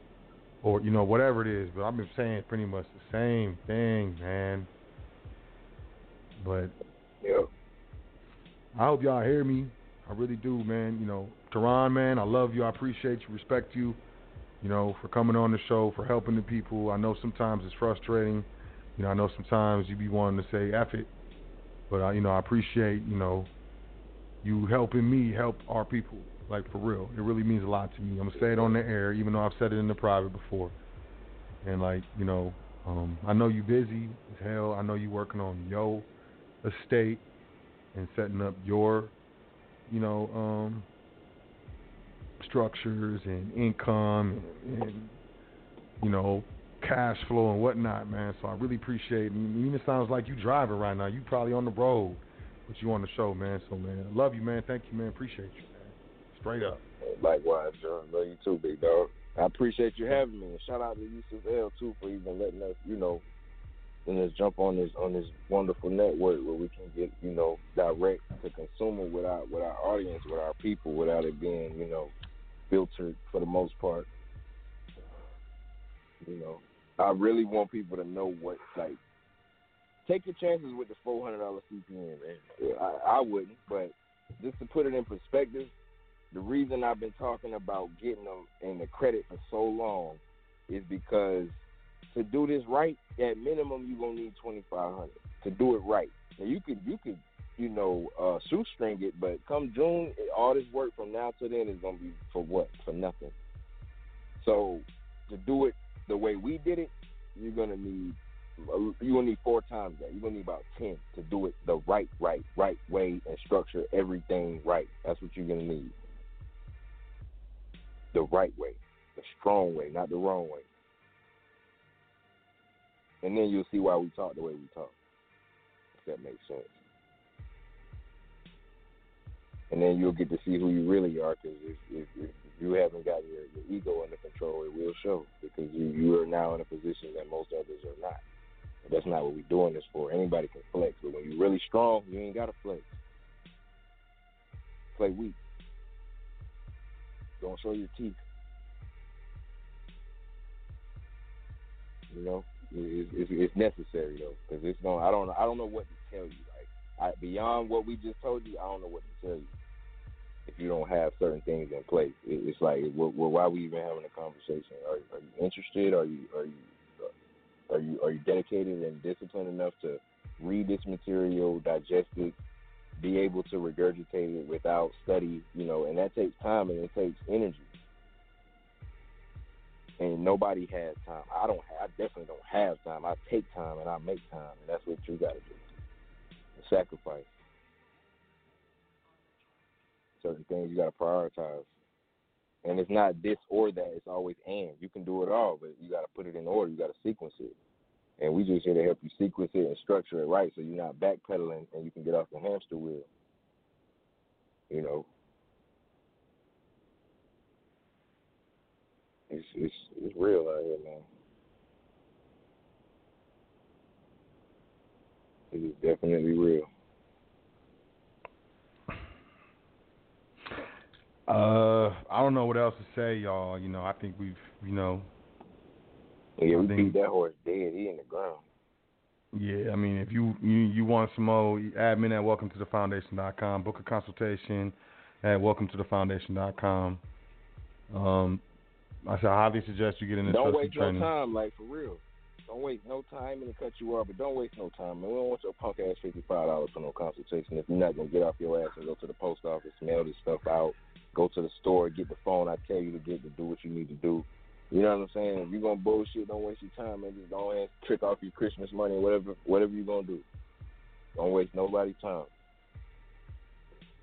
or you know, whatever it is. But I've been saying pretty much the same thing, man. But yeah, I hope y'all hear me. I really do, man. You know, Teron, man, I love you. I appreciate you, respect you. You know, for coming on the show, for helping the people. I know sometimes it's frustrating. You know, I know sometimes you be wanting to say F it, but I, you know, I appreciate you know you helping me help our people. Like for real, it really means a lot to me. I'm gonna say it on the air, even though I've said it in the private before. And like you know, um, I know you busy as hell. I know you working on your estate and setting up your, you know, um, structures and income and, and you know cash flow and whatnot, man. So I really appreciate it. And even sounds like you driving right now. You probably on the road, but you on the show, man. So man, I love you, man. Thank you, man. Appreciate you. Straight up. Likewise, John. Love you too, big dog. I appreciate you having me. And shout out to Yusuf El too for even letting us, you know, and us jump on this on this wonderful network where we can get, you know, direct to consumer with our with our audience, with our people, without it being, you know, filtered for the most part. You know, I really want people to know what like. Take your chances with the four hundred dollar CPN, man. I, I wouldn't, but just to put it in perspective, the reason I've been talking about getting them in the credit for so long is because to do this right, at minimum you're gonna need twenty five hundred to do it right. Now you could you could you know uh, shoestring it, but come June, all this work from now to then is gonna be for what? For nothing. So to do it the way we did it, you're gonna need you're gonna need four times that. You're gonna need about ten to do it the right, right, right way and structure everything right. That's what you're gonna need. The right way, the strong way, not the wrong way. And then you'll see why we talk the way we talk. If that makes sense. And then you'll get to see who you really are. Because if, if, if you haven't got your, your ego under control, it will show. Because you you are now in a position that most others are not. That's not what we're doing this for. Anybody can flex, but when you're really strong, you ain't gotta flex. Play weak. Don't show your teeth. You know, it's, it's, it's necessary though, because it's going. I don't. I don't know what to tell you. Like I, beyond what we just told you, I don't know what to tell you. If you don't have certain things in place, it, it's like, well, why are we even having a conversation? Are, are you interested? Are you are you are you are you dedicated and disciplined enough to read this material, digest it, be able to regurgitate it without study? You know, and that takes time and it takes energy and nobody has time. I don't. I definitely don't have time. I take time and I make time, and that's what you got to do. Sacrifice certain things you got to prioritize, and it's not this or that. It's always and. You can do it all, but you got to put it in order. You got to sequence it, and we just here to help you sequence it and structure it right, so you're not backpedaling and you can get off the hamster wheel. You know, It's it's it's real out here, man. It is definitely real. Uh, I don't know what else to say, y'all. You know, I think we've, you know. Yeah, we I think- beat that horse dead. He in the ground. Yeah, I mean, if you you, you want some more, admin at welcome to the foundation.com. Book a consultation at welcome to the foundation.com. Um, I said, I highly suggest you get into Don't waste training. no time, like for real. Don't waste no time and cut you off, but don't waste no time, man. We don't want your punk ass fifty five dollars for no consultation if you're not gonna get off your ass and go to the post office, mail this stuff out, go to the store, get the phone I tell you to get to do what you need to do. You know what I'm saying? If you're gonna bullshit, don't waste your time, man. Just go ahead and trick off your Christmas money whatever whatever you're gonna do. Don't waste nobody's time.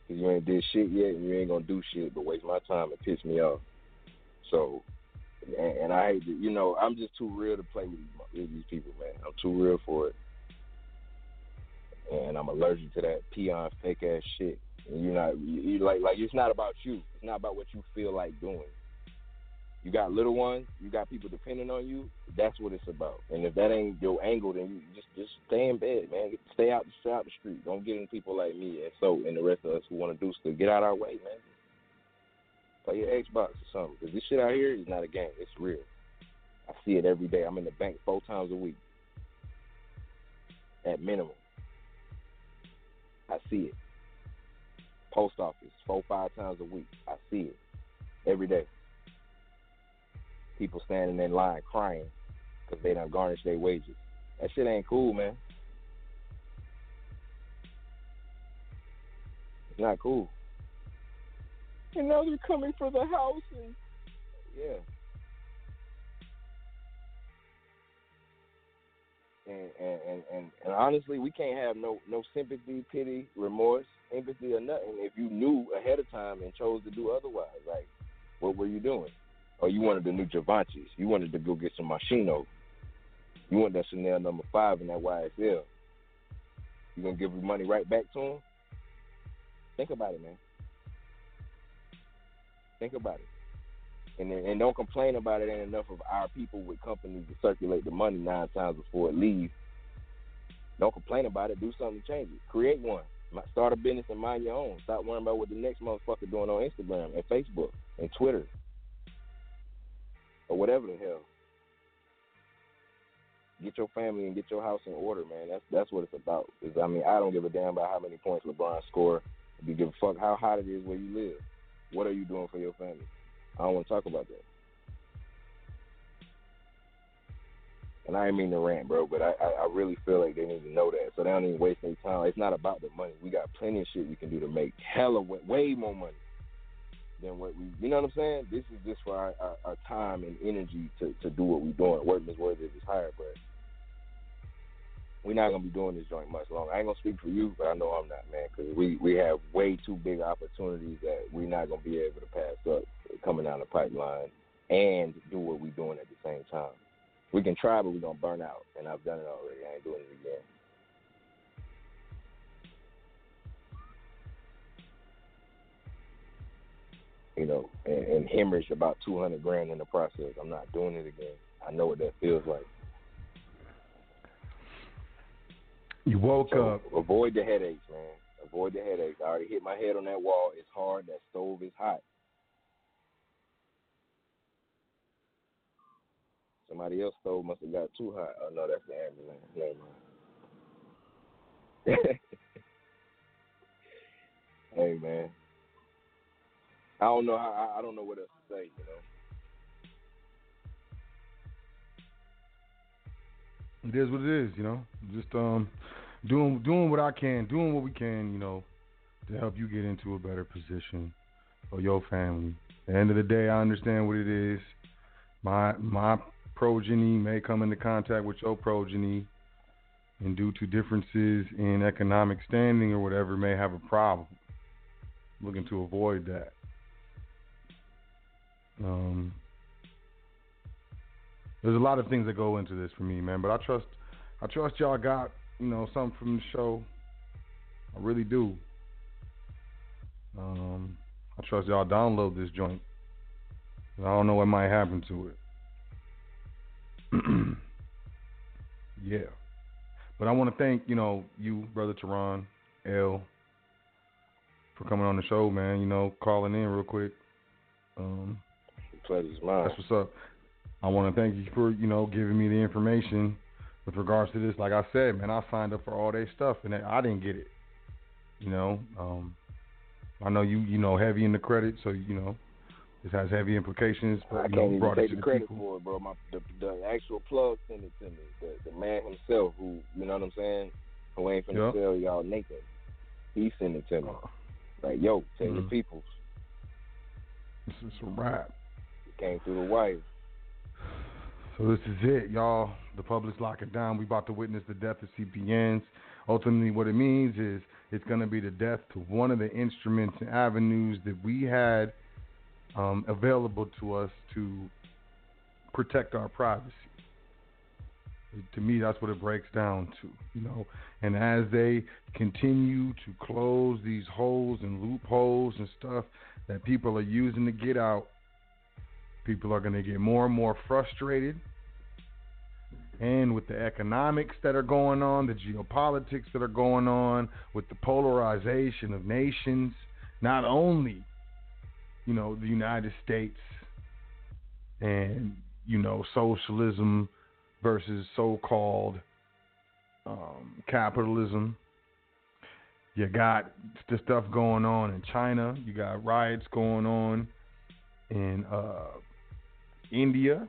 Cause you ain't did shit yet and you ain't gonna do shit but waste my time and piss me off. So and, and I hate to, you know, I'm just too real to play with these, with these people, man. I'm too real for it. And I'm allergic to that peon fake ass shit. And you're not, you like, like it's not about you. It's not about what you feel like doing. You got little ones. You got people depending on you. That's what it's about. And if that ain't your angle, then you just just stay in bed, man. Stay out, stay out the street. Don't get in people like me and so and the rest of us who want to do stuff. Get out our way, man. Play your Xbox or something. Because this shit out here is not a game. It's real. I see it every day. I'm in the bank four times a week. At minimum. I see it. Post office, four, five times a week. I see it. Every day. People standing in line crying because they don't garnish their wages. That shit ain't cool, man. It's not cool. And now they're coming for the house and yeah. And and, and, and and honestly, we can't have no no sympathy, pity, remorse, empathy, or nothing if you knew ahead of time and chose to do otherwise. Like, what were you doing? Or you wanted the new Givenchy's. You wanted to go get some Moschino. You want that Chanel number five in that YSL. You gonna give the money right back to him? Think about it, man. Think about it. And and don't complain about it. Ain't enough of our people with companies to circulate the money nine times before it leaves. Don't complain about it. Do something to change it. Create one. Start a business and mind your own. Stop worrying about what the next motherfucker doing on Instagram and Facebook and Twitter or whatever the hell. Get your family and get your house in order, man. That's that's what it's about. I mean, I don't give a damn about how many points LeBron score. Do you give a fuck how hot it is where you live? What are you doing for your family? I don't want to talk about that. And I ain't mean to rant, bro, but I, I, I really feel like they need to know that, so they don't even waste their time. It's not about the money. We got plenty of shit we can do to make hella way, way more money than what we. You know what I'm saying? This is just for our, our, our time and energy to to do what we're doing. Working is worthy of his hire, but we're not gonna be doing this joint much longer. I ain't gonna speak for you, but I know I'm not, man, because we we have way too big opportunities that we're not gonna be able to pass up coming down the pipeline and do what we're doing at the same time. We can try, but we're gonna burn out, and I've done it already. I ain't doing it again. You know, and, and hemorrhage about two hundred grand in the process. I'm not doing it again. I know what that feels like. You woke So up. avoid the headaches, man. Avoid the headaches. I already hit my head on that wall. It's hard. That stove is hot. Somebody else stove must have got too hot. Oh no, that's the ambulance. Never mind. (laughs) hey man, I don't know. I, I don't know what else to say. You know. It is what it is, you know. Just um, doing doing what I can, doing what we can, you know, to help you get into a better position for your family. At the end of the day, I understand what it is. My my progeny may come into contact with your progeny, and due to differences in economic standing or whatever, may have a problem. Looking to avoid that. Um, there's a lot of things that go into this for me, man. But I trust, I trust y'all got you know something from the show. I really do. Um, I trust y'all download this joint. I don't know what might happen to it. (clears throat) yeah, but I want to thank you know you, brother Teron, L, for coming on the show, man. You know, calling in real quick. Um, Pleasure's mine. that's what's up. I want to thank you for you know giving me the information with regards to this. Like I said, man, I signed up for all their stuff and I didn't get it. You know, um, I know you you know heavy in the credit, so you know this has heavy implications. But I you can't know, even brought it take to the credit people. for it, bro. My the, the actual plug sent it to me. The the man himself, who you know what I'm saying, who ain't finna Yep. sell y'all naked. He sent it to me. Like, yo, tell your Mhm. peoples. This is a wrap. Came through the wire. So this is it, y'all. The public's locking down. We about to witness the death of CPNs. Ultimately, what it means is it's going to be the death to one of the instruments and avenues that we had um, available to us to protect our privacy. To me, that's what it breaks down to, you know. And as they continue to close these holes and loopholes and stuff that people are using to get out, people are going to get more and more frustrated. And with the economics that are going on, the geopolitics that are going on, with the polarization of nations, not only, you know, the United States and, you know, socialism versus so called um, capitalism. You got the stuff going on in China. You got riots going on in uh, India.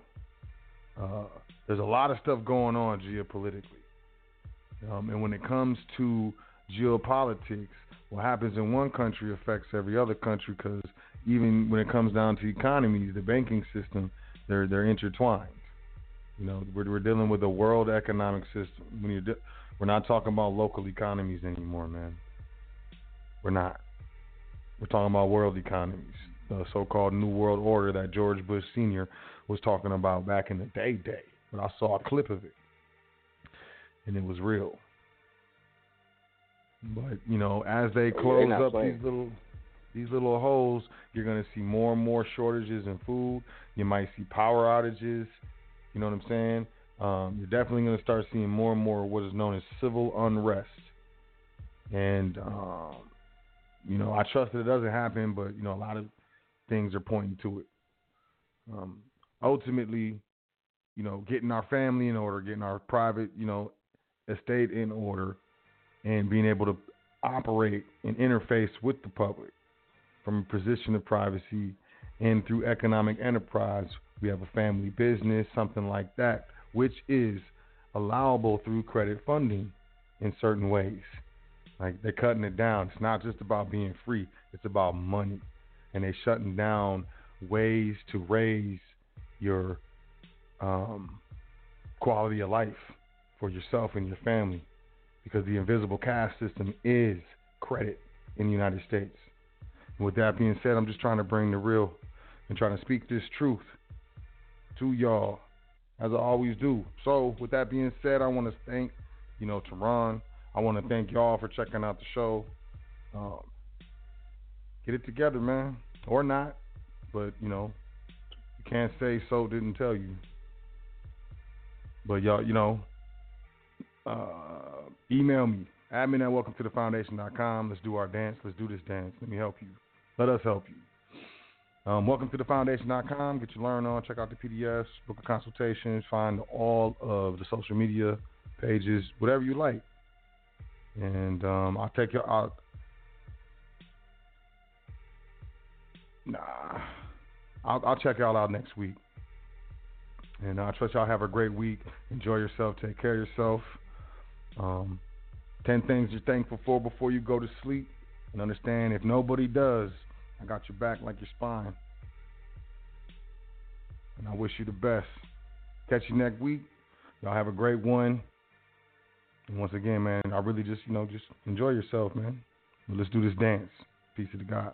Uh, there's a lot of stuff going on geopolitically. Um, and when it comes to geopolitics, what happens in one country affects every other country because even when it comes down to economies, the banking system, they're they're intertwined. You know, we're we're dealing with a world economic system. When you de- we're not talking about local economies anymore, man. We're not. We're talking about world economies, the so-called New World Order that George Bush Sr. was talking about back in the day. Day, but I saw a clip of it, and it was real. But you know, as they close up playing. these little these little holes, you're gonna see more and more shortages in food. You might see power outages. You know what I'm saying? Um, you're definitely gonna start seeing more and more what is known as civil unrest. And um, you know, I trust that it doesn't happen, but you know, a lot of things are pointing to it. Um, ultimately, you know, getting our family in order, getting our private, you know, estate in order, and being able to operate and interface with the public from a position of privacy and through economic enterprise. We have a family business, something like that, which is allowable through credit funding in certain ways. Like they're cutting it down. It's not just about being free, it's about money. And they're shutting down ways to raise your um, quality of life for yourself and your family because the invisible caste system is credit in the United States. With that being said, I'm just trying to bring the real and trying to speak this truth to y'all as I always do. So, with that being said, I want to thank, you know, Teron. I want to thank y'all for checking out the show. Um, get it together, man, or not, but you know, you can't say so didn't tell you. But y'all, you know, Uh, email me. Admin at welcome to the foundation.com. Let's do our dance. Let's do this dance. Let me help you. Let us help you. Um, welcome to the foundation.com. Get your learn on. Check out the PDFs. Book a consultation, Find all of the social media pages, whatever you like. And um, I'll take you out. Nah. I'll, I'll check y'all out next week. And I trust y'all have a great week. Enjoy yourself. Take care of yourself. Um, 10 things you're thankful for before you go to sleep. And understand if nobody does, I got your back like your spine. And I wish you the best. Catch you next week. Y'all have a great one. And once again, man, I really just, you know, just enjoy yourself, man. Let's do this dance. Peace to the guys.